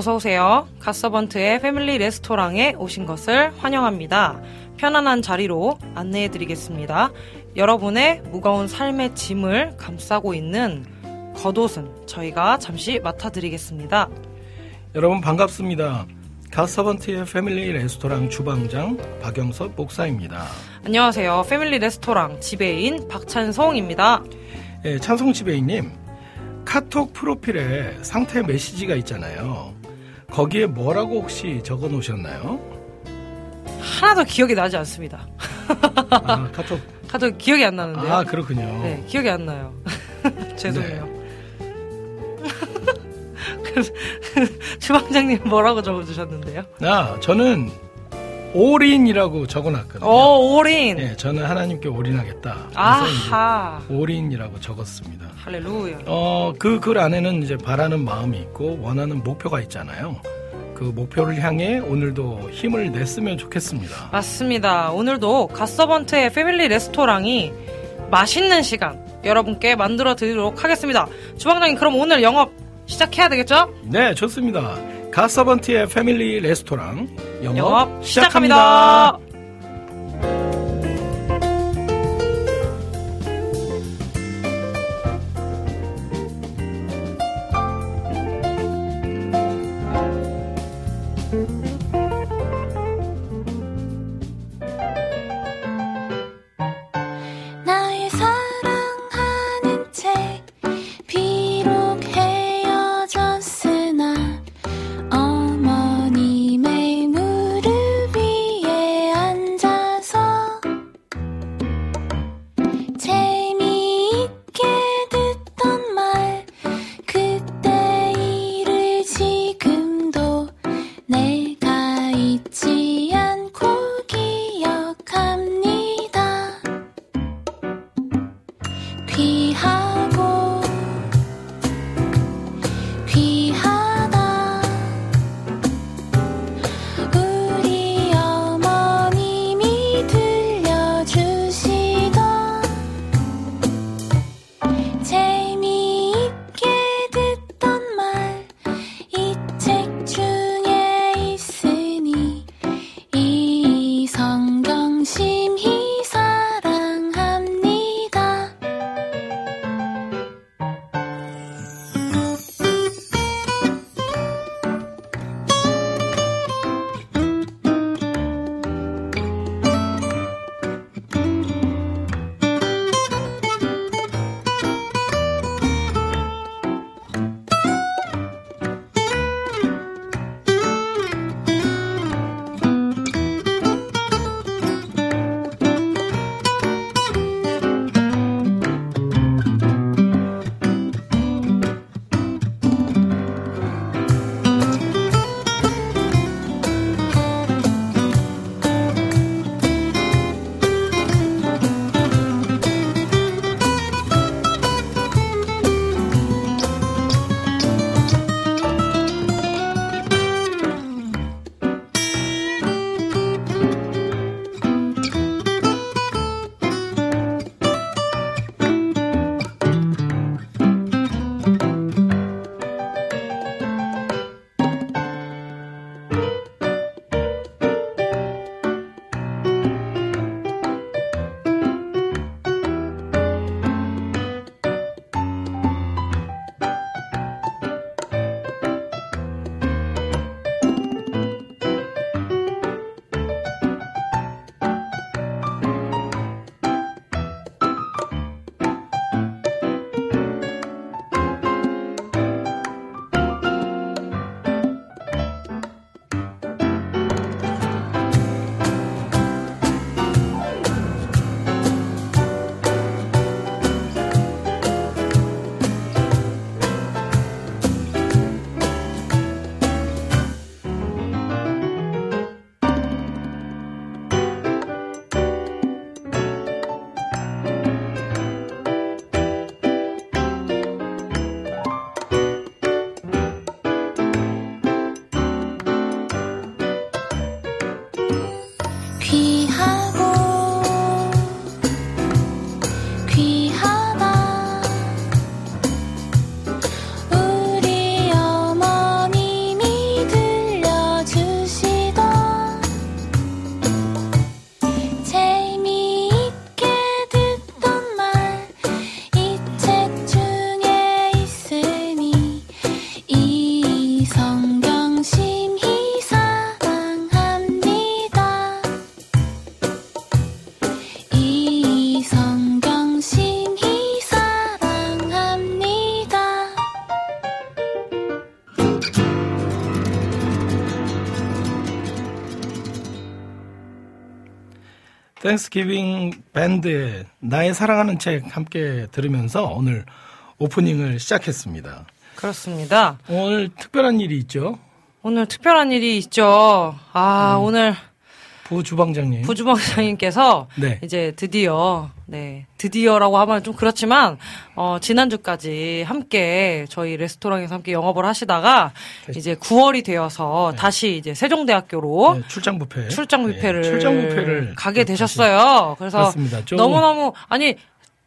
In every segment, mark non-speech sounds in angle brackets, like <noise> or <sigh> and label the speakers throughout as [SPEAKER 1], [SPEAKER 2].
[SPEAKER 1] 어서 오세요. 갓서번트의 패밀리 레스토랑에 오신 것을 환영합니다. 편안한 자리로 안내해 드리겠습니다. 여러분의 무거운 삶의 짐을 감싸고 있는 겉옷은 저희가 잠시 맡아드리겠습니다.
[SPEAKER 2] 여러분 반갑습니다. 갓서번트의 패밀리 레스토랑 주방장 박영섭 목사입니다.
[SPEAKER 1] 안녕하세요. 패밀리 레스토랑 지배인 박찬송입니다.
[SPEAKER 2] 예, 찬송 지배인님, 카톡 프로필에 상태 메시지가 있잖아요. 거기에 뭐라고 혹시 적어 놓으셨나요?
[SPEAKER 1] 하나도 기억이 나지 않습니다.
[SPEAKER 2] 아, <laughs> 카톡.
[SPEAKER 1] 하도 기억이 안 나는데요.
[SPEAKER 2] 아, 그렇군요.
[SPEAKER 1] 네, 기억이 안 나요. <laughs> 죄송해요. <laughs> 그래서 주방장님 뭐라고 적어주셨는데요?
[SPEAKER 2] 아, 저는 올인이라고 적어 놨거든요.
[SPEAKER 1] 오, 올인.
[SPEAKER 2] 예, 저는 하나님께 올인하겠다.
[SPEAKER 1] 아하.
[SPEAKER 2] 올인이라고 적었습니다.
[SPEAKER 1] 할렐루야.
[SPEAKER 2] 어, 그 글 안에는 이제 바라는 마음이 있고 원하는 목표가 있잖아요. 그 목표를 향해 오늘도 힘을 냈으면 좋겠습니다.
[SPEAKER 1] 맞습니다. 오늘도 갓서번트의 패밀리 레스토랑이 맛있는 시간 여러분께 만들어 드리도록 하겠습니다. 주방장님 그럼 오늘 영업 시작해야 되겠죠?
[SPEAKER 2] 네, 좋습니다. 가서번트의 패밀리 레스토랑 영업,
[SPEAKER 1] 영업
[SPEAKER 2] 시작합니다.
[SPEAKER 1] 시작합니다.
[SPEAKER 2] 땡스기빙 밴드의 나의 사랑하는 책 함께 들으면서 오늘 오프닝을 시작했습니다.
[SPEAKER 1] 그렇습니다.
[SPEAKER 2] 오늘 특별한 일이 있죠.
[SPEAKER 1] 오늘 특별한 일이 있죠. 아,
[SPEAKER 2] 음.
[SPEAKER 1] 오늘
[SPEAKER 2] 부주방장님.
[SPEAKER 1] 부주방장님께서
[SPEAKER 2] 네.
[SPEAKER 1] 이제 드디어 네 드디어라고 하면 좀 그렇지만 어 지난주까지 함께 저희 레스토랑에서 함께 영업을 하시다가 이제 9월이 되어서 다시 이제 세종대학교로
[SPEAKER 2] 네, 출장 뷔페.
[SPEAKER 1] 출장 뷔페를
[SPEAKER 2] 네, 출장 뷔페를
[SPEAKER 1] 가게 되셨어요. 그래서
[SPEAKER 2] 그렇습니다. 좀
[SPEAKER 1] 너무 너무 아니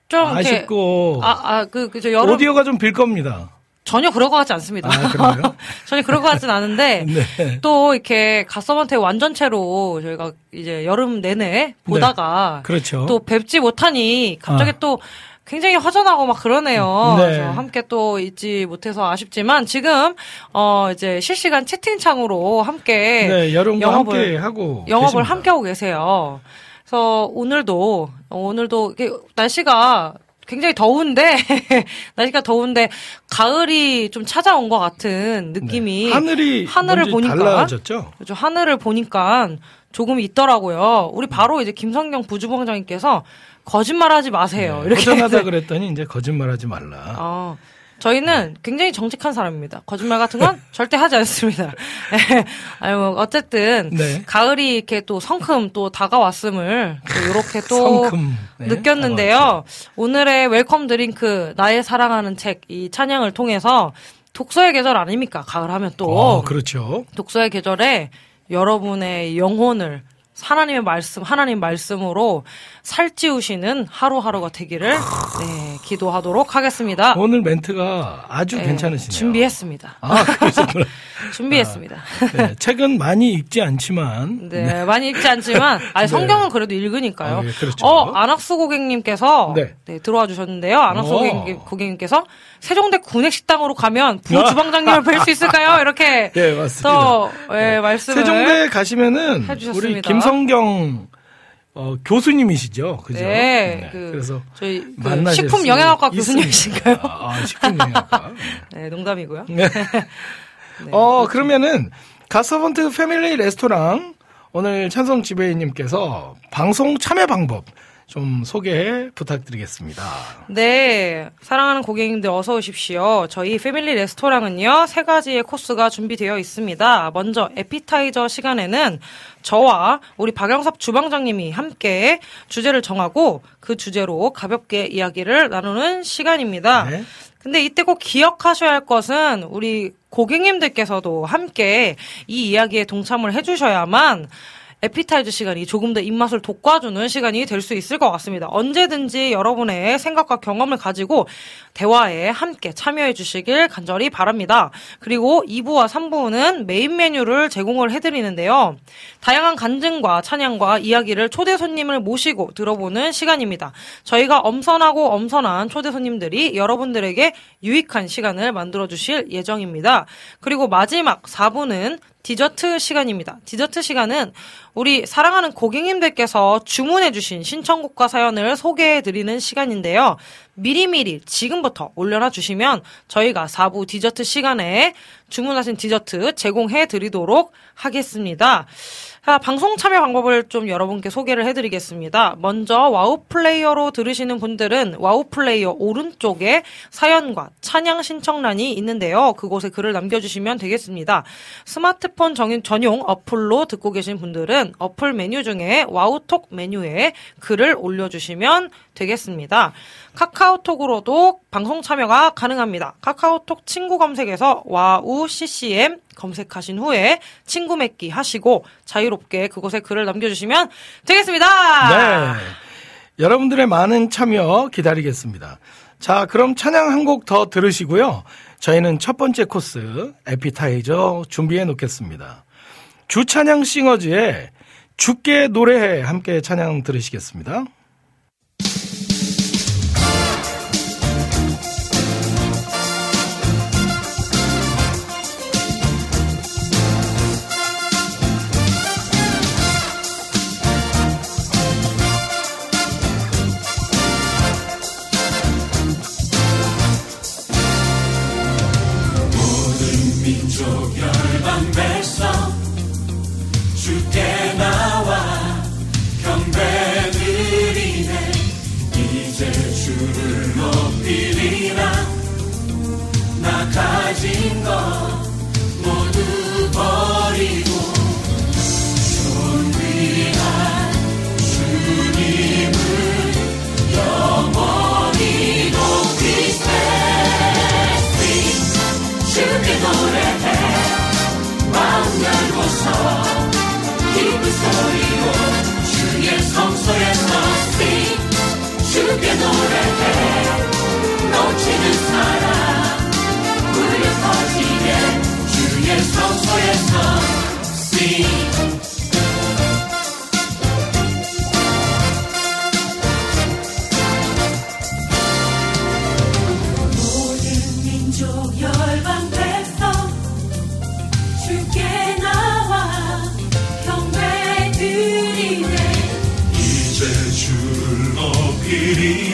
[SPEAKER 1] 좀
[SPEAKER 2] 아쉽고
[SPEAKER 1] 아아그 그저 여름
[SPEAKER 2] 오디오가 좀 빌 겁니다.
[SPEAKER 1] 전혀 것 같지 않습니다.
[SPEAKER 2] 아? <laughs>
[SPEAKER 1] 전혀 것 같진 않은데 <laughs>
[SPEAKER 2] 네.
[SPEAKER 1] 또 이렇게 갓서번테 완전체로 저희가 이제 여름 내내 보다가
[SPEAKER 2] 그렇죠.
[SPEAKER 1] 또 뵙지 못하니 갑자기
[SPEAKER 2] 아.
[SPEAKER 1] 또 굉장히 허전하고 막 그러네요.
[SPEAKER 2] 네.
[SPEAKER 1] 그래서 함께 또 있지 못해서 아쉽지만 지금 어 이제 실시간 채팅창으로 함께
[SPEAKER 2] 네, 여러분과
[SPEAKER 1] 영업을
[SPEAKER 2] 함께 하고
[SPEAKER 1] 영업을
[SPEAKER 2] 계십니다.
[SPEAKER 1] 함께 하고 계세요. 그래서 오늘도 오늘도 날씨가 굉장히 더운데 <laughs> 날씨가 더운데 가을이 좀 찾아온 것 같은 느낌이
[SPEAKER 2] 네. 하늘이
[SPEAKER 1] 하늘을 보니까
[SPEAKER 2] 달라졌죠.
[SPEAKER 1] 그죠 하늘을 보니까 조금 있더라고요. 우리 바로 이제 김성경 부주방장님께서 거짓말하지 마세요.
[SPEAKER 2] 네,
[SPEAKER 1] 이렇게
[SPEAKER 2] 허전하다 그랬더니 이제 거짓말하지 말라.
[SPEAKER 1] 어, 저희는 굉장히 정직한 사람입니다. 거짓말 같은 건 <laughs> 절대 하지 않습니다. <laughs> 아유, 뭐 어쨌든,
[SPEAKER 2] 네.
[SPEAKER 1] 가을이 이렇게 또 성큼 또 다가왔음을 또 이렇게 또
[SPEAKER 2] 성큼, 네,
[SPEAKER 1] 느꼈는데요.
[SPEAKER 2] 다가왔죠.
[SPEAKER 1] 오늘의 welcome drink, 나의 사랑하는 책, 이 찬양을 통해서 독서의 계절 아닙니까? 가을 하면 또.
[SPEAKER 2] 어, 그렇죠.
[SPEAKER 1] 독서의 계절에 여러분의 영혼을 하나님의 말씀, 하나님 말씀으로 살찌우시는 하루하루가 되기를 네, 기도하도록 하겠습니다.
[SPEAKER 2] 오늘 멘트가 아주
[SPEAKER 1] 네,
[SPEAKER 2] 괜찮으시네요.
[SPEAKER 1] 준비했습니다.
[SPEAKER 2] 아. <laughs>
[SPEAKER 1] 준비했습니다.
[SPEAKER 2] 네, 책은 많이 읽지 않지만
[SPEAKER 1] 네, 많이 읽지 않지만, <laughs> 아니, 성경은 그래도 읽으니까요.
[SPEAKER 2] 아, 예, 그렇죠.
[SPEAKER 1] 어, 안학수 고객님께서,
[SPEAKER 2] 네.
[SPEAKER 1] 네. 들어와 주셨는데요. 안학수
[SPEAKER 2] 어.
[SPEAKER 1] 고객님, 고객님께서, 세종대 군액식당으로 가면 부주방장님을 뵐 수 있을까요? 이렇게, <laughs>
[SPEAKER 2] 예, 맞습니다.
[SPEAKER 1] 또, 예, 말씀을.
[SPEAKER 2] 세종대 가시면은
[SPEAKER 1] 해주셨습니다.
[SPEAKER 2] 우리 김성경 어, 교수님이시죠, 그죠?
[SPEAKER 1] 네, 그
[SPEAKER 2] 그래서
[SPEAKER 1] 저희 그 식품
[SPEAKER 2] 수
[SPEAKER 1] 영양학과. 교수님이신가요?
[SPEAKER 2] 아, 아, 식품 영양학과. <laughs>
[SPEAKER 1] 네, 농담이고요.
[SPEAKER 2] 네. <laughs>
[SPEAKER 1] 네,
[SPEAKER 2] 어, 그러면은 가서번트 패밀리 레스토랑 오늘 찬성 지배인님께서 방송 참여 방법 좀 소개 부탁드리겠습니다.
[SPEAKER 1] 네, 사랑하는 고객님들 어서 오십시오. 저희 패밀리 레스토랑은요, 세 가지의 코스가 준비되어 있습니다. 먼저 에피타이저 시간에는 저와 우리 박영섭 주방장님이 함께 주제를 정하고 그 주제로 가볍게 이야기를 나누는 시간입니다.
[SPEAKER 2] 네.
[SPEAKER 1] 근데 이때 꼭 기억하셔야 할 것은 우리 고객님들께서도 함께 이 이야기에 동참을 해주셔야만 에피타이즈 시간이 조금 더 입맛을 돋궈주는 시간이 될 수 있을 것 같습니다. 언제든지 여러분의 생각과 경험을 가지고 대화에 함께 참여해 주시길 간절히 바랍니다. 그리고 2부와 3부는 메인 메뉴를 제공을 해드리는데요. 다양한 간증과 찬양과 이야기를 초대 손님을 모시고 들어보는 시간입니다. 저희가 엄선하고 엄선한 초대 손님들이 여러분들에게 유익한 시간을 만들어 주실 예정입니다. 그리고 마지막 4부는 디저트 시간입니다. 디저트 시간은 우리 사랑하는 고객님들께서 주문해주신 신청곡과 사연을 소개해드리는 시간인데요. 미리미리 지금부터 올려놔 주시면 저희가 4부 디저트 시간에 주문하신 디저트 제공해드리도록 하겠습니다. 자, 방송 참여 방법을 좀 여러분께 소개를 해드리겠습니다. 먼저 와우 플레이어로 들으시는 분들은 와우 플레이어 오른쪽에 사연과 찬양 신청란이 있는데요. 그곳에 글을 남겨주시면 되겠습니다. 스마트폰 정- 전용 어플로 듣고 계신 분들은 어플 메뉴 중에 와우톡 메뉴에 글을 올려주시면 되겠습니다. 카카오톡으로도 방송 참여가 가능합니다. 카카오톡 친구 검색에서 와우 CCM 검색하신 후에 친구 맺기 하시고 자유롭게 그곳에 글을 남겨주시면 되겠습니다.
[SPEAKER 2] 네. 여러분들의 많은 참여 기다리겠습니다. 자, 그럼 찬양 한 곡 더 들으시고요. 저희는 첫 번째 코스 에피타이저 준비해 놓겠습니다. 주찬양 싱어즈의 죽게 노래해 함께 찬양 들으시겠습니다.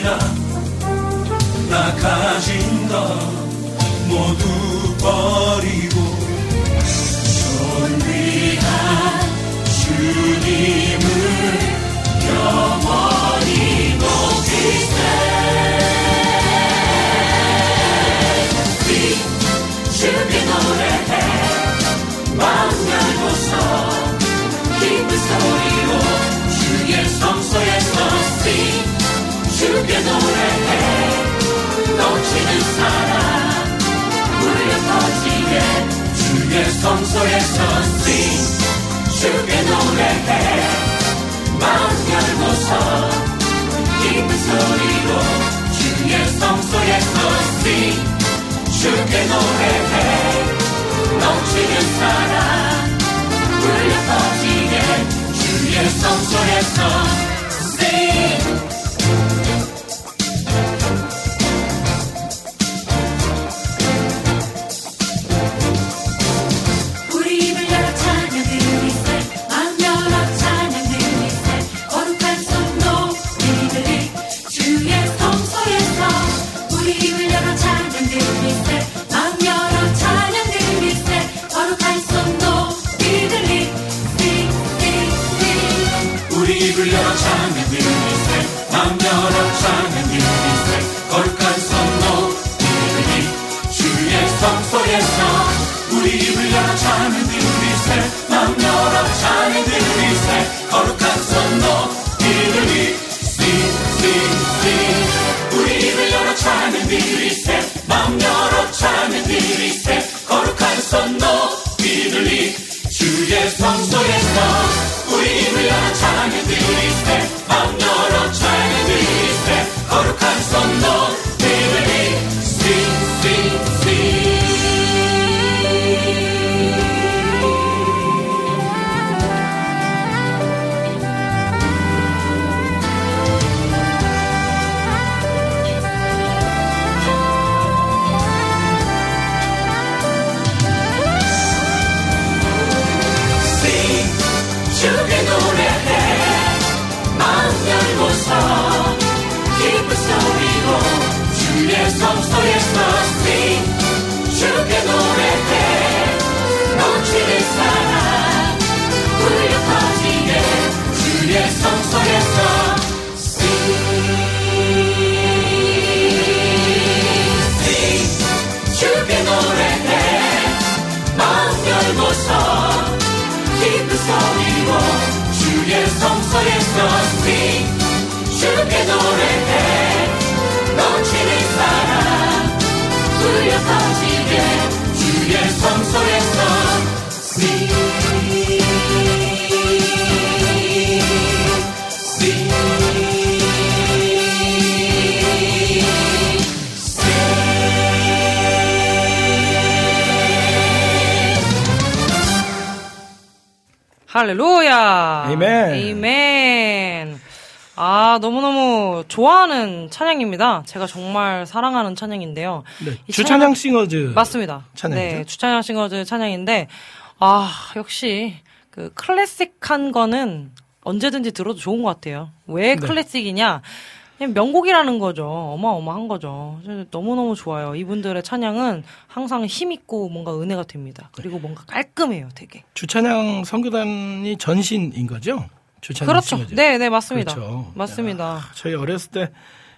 [SPEAKER 3] 아니라 나 가진 것 모두 버리고 존귀한 주님. 성소의 선지 주께 노래해 마음 열고서 깊은 소리로 주의 성소의 선지 주께 노래해 넘치는 사랑 울려 퍼지게 주의 성소에서 Sing
[SPEAKER 1] 좋아하는 찬양입니다. 제가 정말 사랑하는 찬양인데요.
[SPEAKER 2] 네, 주찬양 찬양... 싱어즈
[SPEAKER 1] 맞습니다.
[SPEAKER 2] 찬양이죠?
[SPEAKER 1] 네, 주찬양 싱어즈 찬양인데 아 역시 그 클래식한 거는 언제든지 들어도 좋은 것 같아요. 왜
[SPEAKER 2] 네.
[SPEAKER 1] 클래식이냐? 그냥 명곡이라는 거죠. 어마어마한 거죠. 너무너무 좋아요. 이분들의 찬양은 항상 힘있고 뭔가 은혜가 됩니다. 그리고 뭔가 깔끔해요, 되게.
[SPEAKER 2] 주찬양 선교단이 전신인 거죠? 주찬양
[SPEAKER 1] 그렇죠.
[SPEAKER 2] 죠
[SPEAKER 1] 네, 네, 맞습니다.
[SPEAKER 2] 그렇죠.
[SPEAKER 1] 맞습니다.
[SPEAKER 2] 야, 저희 어렸을 때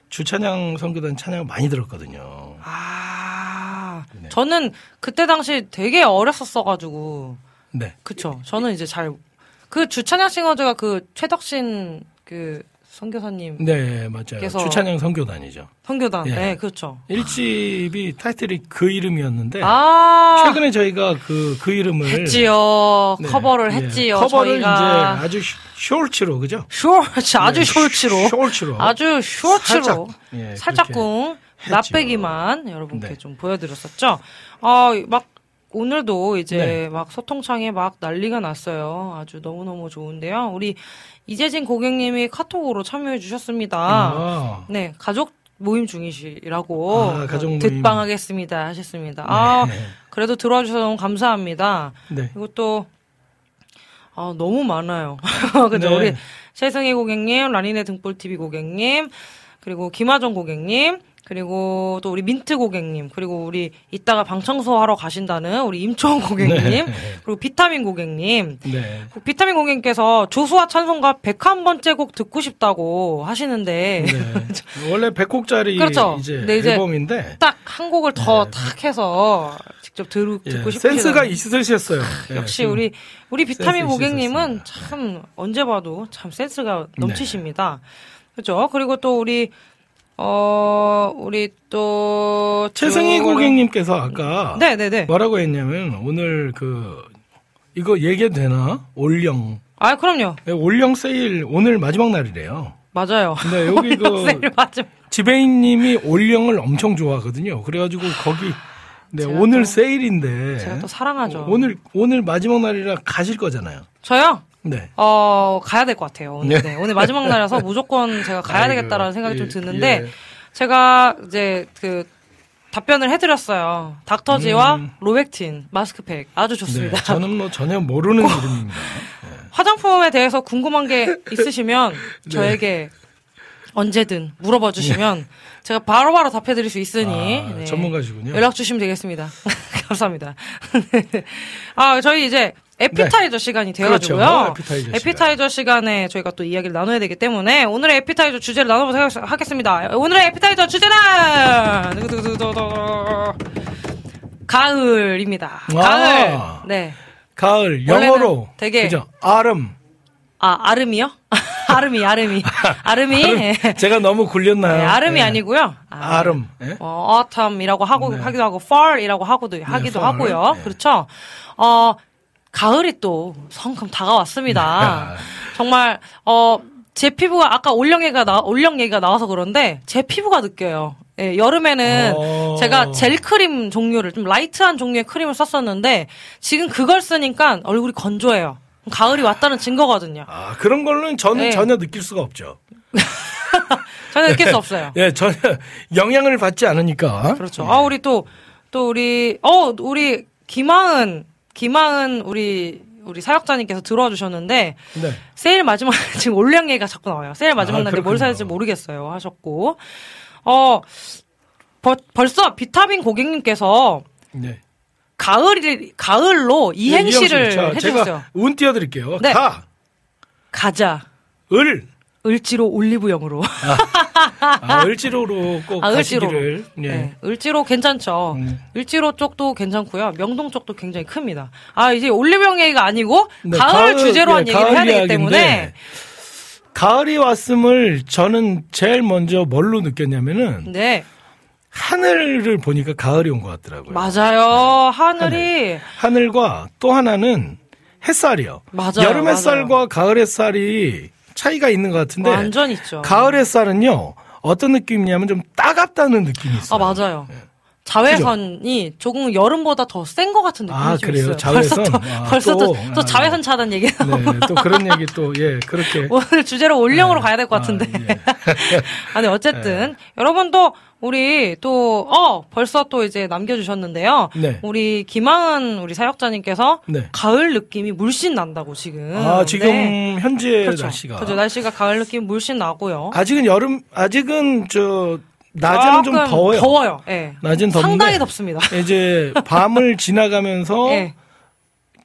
[SPEAKER 2] 주찬양 선교단 찬양 많이 들었거든요.
[SPEAKER 1] 아.
[SPEAKER 2] 네.
[SPEAKER 1] 저는 그때 당시 되게 어렸었어 가지고.
[SPEAKER 2] 네.
[SPEAKER 1] 그렇죠. 저는 이제 잘 그 주찬양 싱어즈가 그 최덕신 그 선교사님
[SPEAKER 2] 네, 맞아요. 주찬양 선교단이죠.
[SPEAKER 1] 선교단,
[SPEAKER 2] 예.
[SPEAKER 1] 네, 그렇죠.
[SPEAKER 2] 1집이 타이틀이 그 이름이었는데
[SPEAKER 1] 아,
[SPEAKER 2] 최근에 저희가 그, 그 이름을
[SPEAKER 1] 했지요.
[SPEAKER 2] 네,
[SPEAKER 1] 커버를
[SPEAKER 2] 예,
[SPEAKER 1] 했지요.
[SPEAKER 2] 커버를
[SPEAKER 1] 저희가.
[SPEAKER 2] 이제 아주 쇼- 쇼츠로 그죠?
[SPEAKER 1] 쇼츠, 아주
[SPEAKER 2] 네,
[SPEAKER 1] 쇼츠로. 아주 쇼츠로.
[SPEAKER 2] 살짝, 예,
[SPEAKER 1] 살짝쿵. 나빼기만 여러분께
[SPEAKER 2] 네.
[SPEAKER 1] 좀 보여드렸었죠. 아, 막 오늘도 이제
[SPEAKER 2] 네.
[SPEAKER 1] 막 소통창에 막 난리가 났어요. 아주 너무너무 좋은데요. 우리 이재진 고객님이 카톡으로 참여해 주셨습니다.
[SPEAKER 2] 아,
[SPEAKER 1] 네, 가족 모임 중이시라고
[SPEAKER 2] 아, 가족.
[SPEAKER 1] 듣방하겠습니다 하셨습니다. 아,
[SPEAKER 2] 네.
[SPEAKER 1] 그래도 들어와 주셔서 너무 감사합니다.
[SPEAKER 2] 네.
[SPEAKER 1] 또 아, 너무 많아요. <laughs> 그죠?
[SPEAKER 2] 네.
[SPEAKER 1] 우리 최승희 고객님, 라니네 등불 TV 고객님, 그리고 김하정 고객님, 그리고 또 우리 민트 고객님, 그리고 우리 이따가 방청소 하러 가신다는 우리 임초원 <laughs> 고객님,
[SPEAKER 2] 네.
[SPEAKER 1] 그리고 비타민 고객님,
[SPEAKER 2] 네.
[SPEAKER 1] 그 비타민 고객님께서 조수와 찬송가 101번째 곡 듣고 싶다고 하시는데
[SPEAKER 2] 네. <laughs> 원래 100곡짜리
[SPEAKER 1] 그렇죠.
[SPEAKER 2] 이제
[SPEAKER 1] 네, 이제
[SPEAKER 2] 앨범인데
[SPEAKER 1] 딱 한 곡을 더 탁 해서 직접 들,
[SPEAKER 2] 네. 예,
[SPEAKER 1] 듣고 싶으시다.
[SPEAKER 2] 센스가 있으셨어요. 예,
[SPEAKER 1] 역시. 우리 우리 비타민 고객님은
[SPEAKER 2] 있으셨습니다.
[SPEAKER 1] 참 언제 봐도 참 센스가
[SPEAKER 2] 네.
[SPEAKER 1] 넘치십니다. 그렇죠? 그리고 또 우리 어 우리 또
[SPEAKER 2] 최승희
[SPEAKER 1] 쭉-
[SPEAKER 2] 고객님께서 아까
[SPEAKER 1] 네, 네, 네.
[SPEAKER 2] 뭐라고 했냐면 오늘 그 이거 얘기해도 되나? 올영
[SPEAKER 1] 아, 그럼요.
[SPEAKER 2] 예, 올영 세일 오늘 마지막 날이래요.
[SPEAKER 1] 맞아요.
[SPEAKER 2] 근데 <laughs> 여기 그. 지배인님이 올영을 엄청 좋아하거든요. 그래가지고 거기 네, 오늘
[SPEAKER 1] 또-
[SPEAKER 2] 세일인데
[SPEAKER 1] 제가 또 사랑하죠.
[SPEAKER 2] 오늘 오늘 마지막 날이라 가실 거잖아요.
[SPEAKER 1] 저요?
[SPEAKER 2] 네.
[SPEAKER 1] 어, 가야 될 것 같아요. 오늘.
[SPEAKER 2] 네.
[SPEAKER 1] 네, 오늘 마지막 날이라서 <laughs> 무조건 제가 가야
[SPEAKER 2] 아이고,
[SPEAKER 1] 되겠다라는 생각이 좀
[SPEAKER 2] 예,
[SPEAKER 1] 드는데
[SPEAKER 2] 예.
[SPEAKER 1] 제가 이제 그 답변을 해드렸어요. 닥터지와
[SPEAKER 2] 음.
[SPEAKER 1] 로백틴 마스크팩 아주
[SPEAKER 2] 네,
[SPEAKER 1] 좋습니다.
[SPEAKER 2] 저는 뭐 전혀 모르는 <laughs> 이름입니다.
[SPEAKER 1] 화장품에 대해서 궁금한 게 있으시면 <laughs>
[SPEAKER 2] 네.
[SPEAKER 1] 저에게 언제든 물어봐 주시면 제가 바로 바로 답해드릴 수 있으니
[SPEAKER 2] 아,
[SPEAKER 1] 네.
[SPEAKER 2] 전문가시군요.
[SPEAKER 1] 연락 주시면 되겠습니다. 감사합니다. 아 저희 이제 에피타이저 시간이 되어가지고요.
[SPEAKER 2] 네. 그렇죠. 에피타이저 시간.
[SPEAKER 1] 에피타이저 시간에 저희가 또 이야기를 나눠야 되기 때문에 오늘의 에피타이저 주제를 나눠보도록 하겠- 하겠습니다. 오늘의 에피타이저 주제는. 가을입니다.
[SPEAKER 2] 아.
[SPEAKER 1] 가을. 네.
[SPEAKER 2] 가을 영어로
[SPEAKER 1] 되게-
[SPEAKER 2] 그죠? 아름.
[SPEAKER 1] 아, 아름이요? 아름이, 아름이. 아름이. 예.
[SPEAKER 2] 제가 너무 굴렸나요?
[SPEAKER 1] 네, 아름이
[SPEAKER 2] 네.
[SPEAKER 1] 아니고요. 아,
[SPEAKER 2] 아름. 예?
[SPEAKER 1] 어, autumn이라고 하고,
[SPEAKER 2] 네.
[SPEAKER 1] 하기도 하고, fall이라고 하고도, 하기도
[SPEAKER 2] fall.
[SPEAKER 1] 하고요.
[SPEAKER 2] 네.
[SPEAKER 1] 그렇죠. 어, 가을이 또 성큼 다가왔습니다.
[SPEAKER 2] 네.
[SPEAKER 1] 정말, 어, 제 피부가, 아까 올영 얘기가 나, 올영 얘기가 나와서 그런데, 제 피부가 느껴요. 예, 여름에는
[SPEAKER 2] 어.
[SPEAKER 1] 제가 젤 크림 종류를, 좀 light한 종류의 크림을 썼었는데, 지금 그걸 쓰니까 얼굴이 건조해요. 가을이 왔다는 증거거든요.
[SPEAKER 2] 아, 그런 걸로는 저는
[SPEAKER 1] 네.
[SPEAKER 2] 전혀 느낄 수가 없죠. <laughs>
[SPEAKER 1] 저는 느낄 수 없어요.
[SPEAKER 2] 예, 전혀 영향을 받지 않으니까.
[SPEAKER 1] 그렇죠.
[SPEAKER 2] 예.
[SPEAKER 1] 아, 우리 또, 또 우리, 어, 우리 김하은, 김하은 우리, 우리 사역자님께서 들어와 주셨는데,
[SPEAKER 2] 네.
[SPEAKER 1] 세일 마지막, <laughs> 지금 올량 얘기가 자꾸 나와요. 세일 마지막
[SPEAKER 2] 아,
[SPEAKER 1] 날에 뭘. 사야 될지 모르겠어요. 하셨고, 어, 벌, 벌써 비타민 고객님께서
[SPEAKER 2] 네.
[SPEAKER 1] 가을이, 가을로 이행시를
[SPEAKER 2] 네, 자,
[SPEAKER 1] 해주셨어요.
[SPEAKER 2] 제가 운 띄워드릴게요.
[SPEAKER 1] 네.
[SPEAKER 2] 가,
[SPEAKER 1] 가자.
[SPEAKER 2] 을,
[SPEAKER 1] 을지로 올리브영으로.
[SPEAKER 2] 아, 을지로로 꼭
[SPEAKER 1] 아, 을지로.
[SPEAKER 2] 가시기를. 예.
[SPEAKER 1] 네. 을지로 괜찮죠.
[SPEAKER 2] 음.
[SPEAKER 1] 을지로 쪽도 괜찮고요. 명동 쪽도 굉장히 큽니다. 아, 이제 올리브영 얘기가 아니고
[SPEAKER 2] 네,
[SPEAKER 1] 가을, 주제로 한
[SPEAKER 2] 예,
[SPEAKER 1] 얘기를 해야
[SPEAKER 2] 가을
[SPEAKER 1] 되기 때문에
[SPEAKER 2] 가을이 왔음을 저는 제일 먼저 뭘로 느꼈냐면은
[SPEAKER 1] 네.
[SPEAKER 2] 하늘을 보니까 가을이 온 것 같더라고요.
[SPEAKER 1] 맞아요. 하늘이
[SPEAKER 2] 하늘과 또 하나는 햇살이요.
[SPEAKER 1] 맞아요,
[SPEAKER 2] 여름
[SPEAKER 1] 맞아요.
[SPEAKER 2] 햇살과 가을 햇살이 차이가 있는 것 같은데
[SPEAKER 1] 완전 있죠.
[SPEAKER 2] 가을 햇살은요 어떤 느낌이냐면 좀 따갑다는 느낌이
[SPEAKER 1] 아,
[SPEAKER 2] 있어요.
[SPEAKER 1] 맞아요. 자외선이 조금 여름보다 더 센 것 같은 느낌이
[SPEAKER 2] 아,
[SPEAKER 1] 좀
[SPEAKER 2] 그래요?
[SPEAKER 1] 있어요.
[SPEAKER 2] 자외선?
[SPEAKER 1] 벌써 또,
[SPEAKER 2] 아,
[SPEAKER 1] 벌써 또,
[SPEAKER 2] 또,
[SPEAKER 1] 또
[SPEAKER 2] 아,
[SPEAKER 1] 자외선 차단 얘기 나오고
[SPEAKER 2] 네, 또 그런 얘기 또 예 그렇게 <laughs>
[SPEAKER 1] 오늘 주제로 올영으로 가야 될 것 같은데.
[SPEAKER 2] 아, 예. <laughs>
[SPEAKER 1] 아니 어쨌든 여러분도 우리 또 어 벌써 또 이제 남겨주셨는데요.
[SPEAKER 2] 네.
[SPEAKER 1] 우리 김하은 우리 사역자님께서
[SPEAKER 2] 네.
[SPEAKER 1] 가을 느낌이 물씬 난다고 지금.
[SPEAKER 2] 아 지금
[SPEAKER 1] 네.
[SPEAKER 2] 현재
[SPEAKER 1] 그렇죠.
[SPEAKER 2] 날씨가
[SPEAKER 1] 그렇죠. 날씨가 가을 느낌 물씬 나고요.
[SPEAKER 2] 아직은 여름 아직은 저 낮에는 좀 더워요.
[SPEAKER 1] 더워요. 예.
[SPEAKER 2] 낮은 더운데
[SPEAKER 1] 상당히 덥습니다. <laughs>
[SPEAKER 2] 이제 밤을 지나가면서
[SPEAKER 1] 예.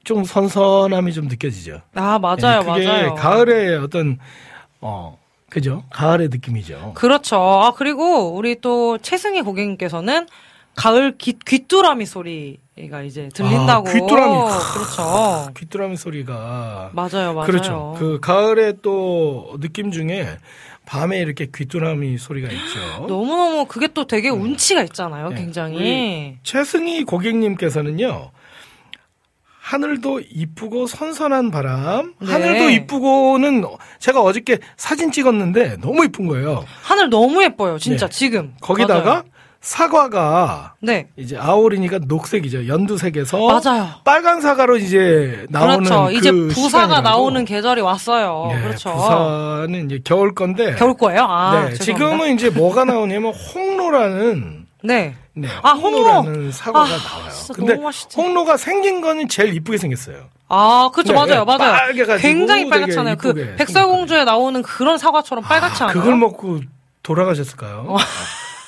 [SPEAKER 2] 좀 선선함이 좀 느껴지죠.
[SPEAKER 1] 아 맞아요,
[SPEAKER 2] 예, 그게
[SPEAKER 1] 맞아요.
[SPEAKER 2] 가을의 어떤 어 그죠? 가을의 느낌이죠.
[SPEAKER 1] 그렇죠. 아, 그리고 우리 또 최승희 고객님께서는 가을 귀, 귀뚜라미 소리가 이제 들린다고.
[SPEAKER 2] 아, 귀뚜라미.
[SPEAKER 1] 그렇죠.
[SPEAKER 2] 귀뚜라미 소리가
[SPEAKER 1] 맞아요, 맞아요.
[SPEAKER 2] 그렇죠. 그 가을의 또 느낌 중에 밤에 이렇게 귀뚜라미 소리가 있죠.
[SPEAKER 1] 너무너무 그게 또 되게 운치가 있잖아요,
[SPEAKER 2] 네.
[SPEAKER 1] 굉장히.
[SPEAKER 2] 최승희 고객님께서는요. 하늘도 이쁘고 선선한 바람.
[SPEAKER 1] 네.
[SPEAKER 2] 하늘도 이쁘고는 제가 어저께 사진 찍었는데 너무 이쁜 거예요.
[SPEAKER 1] 하늘 너무 예뻐요, 진짜,
[SPEAKER 2] 네.
[SPEAKER 1] 지금.
[SPEAKER 2] 거기다가
[SPEAKER 1] 맞아요.
[SPEAKER 2] 사과가
[SPEAKER 1] 네.
[SPEAKER 2] 이제 아오리니까 녹색이죠. 연두색에서
[SPEAKER 1] 맞아요.
[SPEAKER 2] 빨간 사과로 이제 나오는
[SPEAKER 1] 그렇죠.
[SPEAKER 2] 그
[SPEAKER 1] 이제 부사가
[SPEAKER 2] 시간이라고.
[SPEAKER 1] 나오는 계절이 왔어요.
[SPEAKER 2] 네,
[SPEAKER 1] 그렇죠.
[SPEAKER 2] 부사는 이제 겨울 건데.
[SPEAKER 1] 겨울 거예요? 아,
[SPEAKER 2] 네. 지금은 이제 뭐가 나오냐면 홍로라는
[SPEAKER 1] 네.
[SPEAKER 2] 네,
[SPEAKER 1] 아, 홍로!
[SPEAKER 2] 홍로라는 사과가
[SPEAKER 1] 아,
[SPEAKER 2] 나와요. 근데. 홍로가 생긴 거는 제일 이쁘게 생겼어요.
[SPEAKER 1] 아, 그렇죠.
[SPEAKER 2] 네,
[SPEAKER 1] 맞아요.
[SPEAKER 2] 네,
[SPEAKER 1] 맞아요.
[SPEAKER 2] 빨개가지고
[SPEAKER 1] 굉장히 빨갛잖아요. 그 백설공주에 나오는 그런 사과처럼 빨갛지 않아요?
[SPEAKER 2] 그걸 먹고 돌아가셨을까요?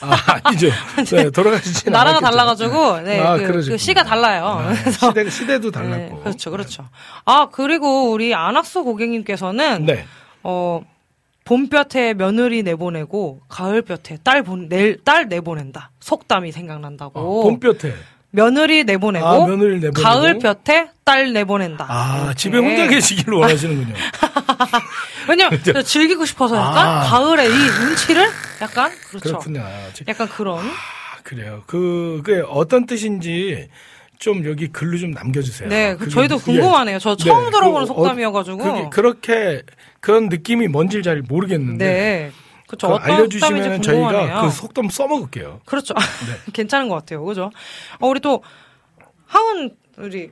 [SPEAKER 2] 아, 아니죠. <laughs> 네, 돌아가시진
[SPEAKER 1] 나라가. 달라가지고, 네,
[SPEAKER 2] 아,
[SPEAKER 1] 그.
[SPEAKER 2] 그
[SPEAKER 1] 시가 달라요.
[SPEAKER 2] 네, <laughs>
[SPEAKER 1] 그래서
[SPEAKER 2] 시대, 시대도 달랐고.
[SPEAKER 1] 네, 그렇죠, 그렇죠. 아 그리고 우리 안학수 고객님께서는
[SPEAKER 2] 네.
[SPEAKER 1] 어 봄볕에 며느리 내보내고 가을볕에 딸, 본, 내, 딸 내보낸다. 속담이 생각난다고.
[SPEAKER 2] 어, 봄볕에.
[SPEAKER 1] 며느리 내보내고,
[SPEAKER 2] 아, 며느리 내보내고.
[SPEAKER 1] 가을볕에 딸 내보낸다.
[SPEAKER 2] 아,
[SPEAKER 1] 이렇게.
[SPEAKER 2] 집에 혼자 계시길 원하시는군요. <laughs> <laughs>
[SPEAKER 1] 왜냐면 즐기고 싶어서 약간
[SPEAKER 2] 아.
[SPEAKER 1] 가을에 이 운치를 약간 <laughs> 그렇죠.
[SPEAKER 2] 그렇군요.
[SPEAKER 1] 약간 그런
[SPEAKER 2] 아, 그래요. 그, 그게 어떤 뜻인지 좀 여기 글로 좀 남겨주세요.
[SPEAKER 1] 네, 그 저희도
[SPEAKER 2] 이게-
[SPEAKER 1] 궁금하네요. 저 처음
[SPEAKER 2] 네,
[SPEAKER 1] 들어보는
[SPEAKER 2] 그 어-
[SPEAKER 1] 속담이어가지고.
[SPEAKER 2] 그게 그렇게 그런 느낌이 뭔지 잘 모르겠는데
[SPEAKER 1] 네. 그렇죠. 어떤
[SPEAKER 2] 알려주시면 저희가. 그 속담 써먹을게요.
[SPEAKER 1] 그렇죠.
[SPEAKER 2] 네. <laughs>
[SPEAKER 1] 괜찮은 것 같아요. 그죠? 어, 우리 또 하은 우리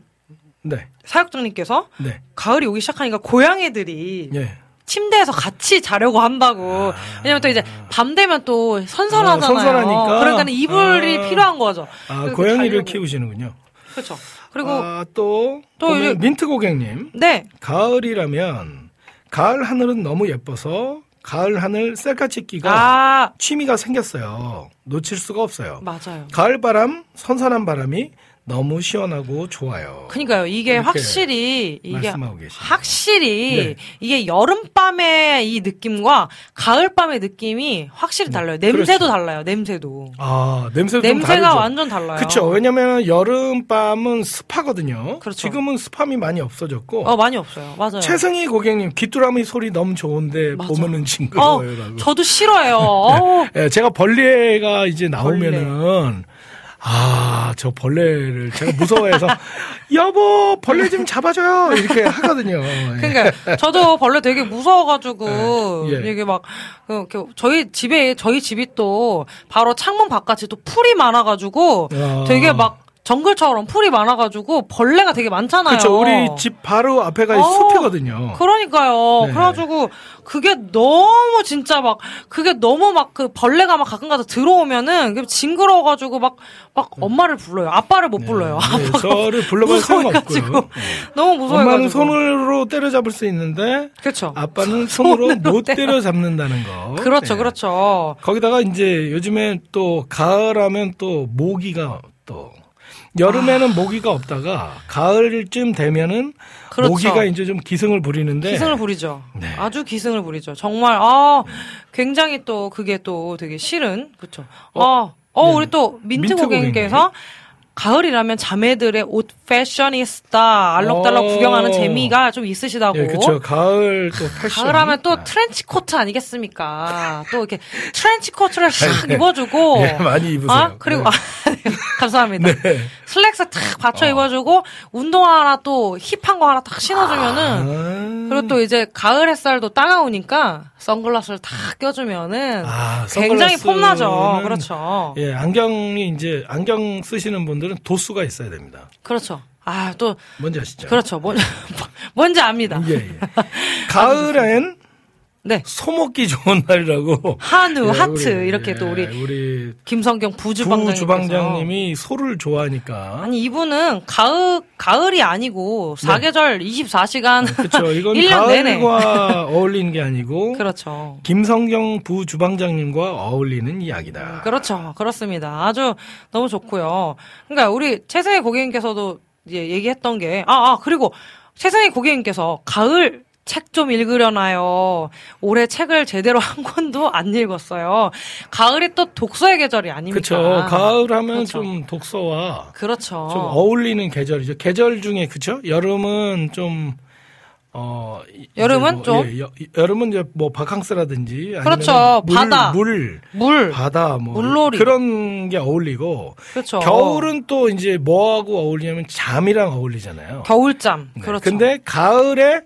[SPEAKER 2] 네,
[SPEAKER 1] 사역장님께서
[SPEAKER 2] 네,
[SPEAKER 1] 가을이 오기 시작하니까 고양이들이
[SPEAKER 2] 예.
[SPEAKER 1] 침대에서 같이 자려고 한다고. 왜냐면 또 이제 밤 되면 또 선선하잖아요.
[SPEAKER 2] 아, 선선하니까.
[SPEAKER 1] 그러니까 이불이
[SPEAKER 2] 아.
[SPEAKER 1] 필요한 거죠.
[SPEAKER 2] 아, 고양이를. 키우시는군요.
[SPEAKER 1] 그렇죠. 그리고
[SPEAKER 2] 아, 또,
[SPEAKER 1] 또
[SPEAKER 2] 민트 고객님.
[SPEAKER 1] 네.
[SPEAKER 2] 가을이라면 가을 하늘은 너무 예뻐서 가을 하늘 셀카 찍기가
[SPEAKER 1] 아,
[SPEAKER 2] 취미가 생겼어요. 놓칠 수가 없어요.
[SPEAKER 1] 맞아요.
[SPEAKER 2] 가을 바람, 선선한 바람이 너무 시원하고 좋아요.
[SPEAKER 1] 그러니까요. 이게 확실히 이게. 확실히
[SPEAKER 2] 네.
[SPEAKER 1] 이게 여름밤의 이 느낌과 가을밤의 느낌이 확실히 달라요. 냄새도
[SPEAKER 2] 그렇죠.
[SPEAKER 1] 달라요. 냄새도.
[SPEAKER 2] 아, 냄새도 좀
[SPEAKER 1] 냄새가. 완전 달라요.
[SPEAKER 2] 그렇죠. 왜냐면 여름밤은 습하거든요.
[SPEAKER 1] 그렇죠.
[SPEAKER 2] 지금은 습함이 많이 없어졌고.
[SPEAKER 1] 어 많이 없어요. 맞아요.
[SPEAKER 2] 최승희 고객님 귀뚜라미 소리 너무 좋은데
[SPEAKER 1] 맞아.
[SPEAKER 2] 보면은
[SPEAKER 1] 어,
[SPEAKER 2] 징그러워요라고.
[SPEAKER 1] 저도 싫어요.
[SPEAKER 2] 예, <laughs> 제가 벌레가 이제 나오면은 아, 저 벌레를 제가 무서워해서 <laughs> 여보 벌레 좀 잡아줘요 이렇게 하거든요. 예.
[SPEAKER 1] 그러니까 저도 벌레 되게 무서워가지고
[SPEAKER 2] 예, 예.
[SPEAKER 1] 이게 막 그, 그 저희 집에 저희 집이 또 바로 창문 바깥이 또 풀이 많아가지고
[SPEAKER 2] 아.
[SPEAKER 1] 되게 막 정글처럼 풀이 많아가지고 벌레가 되게 많잖아요.
[SPEAKER 2] 그렇죠. 우리 집 바로 앞에가
[SPEAKER 1] 어,
[SPEAKER 2] 숲이거든요.
[SPEAKER 1] 그러니까요.
[SPEAKER 2] 네.
[SPEAKER 1] 그래가지고 그게 너무 진짜 막 그게 너무 막 그 벌레가 막 가끔 가서 들어오면은 징그러워가지고 막막 엄마를 불러요. 아빠를 못 불러요.
[SPEAKER 2] 네,
[SPEAKER 1] 아빠가
[SPEAKER 2] 저를 불러볼
[SPEAKER 1] 무서워가지고
[SPEAKER 2] 없고요.
[SPEAKER 1] 너무 무서워가지고.
[SPEAKER 2] 엄마는 손으로 때려잡을 수 있는데
[SPEAKER 1] 그렇죠.
[SPEAKER 2] 아빠는 손으로
[SPEAKER 1] 손으로
[SPEAKER 2] 못
[SPEAKER 1] 때려-
[SPEAKER 2] 때려잡는다는 거.
[SPEAKER 1] 그렇죠,
[SPEAKER 2] 네.
[SPEAKER 1] 그렇죠.
[SPEAKER 2] 거기다가 이제 요즘에 또 가을하면 또 모기가 또 여름에는 모기가 없다가 가을쯤 되면은
[SPEAKER 1] 아. 그렇죠.
[SPEAKER 2] 모기가 이제 좀 기승을 부리는데
[SPEAKER 1] 기승을 부리죠.
[SPEAKER 2] 네.
[SPEAKER 1] 아주 기승을 부리죠. 정말 아 굉장히 또 그게 또 되게 싫은 그렇죠. 어, 어
[SPEAKER 2] 네.
[SPEAKER 1] 우리 또 민트,
[SPEAKER 2] 민트
[SPEAKER 1] 고객님께서 가을이라면 자매들의 옷 패셔니스타 알록달록
[SPEAKER 2] 어.
[SPEAKER 1] 구경하는 재미가 좀 있으시다고.
[SPEAKER 2] 예, 그렇죠. 가을 또 패션.
[SPEAKER 1] 가을하면 또 트렌치 코트 아니겠습니까? <laughs> 또 이렇게 트렌치 코트를 싹 입어주고.
[SPEAKER 2] 예, 많이 입으세요.
[SPEAKER 1] 아, 그리고,
[SPEAKER 2] 네.
[SPEAKER 1] 아, 네, 감사합니다.
[SPEAKER 2] 네.
[SPEAKER 1] 슬랙스 탁 받쳐
[SPEAKER 2] 어.
[SPEAKER 1] 입어주고, 운동화 하나 또 힙한 거 하나 딱 신어주면은,
[SPEAKER 2] 아.
[SPEAKER 1] 그리고 또 이제 가을 햇살도 따가우니까, 선글라스를 딱 껴주면은,
[SPEAKER 2] 아,
[SPEAKER 1] 굉장히 폼나죠. 그렇죠.
[SPEAKER 2] 예, 안경이 이제 안경 쓰시는 분들 은 도수가 있어야 됩니다.
[SPEAKER 1] 그렇죠. 아, 또,
[SPEAKER 2] 뭔지 아시죠?
[SPEAKER 1] 그렇죠. 뭔, <laughs> 뭔지 압니다.
[SPEAKER 2] 예, 예. 가을엔
[SPEAKER 1] 네.
[SPEAKER 2] 소먹기 좋은 날이라고.
[SPEAKER 1] 한우, <laughs>
[SPEAKER 2] 예,
[SPEAKER 1] 하트,
[SPEAKER 2] 우리,
[SPEAKER 1] 이렇게
[SPEAKER 2] 예,
[SPEAKER 1] 또 우리
[SPEAKER 2] 우리
[SPEAKER 1] 김성경 부주방장님.
[SPEAKER 2] 부주방장님이 소를 좋아하니까.
[SPEAKER 1] 아니, 이분은 가을, 가을이 아니고, 사계절 24시간.
[SPEAKER 2] 그렇죠. <laughs> 이건
[SPEAKER 1] 1년 내내.
[SPEAKER 2] 가을과 <laughs> 어울리는 게 아니고
[SPEAKER 1] 그렇죠.
[SPEAKER 2] 김성경 부주방장님과 어울리는 이야기다.
[SPEAKER 1] 그렇죠. 그렇습니다. 아주 너무 좋고요. 그러니까 우리 최승희 고객님께서도 이제 얘기했던 게, 아, 아, 그리고 최승희 고객님께서 가을 책 좀 읽으려나요? 올해 책을 제대로 한 권도 안 읽었어요. 가을이 또 독서의 계절이 아닙니까?
[SPEAKER 2] 그렇죠. 가을 하면
[SPEAKER 1] 그렇죠.
[SPEAKER 2] 좀 독서와
[SPEAKER 1] 그렇죠.
[SPEAKER 2] 좀 어울리는 계절이죠. 계절 중에 그쵸? 여름은 좀 어,
[SPEAKER 1] 여름은
[SPEAKER 2] 뭐,
[SPEAKER 1] 좀?
[SPEAKER 2] 예, 여, 여름은 이제 뭐 바캉스라든지
[SPEAKER 1] 그렇죠.
[SPEAKER 2] 물,
[SPEAKER 1] 바다.
[SPEAKER 2] 물,
[SPEAKER 1] 물.
[SPEAKER 2] 바다 뭐
[SPEAKER 1] 물놀이.
[SPEAKER 2] 그런 게 어울리고
[SPEAKER 1] 그렇죠.
[SPEAKER 2] 겨울은 또 이제 뭐하고 어울리냐면 잠이랑 어울리잖아요.
[SPEAKER 1] 겨울잠.
[SPEAKER 2] 네.
[SPEAKER 1] 그렇죠.
[SPEAKER 2] 근데 가을에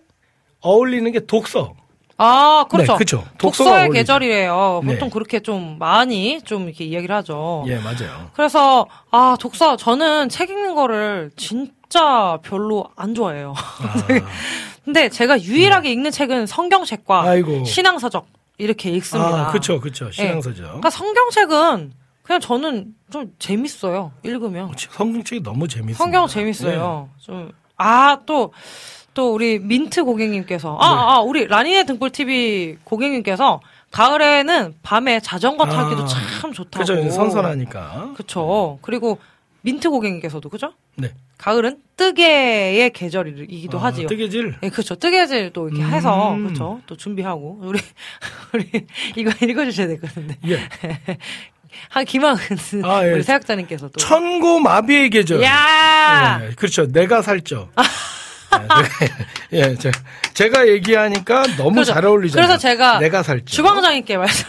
[SPEAKER 2] 어울리는 게 독서.
[SPEAKER 1] 아, 그렇죠.
[SPEAKER 2] 네. 독서가
[SPEAKER 1] 독서의. 계절이래요.
[SPEAKER 2] 네.
[SPEAKER 1] 보통 그렇게 좀 많이 좀 이렇게 이야기를 하죠.
[SPEAKER 2] 예, 맞아요.
[SPEAKER 1] 그래서 아 독서 저는 책 읽는 거를 진짜 별로 안 좋아해요. <laughs> 근데 제가 유일하게 읽는 책은 성경책과
[SPEAKER 2] 네. 아이고.
[SPEAKER 1] 신앙서적 이렇게 읽습니다.
[SPEAKER 2] 아, 그쵸.
[SPEAKER 1] 예.
[SPEAKER 2] 신앙서죠.
[SPEAKER 1] 그러니까 성경책은 그냥 저는 좀 재밌어요. 읽으면
[SPEAKER 2] 성경책이 너무 재밌어요.
[SPEAKER 1] 성경 재밌어요.
[SPEAKER 2] 네.
[SPEAKER 1] 좀아 또 또 우리 민트 고객님께서 아,
[SPEAKER 2] 네.
[SPEAKER 1] 아 우리 라니네 등불 TV 고객님께서 가을에는 밤에 자전거 타기도
[SPEAKER 2] 아,
[SPEAKER 1] 참 좋다고.
[SPEAKER 2] 그죠, 선선하니까.
[SPEAKER 1] 그쵸. 그리고 민트 고객님께서도 그죠?
[SPEAKER 2] 네.
[SPEAKER 1] 가을은 뜨개의 계절이기도
[SPEAKER 2] 아,
[SPEAKER 1] 하지요.
[SPEAKER 2] 뜨개질.
[SPEAKER 1] 네, 그렇죠. 뜨개질 또 이렇게
[SPEAKER 2] 음.
[SPEAKER 1] 해서 그렇죠. 또 준비하고 우리 <laughs> 우리 이거 읽어주셔야 될 것 같은데
[SPEAKER 2] 예. <laughs>
[SPEAKER 1] 한 김학은
[SPEAKER 2] 아, 예.
[SPEAKER 1] 우리 사역자님께서 또
[SPEAKER 2] 천고 마비의 계절.
[SPEAKER 1] 야
[SPEAKER 2] 예, 그렇죠. 내가 살쪄. <laughs> <laughs> 예, 예, 제, 제가 얘기하니까 너무
[SPEAKER 1] 그렇죠.
[SPEAKER 2] 잘 어울리잖아요.
[SPEAKER 1] 그래서 제가
[SPEAKER 2] 내가 살쪄.
[SPEAKER 1] 주방장님께 말씀.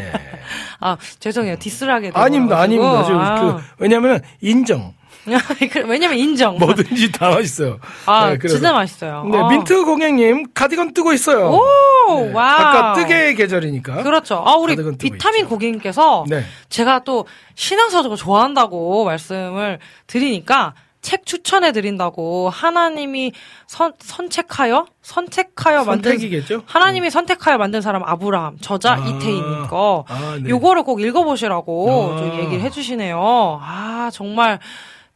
[SPEAKER 2] 예. <laughs>
[SPEAKER 1] 아 죄송해요 디스를 하게 돼요.
[SPEAKER 2] 아닙니다, 아닙니다. 지금 그, 왜냐면 인정. <laughs>
[SPEAKER 1] 왜냐면 인정.
[SPEAKER 2] 뭐든지 다 맛있어요.
[SPEAKER 1] 아
[SPEAKER 2] 네.
[SPEAKER 1] 진짜 맛있어요.
[SPEAKER 2] 네,
[SPEAKER 1] 어.
[SPEAKER 2] 민트 고객님 카디건 뜨고 있어요.
[SPEAKER 1] 오
[SPEAKER 2] 네,
[SPEAKER 1] wow.
[SPEAKER 2] 아까 뜨개의 계절이니까.
[SPEAKER 1] 그렇죠. 아, 우리 비타민
[SPEAKER 2] 있죠.
[SPEAKER 1] 고객님께서
[SPEAKER 2] 네.
[SPEAKER 1] 제가 또 신앙서적을 좋아한다고 말씀을 드리니까 책 추천해 드린다고 하나님이 선, 선책하여 선택하여 만든
[SPEAKER 2] 선택이겠죠?
[SPEAKER 1] 하나님이 선택하여 만든 사람 아브라함 저자
[SPEAKER 2] 아.
[SPEAKER 1] 이태인 거
[SPEAKER 2] 아, 네.
[SPEAKER 1] 요거를 꼭 읽어보시라고
[SPEAKER 2] 아.
[SPEAKER 1] 좀 얘기를 해주시네요. 아 정말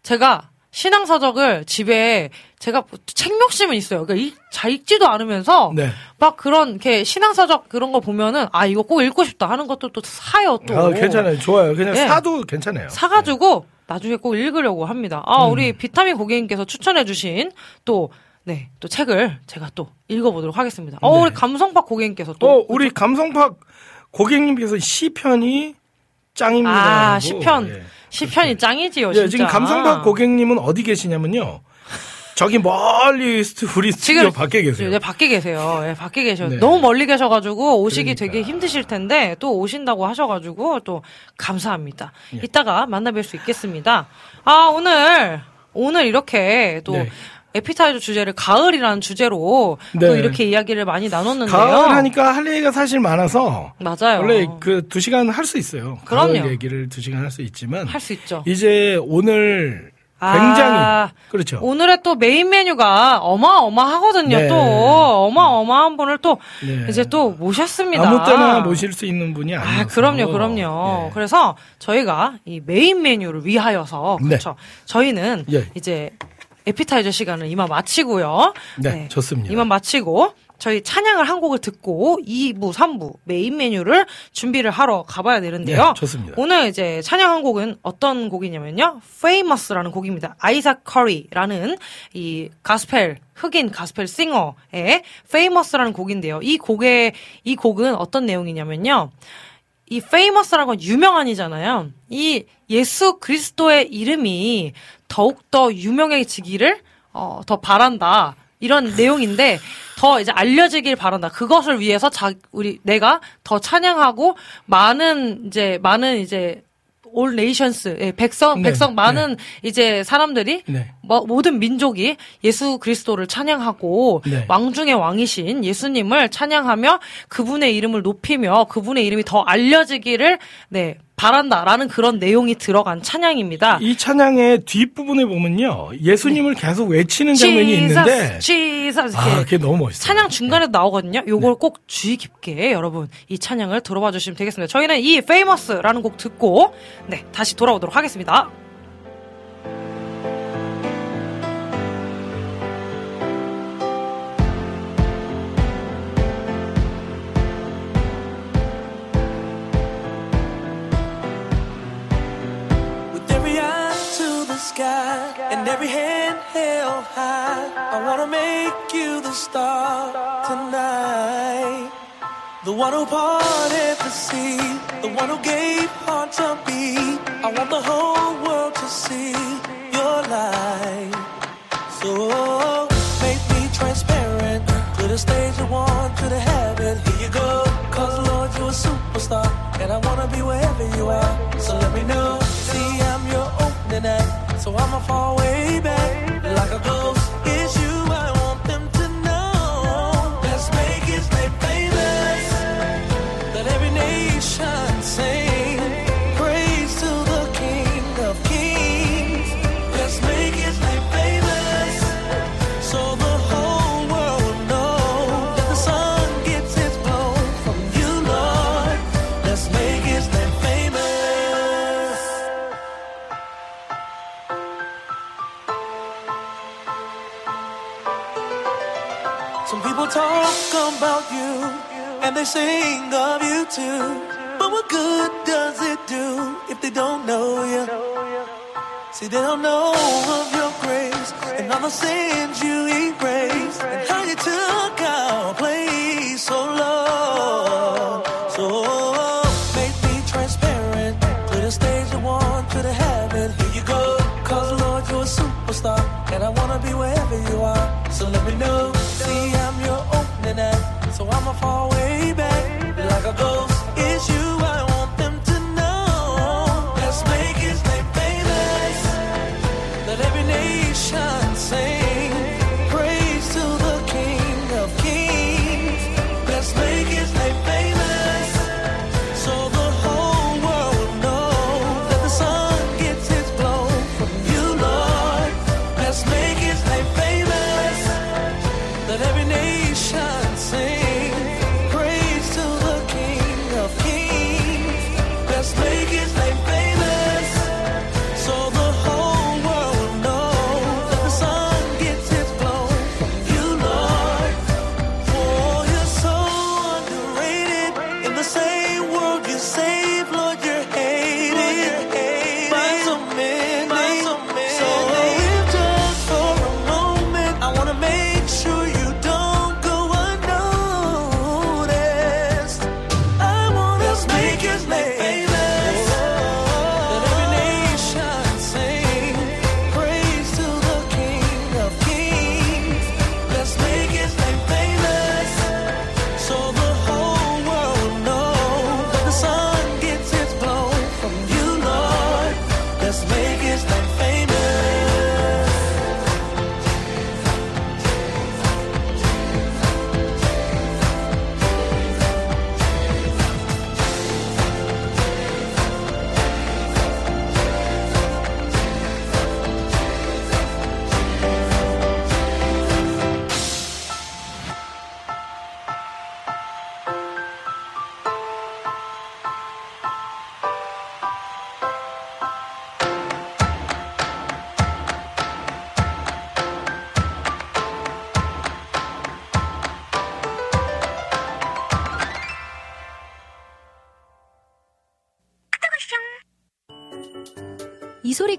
[SPEAKER 1] 제가 신앙서적을 집에 제가 책 욕심은 있어요. 그러니까 읽- 잘 읽지도 않으면서
[SPEAKER 2] 네.
[SPEAKER 1] 막 그런 이렇게 신앙서적 그런 거 보면은 아 이거 꼭 읽고 싶다 하는 것도 또 사요 또.
[SPEAKER 2] 아, 괜찮아요. 좋아요. 그냥
[SPEAKER 1] 네.
[SPEAKER 2] 사도 괜찮아요.
[SPEAKER 1] 사가지고 나중에 꼭 읽으려고 합니다. 아
[SPEAKER 2] 음.
[SPEAKER 1] 우리 비타민 고객님께서 추천해주신 또 네, 또 책을 제가 또 읽어보도록 하겠습니다. 어,
[SPEAKER 2] 네.
[SPEAKER 1] 우리 감성박 고객님께서 또.
[SPEAKER 2] 어, 우리 감성팍 고객님께서 시편이 짱입니다.
[SPEAKER 1] 아. 시편.
[SPEAKER 2] 예.
[SPEAKER 1] 시편이 짱이지요,
[SPEAKER 2] 예. 지금 감성팍 고객님은 어디 계시냐면요. 저기 멀리 스튜, 우리 스튜디오 밖에 계세요.
[SPEAKER 1] 네, 밖에 계세요. 예, 밖에 계셔.
[SPEAKER 2] 네.
[SPEAKER 1] 너무 멀리 계셔가지고 오시기
[SPEAKER 2] 그러니까.
[SPEAKER 1] 되게 힘드실 텐데 또 오신다고 하셔가지고 또 감사합니다.
[SPEAKER 2] 예.
[SPEAKER 1] 이따가 만나뵐 수 있겠습니다. 아 오늘 오늘 이렇게 또
[SPEAKER 2] 네.
[SPEAKER 1] 에피타이저 주제를 가을이라는 주제로
[SPEAKER 2] 네.
[SPEAKER 1] 또 이렇게 이야기를 많이 나눴는데요.
[SPEAKER 2] 가을 하니까 할 얘기가 사실 많아서
[SPEAKER 1] 맞아요.
[SPEAKER 2] 원래 그 두 시간 할 수 있어요.
[SPEAKER 1] 그럼요.
[SPEAKER 2] 가을 얘기를 두 시간 할 수 있지만
[SPEAKER 1] 할 수 있죠.
[SPEAKER 2] 이제 오늘
[SPEAKER 1] 아,
[SPEAKER 2] 굉장히 그렇죠.
[SPEAKER 1] 오늘의 또 메인 메뉴가 어마어마하거든요.
[SPEAKER 2] 네.
[SPEAKER 1] 또 어마어마한 분을 또
[SPEAKER 2] 네.
[SPEAKER 1] 이제 또 모셨습니다.
[SPEAKER 2] 아무 때나 모실 수 있는 분이 아니에요.
[SPEAKER 1] 아, 그럼요, 그럼요.
[SPEAKER 2] 예.
[SPEAKER 1] 그래서 저희가 이 메인 메뉴를 위하여서
[SPEAKER 2] 네.
[SPEAKER 1] 그렇죠. 저희는
[SPEAKER 2] 예.
[SPEAKER 1] 이제 에피타이저 시간을 이만 마치고요.
[SPEAKER 2] 네, 좋습니다.
[SPEAKER 1] 이만 마치고 저희 찬양을 한 곡을 듣고 2부, 3부 메인 메뉴를 준비를 하러 가봐야 되는데요.
[SPEAKER 2] 네, 좋습니다.
[SPEAKER 1] 오늘 이제 찬양 한 곡은 어떤 곡이냐면요. Famous라는 곡입니다. 아이삭 커리라는 이 가스펠 흑인 가스펠 singer의 Famous라는 곡인데요. 이 곡의 이 곡은 어떤 내용이냐면요. 이 famous라는 건 유명한이잖아요. 이 예수 그리스도의 이름이 더욱더 유명해지기를 어, 더 바란다. 이런 내용인데 더 이제 알려지길 바란다. 그것을 위해서 자 우리 내가 더 찬양하고 많은 이제 많은 이제 all nations 예, 백성
[SPEAKER 2] 네,
[SPEAKER 1] 백성 많은 이제 사람들이
[SPEAKER 2] 네.
[SPEAKER 1] 뭐, 모든 민족이 예수 그리스도를 찬양하고
[SPEAKER 2] 네.
[SPEAKER 1] 왕 중의 왕이신 예수님을 찬양하며 그분의 이름을 높이며 그분의 이름이 더 알려지기를 네 바란다라는 그런 내용이 들어간 찬양입니다.
[SPEAKER 2] 이 찬양의 뒷부분에 보면요. 예수님을 계속 외치는 장면이 있는데
[SPEAKER 1] Jesus
[SPEAKER 2] 아, 그게 너무 멋있어요.
[SPEAKER 1] 찬양 중간에도 나오거든요. 요걸 꼭 주의 깊게 여러분 이 찬양을 들어봐 주시면 되겠습니다. 저희는 이 Famous라는 곡 듣고 네 다시 돌아오도록 하겠습니다.
[SPEAKER 4] Sky and every hand held high. I wanna make you the star tonight. The one who parted the sea, the one who gave hearts to beat. I want the whole world to see your light. So make me transparent to the stage you want to the heaven. Here you go, cause Lord, you're a superstar, and I wanna be wherever you are. So let me know. So I'ma fall way back like a ghost. About you and they sing of you too. But what good does it do if they don't know you? See, they don't know of your grace and all the sins you erased and how you took our place, so Lord. So make me transparent to the stage you want to the heaven. Here you go, cause Lord, you're a superstar and I wanna be wherever you are. So let me know far way back, like a ghost it's you.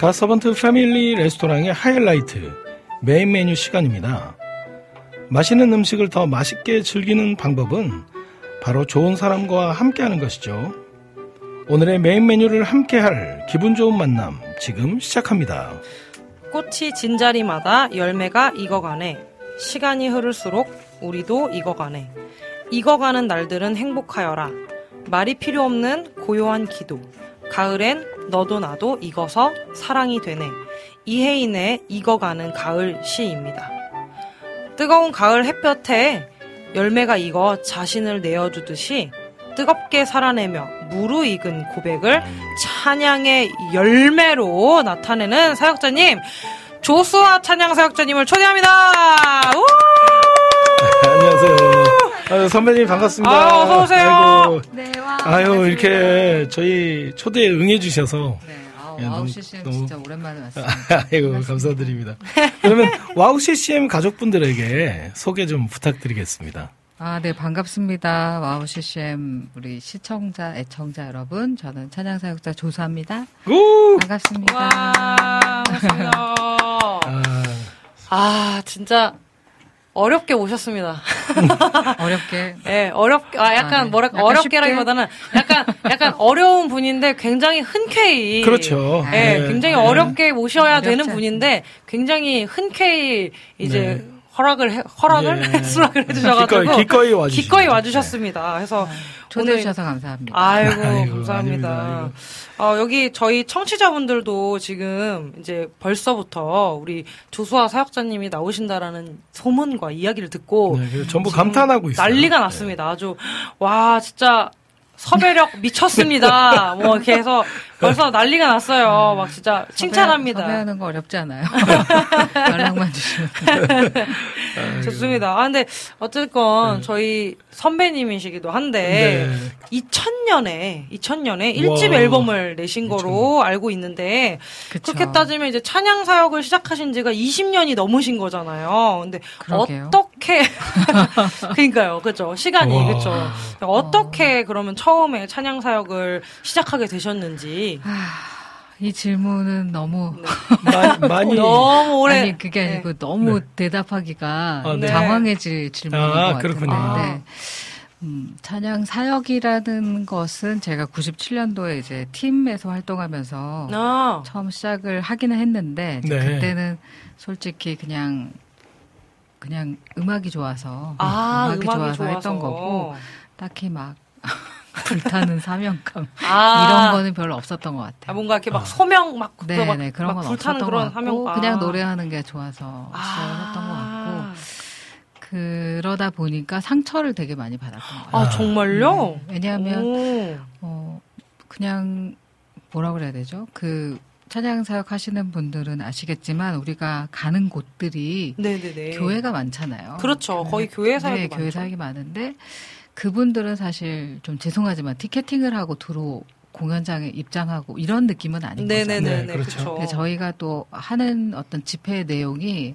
[SPEAKER 2] 가서번트 패밀리 레스토랑의 하이라이트 메인 메뉴 시간입니다. 맛있는 음식을 더 맛있게 즐기는 방법은 바로 좋은 사람과 함께하는 것이죠. 오늘의 메인 메뉴를 함께할 기분 좋은 만남 지금 시작합니다.
[SPEAKER 1] 꽃이 진 자리마다 열매가 익어가네. 시간이 흐를수록 우리도 익어가네. 익어가는 날들은 행복하여라. 말이 필요 없는 고요한 기도. 가을엔 너도 나도 익어서 사랑이 되네. 이혜인의 익어가는 가을 시입니다. 뜨거운 가을 햇볕에 열매가 익어 자신을 내어주듯이 뜨겁게 살아내며 무르익은 고백을 찬양의 열매로 나타내는 사역자님 조수아 찬양 사역자님을 초대합니다. 우! <laughs>
[SPEAKER 2] 안녕하세요. 아유, 선배님 반갑습니다.
[SPEAKER 1] 아, 어서 오세요.
[SPEAKER 2] 아이고,
[SPEAKER 5] 네, 와.
[SPEAKER 2] 아유 이렇게 저희 초대에 응해주셔서
[SPEAKER 6] 네, 아우,
[SPEAKER 2] 예,
[SPEAKER 6] 와우 CCM
[SPEAKER 2] 너무-
[SPEAKER 6] 진짜 오랜만에 왔습니다. <laughs>
[SPEAKER 2] 아이고 감사드립니다. 그러면 와우 CCM 가족분들에게 소개 좀 부탁드리겠습니다.
[SPEAKER 6] 아, 네, 반갑습니다. 와우 CCM 우리 시청자, 애청자 여러분. 저는 찬양사역자 조수아입니다.
[SPEAKER 2] 오!
[SPEAKER 6] 반갑습니다.
[SPEAKER 1] 와, 반갑습니다. <laughs>
[SPEAKER 2] 아,
[SPEAKER 1] 아, 진짜 어렵게 오셨습니다. <laughs>
[SPEAKER 6] 어렵게.
[SPEAKER 1] 예, 어렵게, 아, 약간
[SPEAKER 6] 아, 네.
[SPEAKER 1] 뭐랄까,
[SPEAKER 6] 약간
[SPEAKER 1] 어렵게라기보다는 약간, 약간 어려운 분인데 굉장히 흔쾌히.
[SPEAKER 2] 그렇죠.
[SPEAKER 1] 예,
[SPEAKER 2] 네.
[SPEAKER 1] 굉장히
[SPEAKER 2] 네.
[SPEAKER 1] 어렵게 모셔야
[SPEAKER 6] 어렵지
[SPEAKER 1] 되는
[SPEAKER 6] 않습니다.
[SPEAKER 1] 분인데 굉장히 흔쾌히 이제
[SPEAKER 2] 네.
[SPEAKER 1] 허락을, 해, 허락을?
[SPEAKER 2] 예. <laughs>
[SPEAKER 1] 수락을 해주셔가지고.
[SPEAKER 2] 기꺼이, 기꺼이 와주시죠.
[SPEAKER 1] 기꺼이 와주셨습니다. 그래서.
[SPEAKER 6] 초대해
[SPEAKER 1] 오늘-
[SPEAKER 6] 주셔서 감사합니다.
[SPEAKER 1] 아이고,
[SPEAKER 2] 아이고,
[SPEAKER 1] 감사합니다.
[SPEAKER 2] 아닙니다.
[SPEAKER 1] 어, 여기 저희 청취자분들도 지금 이제 벌써부터 우리 조수아 사역자님이 나오신다라는 소문과 이야기를 듣고
[SPEAKER 2] 네, 전부 감탄하고 있어요.
[SPEAKER 1] 난리가
[SPEAKER 2] 네.
[SPEAKER 1] 났습니다. 아주 와 진짜 섭외력 미쳤습니다. <laughs> 뭐 이렇게 해서 벌써 난리가 났어요. 막 진짜 칭찬합니다.
[SPEAKER 6] 섭외, 하는거 어렵지 않아요. <laughs> 연락만 주시면.
[SPEAKER 1] 좋습니다. 아 근데 어쨌건 저희 선배님이시기도 한데
[SPEAKER 2] 네.
[SPEAKER 1] 2000년에 2000년에 1집
[SPEAKER 2] 와.
[SPEAKER 1] 앨범을 내신 거로 알고 있는데
[SPEAKER 6] 그쵸.
[SPEAKER 1] 그렇게 따지면 이제 찬양 사역을 시작하신 지가 20년이 넘으신 거잖아요. 근데
[SPEAKER 6] 그러게요.
[SPEAKER 1] 어떻게 <laughs> 그러니까요. 그렇죠. 시간이
[SPEAKER 2] 와.
[SPEAKER 1] 그렇죠. 어떻게 그러면 처음에 찬양 사역을 시작하게 되셨는지
[SPEAKER 6] 이 질문은 너무 <laughs>
[SPEAKER 2] 마- 많이
[SPEAKER 1] 너무 오래
[SPEAKER 6] 아니 그게
[SPEAKER 1] 네.
[SPEAKER 6] 아니고 너무
[SPEAKER 2] 네.
[SPEAKER 6] 대답하기가
[SPEAKER 2] 아, 네.
[SPEAKER 6] 장황해질 질문인
[SPEAKER 2] 아,
[SPEAKER 6] 것 같은데
[SPEAKER 2] 그렇군요.
[SPEAKER 6] 네. 음, 찬양 사역이라는 것은 제가 97년도에 이제 팀에서 활동하면서
[SPEAKER 1] 아,
[SPEAKER 6] 처음 시작을 하기는 했는데
[SPEAKER 2] 네.
[SPEAKER 6] 그때는 솔직히 그냥 그냥 음악이 좋아서
[SPEAKER 1] 아
[SPEAKER 6] 음악이,
[SPEAKER 1] 음악이
[SPEAKER 6] 좋아서,
[SPEAKER 1] 좋아서
[SPEAKER 6] 했던 거고 딱히 막 <laughs> 불타는 사명감
[SPEAKER 1] 아.
[SPEAKER 6] 이런 거는 별로 없었던 것
[SPEAKER 1] 아,
[SPEAKER 6] 같아요.
[SPEAKER 1] 뭔가 이렇게 막 소명 막, 그
[SPEAKER 6] 네,
[SPEAKER 1] 막,
[SPEAKER 6] 네 그런 막건
[SPEAKER 1] 불타는
[SPEAKER 6] 없었던
[SPEAKER 1] 그런
[SPEAKER 6] 것 같고
[SPEAKER 1] 사명
[SPEAKER 6] 그냥
[SPEAKER 1] 아.
[SPEAKER 6] 노래하는 게 좋아서 시작을 했던 것 같고
[SPEAKER 1] 아,
[SPEAKER 6] 그러다 보니까 상처를 되게 많이 같아요.
[SPEAKER 1] 아 정말요?
[SPEAKER 6] 네. 왜냐하면
[SPEAKER 1] 오.
[SPEAKER 6] 어, 그냥 뭐라 그래야 되죠? 그 찬양 사역 하시는 분들은 아시겠지만 우리가 가는 곳들이
[SPEAKER 1] 네네네.
[SPEAKER 6] 교회가 많잖아요.
[SPEAKER 1] 그렇죠.
[SPEAKER 6] 교회-
[SPEAKER 1] 거의 교회 사역이
[SPEAKER 6] 네,
[SPEAKER 1] 많죠.
[SPEAKER 6] 교회 사역이 많은데 그분들은 사실 좀 죄송하지만 티켓팅을 하고 들어 공연장에 입장하고 이런 느낌은 아닌
[SPEAKER 1] 네네네.
[SPEAKER 6] 거잖아요.
[SPEAKER 2] 네,
[SPEAKER 1] 네,
[SPEAKER 2] 그렇죠.
[SPEAKER 1] 그렇죠.
[SPEAKER 6] 저희가 또 하는 어떤 집회 내용이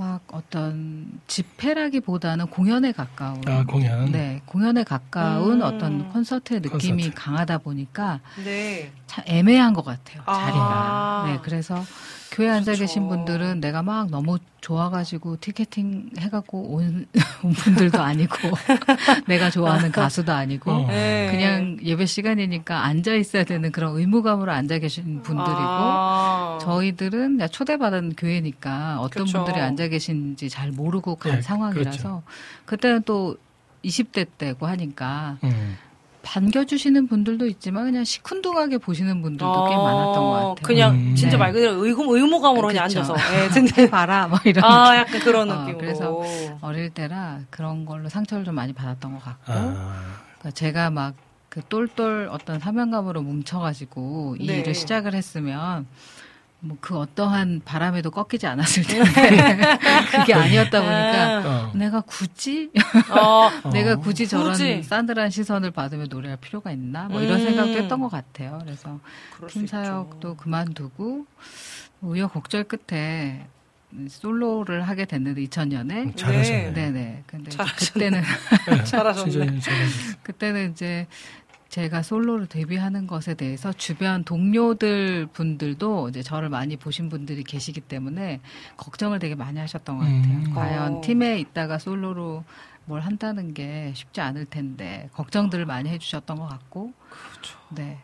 [SPEAKER 6] 막 어떤 집회라기보다는 공연에 가까운
[SPEAKER 2] 아, 공연.
[SPEAKER 6] 네 공연에 가까운
[SPEAKER 1] 음.
[SPEAKER 6] 어떤 콘서트의 느낌이
[SPEAKER 2] 콘서트.
[SPEAKER 6] 강하다 보니까
[SPEAKER 1] 네.
[SPEAKER 6] 참 애매한 것 같아요
[SPEAKER 1] 아.
[SPEAKER 6] 자리가 네 그래서 교회 앉아
[SPEAKER 1] 그렇죠.
[SPEAKER 6] 계신 분들은 내가 막 너무 좋아가지고 티켓팅 해갖고 온, <laughs> 온 분들도 아니고 <laughs> 내가 좋아하는 가수도 아니고
[SPEAKER 2] 어.
[SPEAKER 1] 네.
[SPEAKER 6] 그냥 예배 시간이니까 앉아 있어야 되는 그런 의무감으로 앉아 계신 분들이고
[SPEAKER 1] 아.
[SPEAKER 6] 저희들은 초대받은 교회니까 어떤
[SPEAKER 1] 그쵸.
[SPEAKER 6] 분들이 앉아 계신지 잘 모르고 간
[SPEAKER 2] 네,
[SPEAKER 6] 상황이라서 그때는 또 20대 때고 하니까
[SPEAKER 2] 음.
[SPEAKER 6] 반겨주시는 분들도 있지만 그냥 시큰둥하게 보시는 분들도 꽤
[SPEAKER 1] 아,
[SPEAKER 6] 많았던 것 같아요.
[SPEAKER 1] 그냥
[SPEAKER 2] 음.
[SPEAKER 1] 진짜
[SPEAKER 6] 네.
[SPEAKER 1] 말 그대로 의무, 의무감으로 그냥. 앉아서. <laughs> 예, 근데
[SPEAKER 6] 봐라 뭐 이런
[SPEAKER 1] 아, 약간 그런
[SPEAKER 6] 어,
[SPEAKER 1] 느낌으로.
[SPEAKER 6] 그래서 어릴 때라 그런 걸로 상처를 좀 많이 받았던 것 같고
[SPEAKER 2] 아,
[SPEAKER 6] 그러니까 제가 막 그 똘똘 어떤 사명감으로 뭉쳐가지고 이
[SPEAKER 1] 네.
[SPEAKER 6] 일을 시작을 했으면 뭐 그 어떠한 바람에도 꺾이지 않았을 <laughs> 텐데 그게 아니었다 보니까
[SPEAKER 2] 어.
[SPEAKER 6] 내가 굳이
[SPEAKER 1] 어, <laughs>
[SPEAKER 6] 내가 굳이 저런
[SPEAKER 1] 굳이.
[SPEAKER 6] 싸늘한 시선을 받으며 노래할 필요가 있나 뭐 이런
[SPEAKER 1] 음.
[SPEAKER 6] 생각도 했던 것 같아요. 그래서
[SPEAKER 1] 그럴
[SPEAKER 6] 수팀
[SPEAKER 1] 있죠.
[SPEAKER 6] 사역도 그만두고 우여곡절 끝에 솔로를 하게 됐는데 2000년에
[SPEAKER 2] 잘하셨네.
[SPEAKER 6] 네네. 근데
[SPEAKER 1] 잘하셨네.
[SPEAKER 6] 그때는 <laughs>
[SPEAKER 2] 네,
[SPEAKER 1] 잘하셨네.
[SPEAKER 6] 그때는 이제 제가 솔로로 데뷔하는 것에 대해서 주변 동료들 분들도 이제 저를 많이 보신 분들이 계시기 때문에 걱정을 되게 많이 하셨던 것 같아요.
[SPEAKER 2] 음.
[SPEAKER 6] 과연
[SPEAKER 1] 어.
[SPEAKER 6] 팀에 있다가 솔로로 뭘 한다는 게 쉽지 않을 텐데 걱정들을 많이 해주셨던 것 같고.
[SPEAKER 1] 그렇죠.
[SPEAKER 6] 네.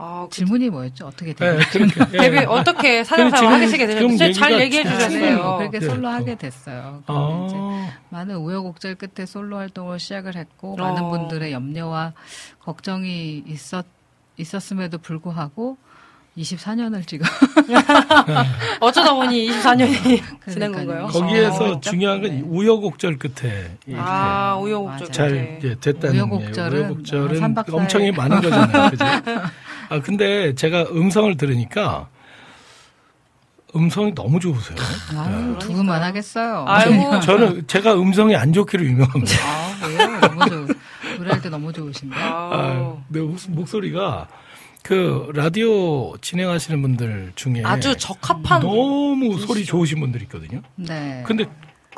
[SPEAKER 1] 아, 그
[SPEAKER 6] 질문이 뭐였죠? 어떻게
[SPEAKER 2] 예,
[SPEAKER 6] 데뷔?
[SPEAKER 2] 그러니까, 예.
[SPEAKER 1] 데뷔 어떻게 사냥
[SPEAKER 2] 지금-
[SPEAKER 1] 사용 하시게 되셨는지 잘 얘기해
[SPEAKER 2] 쭉
[SPEAKER 1] 주셨어요.
[SPEAKER 2] 네.
[SPEAKER 6] 그렇게
[SPEAKER 2] 네,
[SPEAKER 6] 솔로
[SPEAKER 2] 또.
[SPEAKER 6] 하게 됐어요. 그럼 이제
[SPEAKER 2] 아,
[SPEAKER 6] 많은 우여곡절 끝에 솔로 활동을 시작을 했고 많은
[SPEAKER 1] 어.
[SPEAKER 6] 분들의 염려와 걱정이 있었 있었음에도 불구하고 24년을 지금 <laughs>
[SPEAKER 1] 어쩌다 보니 24년이 지난
[SPEAKER 6] 그러니까요.
[SPEAKER 1] 건가요?
[SPEAKER 2] 거기에서
[SPEAKER 1] 어.
[SPEAKER 2] 중요한 건
[SPEAKER 6] 네.
[SPEAKER 2] 우여곡절 끝에
[SPEAKER 1] 아. 우여곡절.
[SPEAKER 2] 잘. 이제 됐다는
[SPEAKER 6] 우여곡절은
[SPEAKER 2] 게 우여곡절은
[SPEAKER 6] 사일.
[SPEAKER 2] 엄청이 많은 거잖아요. 그죠? <laughs> 아 근데 제가 음성을 들으니까 음성이 너무 좋으세요.
[SPEAKER 6] 아유, 누구만 하겠어요.
[SPEAKER 1] 아이고.
[SPEAKER 2] 저는 제가 음성이 안 좋기로 유명합니다.
[SPEAKER 6] 아, 왜요? 너무 좋. 노래할 때 너무 좋으신데.
[SPEAKER 2] 아, 목- 목소리가 그 라디오 진행하시는 분들 중에
[SPEAKER 1] 아주 적합한
[SPEAKER 2] 너무 소리 좋으신 분들 있거든요.
[SPEAKER 6] 네.
[SPEAKER 2] 근데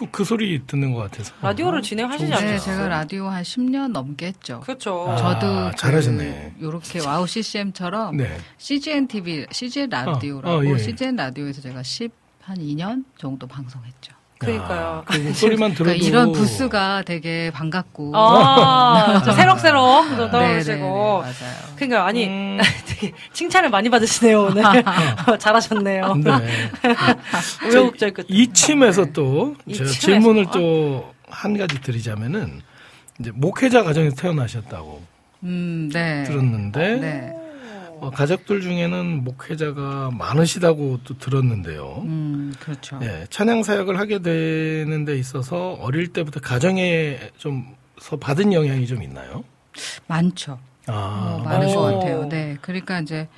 [SPEAKER 2] 그, 그 소리 듣는 것 같아서
[SPEAKER 1] 라디오를 진행하시지
[SPEAKER 6] 네,
[SPEAKER 1] 않나요?
[SPEAKER 6] 제가 라디오 한 10년 넘게 했죠.
[SPEAKER 1] 그렇죠.
[SPEAKER 2] 아,
[SPEAKER 6] 저도
[SPEAKER 2] 잘하셨네.
[SPEAKER 6] 이렇게 와우 CCM처럼
[SPEAKER 2] 네.
[SPEAKER 6] CGN TV, CGN 라디오라고
[SPEAKER 2] 어, 어, 예, 예.
[SPEAKER 6] CGN 라디오에서 제가 10, 한 2년 정도 방송했죠.
[SPEAKER 1] 그러니까요.
[SPEAKER 2] 아, <laughs> 그 목소리만 들어도
[SPEAKER 6] 그러니까 이런 부스가 되게 반갑고.
[SPEAKER 1] 아, <laughs> 좀 새록새록 좀
[SPEAKER 6] 네, 네, 네,
[SPEAKER 1] 떠오르시고.
[SPEAKER 6] 맞아요.
[SPEAKER 1] 그러니까 아니
[SPEAKER 2] 음. <laughs>
[SPEAKER 1] 되게 칭찬을 많이 받으시네요 오늘. 잘하셨네요.
[SPEAKER 2] 네.
[SPEAKER 1] 우여곡절 끝.
[SPEAKER 2] 이침에서 또 제가? 질문을 또 한 가지 드리자면은 이제 목회자 가정에서 태어나셨다고
[SPEAKER 6] 음, 네.
[SPEAKER 2] 들었는데
[SPEAKER 6] 네.
[SPEAKER 2] 어, 가족들 중에는 목회자가 많으시다고 또 들었는데요.
[SPEAKER 6] 음, 그렇죠.
[SPEAKER 2] 예, 찬양 사역을 하게 되는 데 있어서 어릴 때부터 가정에 좀서 받은 영향이 좀 있나요?
[SPEAKER 6] 많죠.
[SPEAKER 2] 아,
[SPEAKER 6] 어, 많은 것. 같아요. 네. 그러니까 이제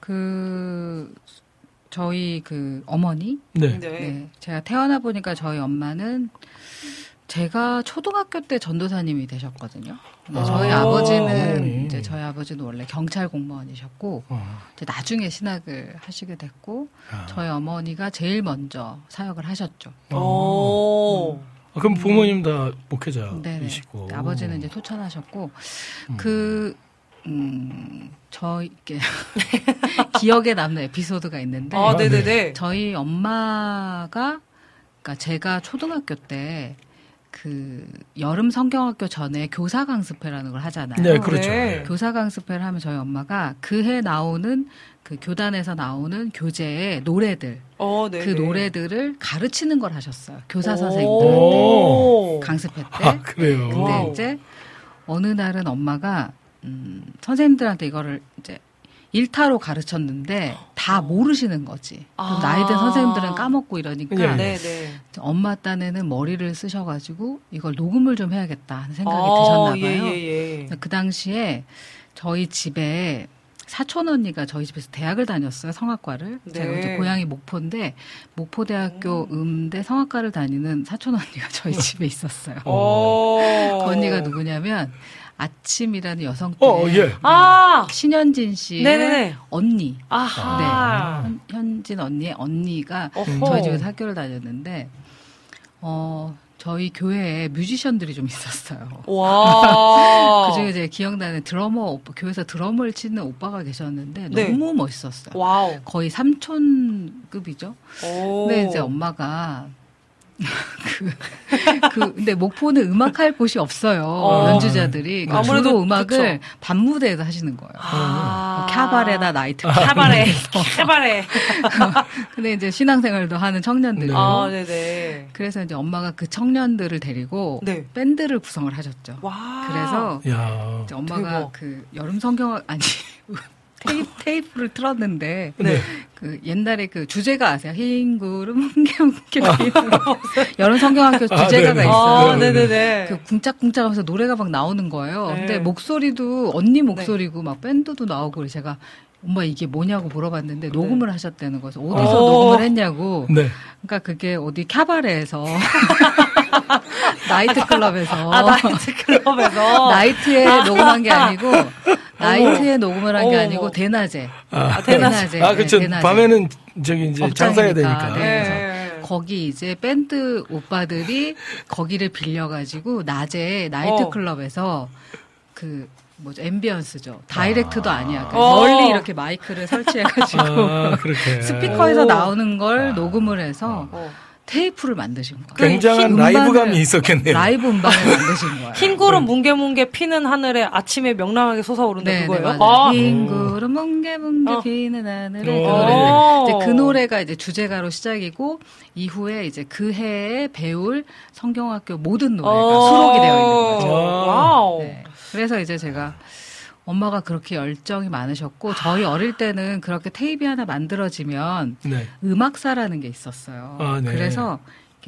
[SPEAKER 6] 그 저희 그 어머니
[SPEAKER 2] 네.
[SPEAKER 1] 네.
[SPEAKER 6] 네. 제가 태어나 보니까 저희 엄마는 제가 초등학교 때 전도사님이 되셨거든요.
[SPEAKER 2] 아,
[SPEAKER 6] 저희 아버지는
[SPEAKER 2] 어머니.
[SPEAKER 6] 이제 저희 아버지는 원래 경찰 공무원이셨고
[SPEAKER 2] 어,
[SPEAKER 6] 이제 나중에 신학을 하시게 됐고
[SPEAKER 2] 아.
[SPEAKER 6] 저희 어머니가 제일 먼저 사역을 하셨죠.
[SPEAKER 1] 오.
[SPEAKER 2] 아, 그럼 부모님 다. 목회자이시고
[SPEAKER 6] 아버지는 이제 토천하셨고
[SPEAKER 2] 음.
[SPEAKER 6] 그 음, 저 이게 <laughs> 기억에 남는 에피소드가 있는데
[SPEAKER 1] 아, 네네네.
[SPEAKER 6] 저희 엄마가 그러니까 제가 초등학교 때 그 여름 성경학교 전에 교사 강습회라는 걸 하잖아요.
[SPEAKER 2] 네, 그렇죠.
[SPEAKER 1] 네.
[SPEAKER 2] 네.
[SPEAKER 6] 교사 강습회를 하면 저희 엄마가 그 해 나오는 그 교단에서 나오는 교재의 노래들
[SPEAKER 1] 어, 네.
[SPEAKER 6] 그 노래들을 가르치는 걸 하셨어요. 교사
[SPEAKER 1] 오.
[SPEAKER 6] 선생님들한테 강습회 때.
[SPEAKER 2] 아, 그래요.
[SPEAKER 6] 근데
[SPEAKER 1] 와우.
[SPEAKER 6] 이제 어느 날은 엄마가 음, 선생님들한테 이거를 이제 일타로 가르쳤는데 다 모르시는 거지.
[SPEAKER 1] 아.
[SPEAKER 6] 나이 든 선생님들은 까먹고 이러니까
[SPEAKER 2] 예.
[SPEAKER 1] 네, 네.
[SPEAKER 6] 엄마 딴에는 머리를 쓰셔가지고 이걸 녹음을 좀 해야겠다 하는 생각이
[SPEAKER 1] 어,
[SPEAKER 6] 드셨나 봐요.
[SPEAKER 1] 예, 예, 예.
[SPEAKER 6] 그 당시에 저희 집에 사촌 언니가 저희 집에서 대학을 다녔어요 성악과를
[SPEAKER 1] 네.
[SPEAKER 6] 제가 이제 고향이 목포인데 목포대학교 음대 성악과를 다니는 사촌 언니가 저희 집에 있었어요.
[SPEAKER 1] 오.
[SPEAKER 6] 그 언니가 누구냐면 아침이라는 여성
[SPEAKER 2] 어, 예.
[SPEAKER 1] 아!
[SPEAKER 6] 신현진 씨의
[SPEAKER 1] 네네네.
[SPEAKER 6] 언니
[SPEAKER 1] 아하.
[SPEAKER 6] 현, 현진 언니의 언니가
[SPEAKER 1] 어허.
[SPEAKER 6] 저희 집에서 학교를 다녔는데 어 저희 교회에 뮤지션들이 좀 있었어요.
[SPEAKER 1] 와. <laughs>
[SPEAKER 6] 그중에 제 기억나는 드러머 오빠, 교회에서 드럼을 치는 오빠가 계셨는데
[SPEAKER 1] 네.
[SPEAKER 6] 너무 멋있었어요.
[SPEAKER 1] 와우.
[SPEAKER 6] 거의 삼촌급이죠.
[SPEAKER 1] 오.
[SPEAKER 6] 근데 이제 엄마가 그, 그 근데 목포는 음악할 곳이 없어요.
[SPEAKER 1] 어.
[SPEAKER 6] 연주자들이 그러니까
[SPEAKER 1] 아무래도
[SPEAKER 6] 주로 음악을
[SPEAKER 1] 그쵸.
[SPEAKER 6] 밤무대에서 하시는 거예요.
[SPEAKER 1] 아.
[SPEAKER 6] 뭐 캬바레나 나이트
[SPEAKER 1] 카바레. 카바레. <laughs>
[SPEAKER 6] 근데 이제 신앙생활도 하는 청년들.
[SPEAKER 1] 아, 네네.
[SPEAKER 6] 그래서 이제 엄마가 그 청년들을 데리고
[SPEAKER 1] 네.
[SPEAKER 6] 밴드를 구성을 하셨죠.
[SPEAKER 1] 와.
[SPEAKER 6] 그래서
[SPEAKER 2] 야.
[SPEAKER 6] 이제 엄마가
[SPEAKER 1] 대박.
[SPEAKER 6] 그 여름 성경 아니 테이프, 테이프 를 틀었는데
[SPEAKER 1] 네.
[SPEAKER 6] 그 옛날에 그 주제가 아세요? 흰 구름 뭉게뭉게 여름 성경학교
[SPEAKER 2] 아,
[SPEAKER 6] 주제가가
[SPEAKER 2] 네네.
[SPEAKER 6] 있어요.
[SPEAKER 1] 아, 네네네.
[SPEAKER 6] 그 궁짝궁짝하면서 노래가 막 나오는 거예요.
[SPEAKER 1] 네.
[SPEAKER 6] 근데 목소리도 언니 목소리고 막 밴드도 나오고 제가 엄마 이게 뭐냐고 물어봤는데 녹음을 하셨다는 거죠. 어디서
[SPEAKER 1] 오.
[SPEAKER 6] 녹음을 했냐고.
[SPEAKER 2] 네.
[SPEAKER 6] 그러니까 그게 어디 캬바레에서 <laughs> <laughs> 나이트 클럽에서
[SPEAKER 1] 아, 나이트 클럽에서. <laughs>
[SPEAKER 6] 나이트에 녹음한 게 아니고 나이트에 녹음을 한 게 아니고. 대낮에
[SPEAKER 2] 아,
[SPEAKER 6] 대낮에
[SPEAKER 2] 아, 그쵸.
[SPEAKER 6] 네, 대낮에.
[SPEAKER 2] 밤에는 저기 이제 장사해야
[SPEAKER 6] 업장이니까.
[SPEAKER 2] 되니까.
[SPEAKER 6] 네.
[SPEAKER 1] 네.
[SPEAKER 6] 거기 이제 밴드 오빠들이 거기를 빌려가지고 낮에 나이트
[SPEAKER 1] 어.
[SPEAKER 6] 클럽에서 그 뭐죠 ambience죠. direct도 아. 니야
[SPEAKER 1] 어.
[SPEAKER 6] 멀리 이렇게 마이크를 설치해가지고
[SPEAKER 2] 아. <laughs>
[SPEAKER 6] 스피커에서
[SPEAKER 1] 오.
[SPEAKER 6] 나오는 걸
[SPEAKER 2] 아.
[SPEAKER 6] 녹음을 해서
[SPEAKER 1] 어.
[SPEAKER 6] 테이프를 만드신 거예요.
[SPEAKER 2] 굉장한
[SPEAKER 6] 흰
[SPEAKER 2] 라이브감이
[SPEAKER 6] 음반을-
[SPEAKER 2] 있었겠네요.
[SPEAKER 6] 라이브 음반을 만드신 거예요.
[SPEAKER 1] 흰 구름 뭉게뭉게 피는 하늘에 아침에 명랑하게 솟아오른다
[SPEAKER 6] 네, 네,
[SPEAKER 1] 그거예요?
[SPEAKER 6] 맞아요.
[SPEAKER 1] 아,
[SPEAKER 6] 흰 구름 뭉게뭉게
[SPEAKER 1] 어.
[SPEAKER 6] 피는 하늘에 그
[SPEAKER 2] 어.
[SPEAKER 6] 노래.
[SPEAKER 1] 어.
[SPEAKER 6] 이제 그 노래가 이제 주제가로 시작이고 이후에 이제 그 해에 배울 성경학교 모든 노래가
[SPEAKER 1] 어.
[SPEAKER 6] 수록이 되어 있는 거죠.
[SPEAKER 1] 와우.
[SPEAKER 6] 네. 그래서 이제 제가 엄마가 그렇게 열정이 많으셨고 저희 어릴 때는 그렇게 테이프 하나 만들어지면
[SPEAKER 2] 네.
[SPEAKER 6] 음악사라는 게 있었어요.
[SPEAKER 2] 아, 네.
[SPEAKER 6] 그래서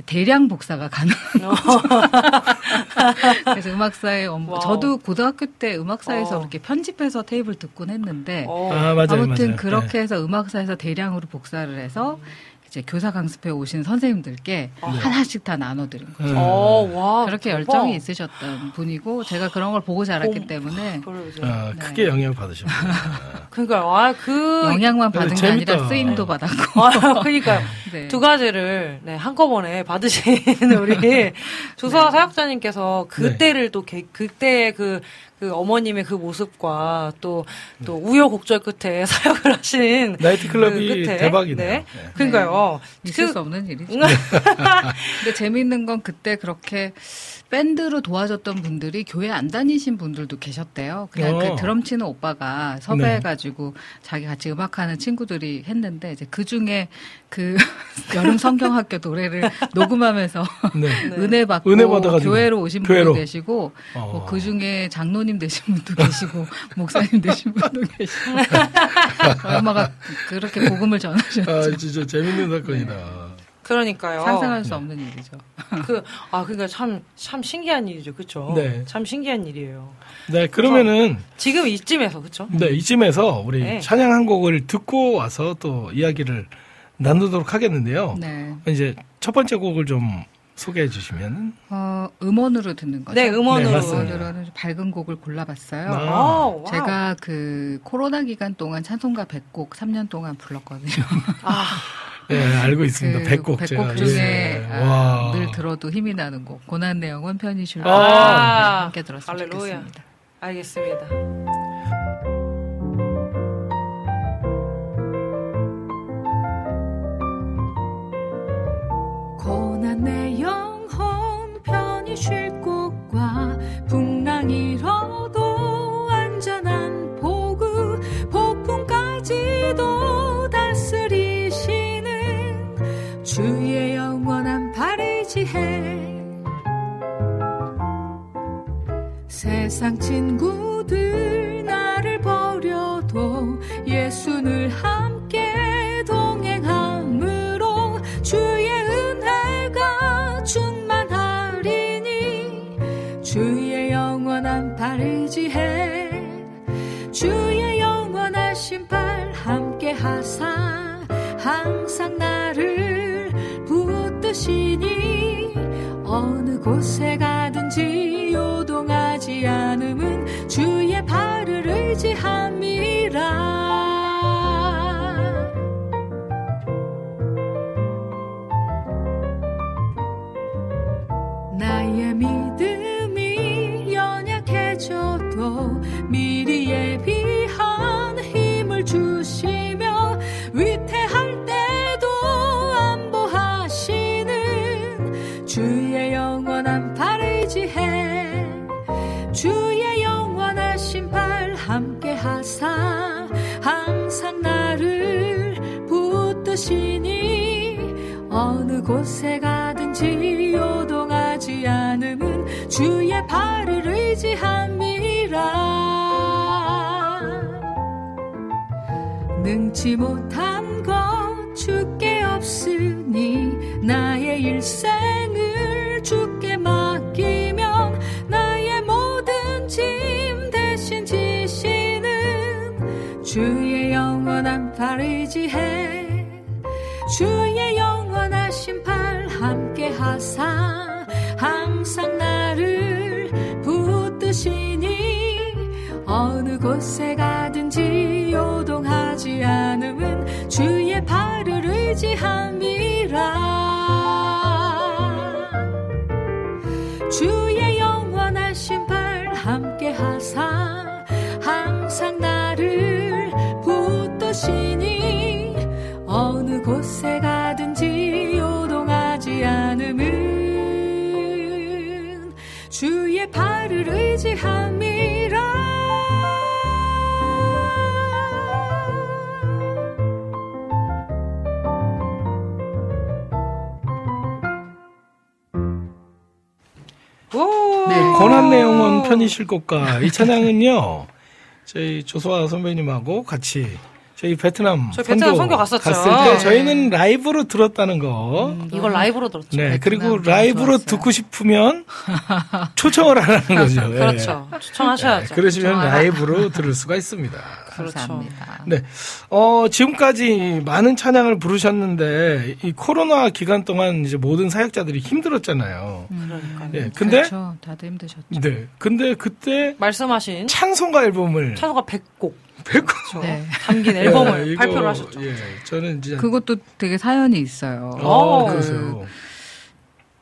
[SPEAKER 6] 대량 복사가 <laughs> 거죠. 그래서 음악사에 엄-
[SPEAKER 1] 와우.
[SPEAKER 6] 저도 고등학교 때 음악사에서
[SPEAKER 1] 어.
[SPEAKER 6] 그렇게 편집해서 테이프를 듣곤 했는데
[SPEAKER 1] 어.
[SPEAKER 2] 아, 맞아요.
[SPEAKER 6] 그렇게
[SPEAKER 2] 네.
[SPEAKER 6] 해서 음악사에서 대량으로 복사를 해서 이제 교사 강습회 오신 선생님들께 하나씩 다 나눠드린 거예요.
[SPEAKER 2] 네.
[SPEAKER 1] 어, 와.
[SPEAKER 6] 그렇게
[SPEAKER 1] 대박.
[SPEAKER 6] 열정이 있으셨던 분이고 제가 그런 걸 보고 자랐기
[SPEAKER 1] 봄.
[SPEAKER 6] 때문에
[SPEAKER 1] 그러죠.
[SPEAKER 2] 아,
[SPEAKER 6] 네.
[SPEAKER 2] 크게 영향을 받으셨구나. <laughs>
[SPEAKER 1] 그러니까 아, 그
[SPEAKER 6] 영향만
[SPEAKER 2] 네,
[SPEAKER 6] 받은 게
[SPEAKER 2] 재밌다.
[SPEAKER 6] 아니라 쓰임도 받았고
[SPEAKER 1] 아, 그러니까요. <laughs>
[SPEAKER 6] 네.
[SPEAKER 1] 두 가지를 네, 한꺼번에 받으신 <laughs> 우리 조서아 사역자님께서 그때를 또 개- 그때의 그, 그 어머님의 그 모습과 또, 또 우여곡절 끝에 <laughs> 사역을 하신
[SPEAKER 2] 나이트클럽이
[SPEAKER 1] 그 끝에,
[SPEAKER 2] 대박이네요.
[SPEAKER 1] 네.
[SPEAKER 2] 네.
[SPEAKER 1] 그러니까요.
[SPEAKER 6] 있을
[SPEAKER 1] 그-
[SPEAKER 6] 수 없는 일이죠. <laughs> 근데 재미있는 건 그때 그렇게 밴드로 도와줬던 분들이 교회 안 다니신 분들도 계셨대요. 그냥
[SPEAKER 2] 어.
[SPEAKER 6] 그 드럼 치는 오빠가 섭외해가지고 자기 같이 음악하는 친구들이 했는데 이제 그 중에 그 <laughs> 여름 성경학교 노래를 <laughs> 녹음하면서 <laughs>
[SPEAKER 2] 네.
[SPEAKER 6] 은혜 받고
[SPEAKER 2] 은혜
[SPEAKER 6] 교회로 오신. 분도 계시고
[SPEAKER 2] 어.
[SPEAKER 6] 뭐 그 중에 장로님 되신 분도 계시고 목사님 되신 분도 계시고 엄마가 그렇게 복음을 전하셨죠.
[SPEAKER 2] 아, 진짜 재밌는 사건이다.
[SPEAKER 1] 그러니까요.
[SPEAKER 6] 상상할 수 없는 일이죠. <laughs>
[SPEAKER 1] 그, 아, 그러니까 참, 참 신기한 일이죠. 그쵸?
[SPEAKER 2] 네.
[SPEAKER 1] 참 신기한 일이에요.
[SPEAKER 2] 네, 그러면은
[SPEAKER 1] 지금 이쯤에서, 그쵸?
[SPEAKER 2] 네, 이쯤에서 우리
[SPEAKER 1] 네.
[SPEAKER 2] 찬양 한 곡을 듣고 와서 또 이야기를 나누도록 하겠는데요.
[SPEAKER 6] 네.
[SPEAKER 2] 이제 첫 번째 곡을 좀 소개해 주시면
[SPEAKER 6] 어, 음원으로 듣는 거죠.
[SPEAKER 1] 네, 음원으로.
[SPEAKER 2] 네.
[SPEAKER 6] 음원으로는 좀 밝은 곡을 골라봤어요.
[SPEAKER 2] 아.
[SPEAKER 1] 아.
[SPEAKER 6] 제가 그 코로나 기간 동안 찬송가 100곡 3년 동안 불렀거든요.
[SPEAKER 1] 아, <laughs>
[SPEAKER 2] 네, 알고 있습니다.
[SPEAKER 6] 그
[SPEAKER 2] 백곡
[SPEAKER 6] 100곡
[SPEAKER 2] 제가
[SPEAKER 6] 중에
[SPEAKER 2] 예.
[SPEAKER 6] 아,
[SPEAKER 2] 와.
[SPEAKER 6] 늘 들어도 힘이 나는 곡 고난 내용은 편히 쉴
[SPEAKER 1] 아.
[SPEAKER 6] 함께 들었으면
[SPEAKER 1] 할렐루야.
[SPEAKER 6] 좋겠습니다.
[SPEAKER 1] 알겠습니다.
[SPEAKER 7] 주의 영원한 발의지혜. 세상 친구들 나를 버려도 예수 늘 함께 동행함으로 주의 은혜가 충만하리니 주의 영원한 발의지혜. 주의 영원한 신발 함께 하사 항상 나를 붙드시니 어느 곳에 가든지 요동하지 않음은 주의 발을 의지함이라 곳에 가든지 요동하지 않음은 주의 발을 의지함이라. 능치 못한 것 주께 없으니 나의 일생을 주께 맡기면 나의 모든 짐 대신 지시는 주의 영원한 발의 지혜 주의 영 선하신 팔 함께 하사 항상 나를 붙드시니 어느 곳에 가든지 요동하지 않음은 주의 팔을 의지함이라. 주의 영원하신 팔 함께 하사
[SPEAKER 1] 항상 나를 붙드시니 어느 곳에 가든지 믿음은 주의 발을 의지함이라.
[SPEAKER 6] 네,
[SPEAKER 2] 권한내 영혼 편이실 것과 이 찬양은요 저희 조소아 선배님하고 같이 저희 베트남
[SPEAKER 1] 저희 베트남 선교 갔었죠.
[SPEAKER 2] 갔을 때
[SPEAKER 1] 네.
[SPEAKER 2] 저희는 라이브로 들었다는 거.
[SPEAKER 1] 이걸 라이브로 들었죠.
[SPEAKER 2] 네, 그리고 라이브로
[SPEAKER 6] 좋았어요.
[SPEAKER 2] 듣고 싶으면 <laughs> 초청을 하라는 거죠. 예.
[SPEAKER 1] 그렇죠.
[SPEAKER 2] 네,
[SPEAKER 1] 추천하셔야죠.
[SPEAKER 2] 그러시면
[SPEAKER 6] 좋아요.
[SPEAKER 2] 라이브로 들을 수가 있습니다. <laughs>
[SPEAKER 1] 그렇죠.
[SPEAKER 6] 감사합니다.
[SPEAKER 2] 네. 어, 지금까지 많은 찬양을 부르셨는데, 이 코로나 기간 동안 이제 모든 사역자들이 힘들었잖아요.
[SPEAKER 1] 그러니까요.
[SPEAKER 2] 예. 근데,
[SPEAKER 6] 그렇죠. 다들 힘드셨죠.
[SPEAKER 2] 네. 근데 그때
[SPEAKER 1] 말씀하신
[SPEAKER 2] 찬송가 앨범을
[SPEAKER 1] 찬송가 100곡
[SPEAKER 2] 뵙고.
[SPEAKER 6] 네.
[SPEAKER 1] 담긴
[SPEAKER 2] 예,
[SPEAKER 1] 앨범을
[SPEAKER 2] 이거,
[SPEAKER 1] 발표를 하셨죠.
[SPEAKER 2] 예. 저는 이제.
[SPEAKER 6] 그것도 되게 사연이 있어요.
[SPEAKER 2] 어,
[SPEAKER 1] 그-.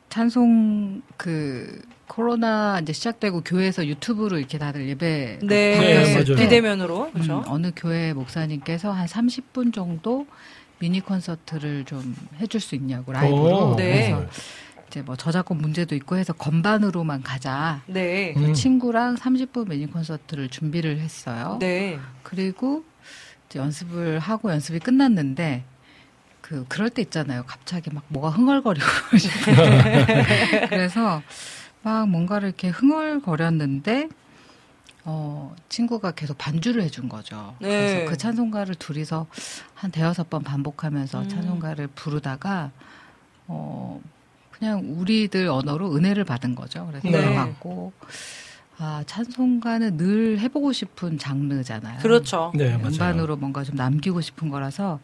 [SPEAKER 6] 찬송 그 코로나 이제 시작되고 교회에서 유튜브로 이렇게 다들 예배
[SPEAKER 1] 네,
[SPEAKER 2] 네, 맞아요.
[SPEAKER 1] 비대면으로 그렇죠.
[SPEAKER 6] 음, 어느 교회 목사님께서 한 30분 정도 미니 콘서트를 좀 해줄 수 있냐고 라이브로
[SPEAKER 2] 오,
[SPEAKER 1] 네.
[SPEAKER 6] 그래서 이제 뭐 저작권 문제도 있고 해서 건반으로만 가자.
[SPEAKER 1] 네,
[SPEAKER 2] 음.
[SPEAKER 6] 친구랑 30분 미니 콘서트를 준비를 했어요.
[SPEAKER 1] 네,
[SPEAKER 6] 그리고 이제 연습을 하고 연습이 끝났는데 그 그럴 때 있잖아요. 갑자기 막 뭐가 흥얼거리고 <laughs> 그래서 막 뭔가를 이렇게 흥얼거렸는데 어 친구가 계속 반주를 해준 거죠.
[SPEAKER 1] 네.
[SPEAKER 6] 그래서 그 찬송가를 둘이서 한 대여섯 번 반복하면서
[SPEAKER 1] 음.
[SPEAKER 6] 찬송가를 부르다가 어 그냥 우리들 언어로 은혜를 받은 거죠. 그래서
[SPEAKER 1] 네.
[SPEAKER 6] 들어갔고 아 찬송가는 늘 해보고 싶은 장르잖아요.
[SPEAKER 1] 그렇죠.
[SPEAKER 2] 네.
[SPEAKER 6] 음반으로 뭔가 좀 남기고 싶은 거라서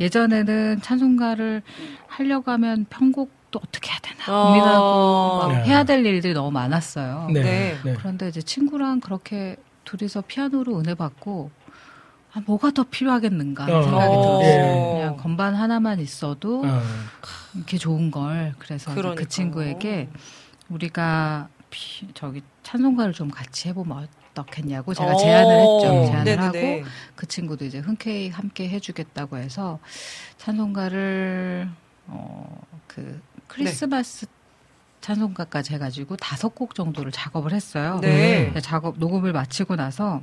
[SPEAKER 6] 예전에는 찬송가를 하려고 하면 편곡도 어떻게 해야 되나
[SPEAKER 1] 어.
[SPEAKER 6] 고민하고 막
[SPEAKER 2] 네.
[SPEAKER 6] 해야 될 일들이 너무 많았어요.
[SPEAKER 2] 네.
[SPEAKER 1] 네.
[SPEAKER 2] 네.
[SPEAKER 6] 그런데 이제 친구랑 그렇게 둘이서 피아노로 은혜 받고 아, 뭐가 더 필요하겠는가
[SPEAKER 2] 어.
[SPEAKER 6] 생각이
[SPEAKER 1] 어.
[SPEAKER 6] 들었어요.
[SPEAKER 2] 예.
[SPEAKER 6] 그냥 건반 하나만 있어도
[SPEAKER 2] 어,
[SPEAKER 6] 이렇게 좋은 걸 그래서.
[SPEAKER 1] 그
[SPEAKER 6] 친구에게 우리가 피- 저기 찬송가를 좀 같이 해보면 어떻겠냐고 제가
[SPEAKER 1] 어.
[SPEAKER 6] 제안을 했죠. 제안을
[SPEAKER 1] 네네네.
[SPEAKER 6] 하고 그 친구도 이제 흔쾌히 함께 해주겠다고 해서 찬송가를 어그 크리스마스 찬송가까지 해가지고 다섯 곡 정도를 작업을 했어요.
[SPEAKER 1] 네.
[SPEAKER 6] 작업 녹음을 마치고 나서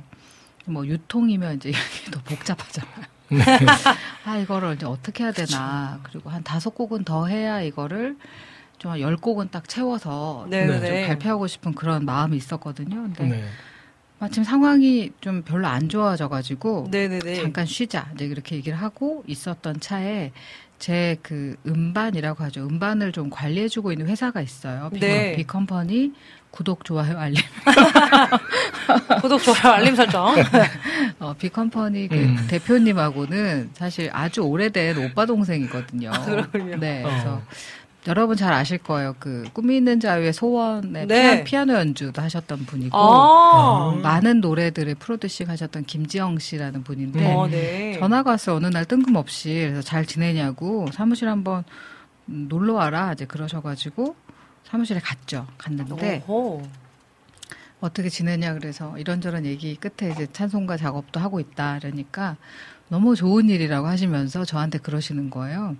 [SPEAKER 6] 뭐 유통이면 이제 이게 더 복잡하잖아요.
[SPEAKER 1] 네. <laughs>
[SPEAKER 6] 아 이거를 이제 어떻게 해야 되나 그리고 한 다섯 곡은 더 해야 이거를 좀 열 곡은 딱 채워서
[SPEAKER 1] 네네네.
[SPEAKER 6] 좀 발표하고 싶은 그런 마음이 있었거든요. 근데
[SPEAKER 2] 네.
[SPEAKER 6] 마침 상황이 좀 별로 안 좋아져가지고
[SPEAKER 1] 네네네.
[SPEAKER 6] 잠깐 쉬자 이제 이렇게 얘기를 하고 있었던 차에 제 그 음반이라고 하죠. 음반을 좀 관리해주고 있는 회사가 있어요. 비,
[SPEAKER 1] 네.
[SPEAKER 6] 비컴퍼니 구독 좋아요 알림. <laughs>
[SPEAKER 1] 구독, 좋아요, 알림 설정.
[SPEAKER 6] 어, 비컴퍼니 그
[SPEAKER 2] 음.
[SPEAKER 6] 대표님하고는 사실 아주 오래된 오빠 동생이거든요.
[SPEAKER 1] 그렇군요.
[SPEAKER 6] 네,
[SPEAKER 2] 어.
[SPEAKER 6] 그래서 여러분 잘 아실 거예요. 그 꿈이 있는 자유의 소원의
[SPEAKER 1] 네.
[SPEAKER 6] 피아, 노 연주도 하셨던 분이고
[SPEAKER 1] 아,
[SPEAKER 6] 많은 노래들을 프로듀싱 하셨던 김지영 씨라는 분인데
[SPEAKER 1] 어, 네.
[SPEAKER 6] 전화가 왔어요. 어느 날 뜬금없이 그래서 잘 지내냐고 사무실 한번 음, 놀러 와라 이제 그러셔가지고 사무실에 갔죠. 갔는데
[SPEAKER 1] 오호.
[SPEAKER 6] 어떻게 지내냐 그래서 이런저런 얘기 끝에 이제 찬송가 작업도 하고 있다 그러니까 너무 좋은 일이라고 하시면서 저한테 그러시는 거예요.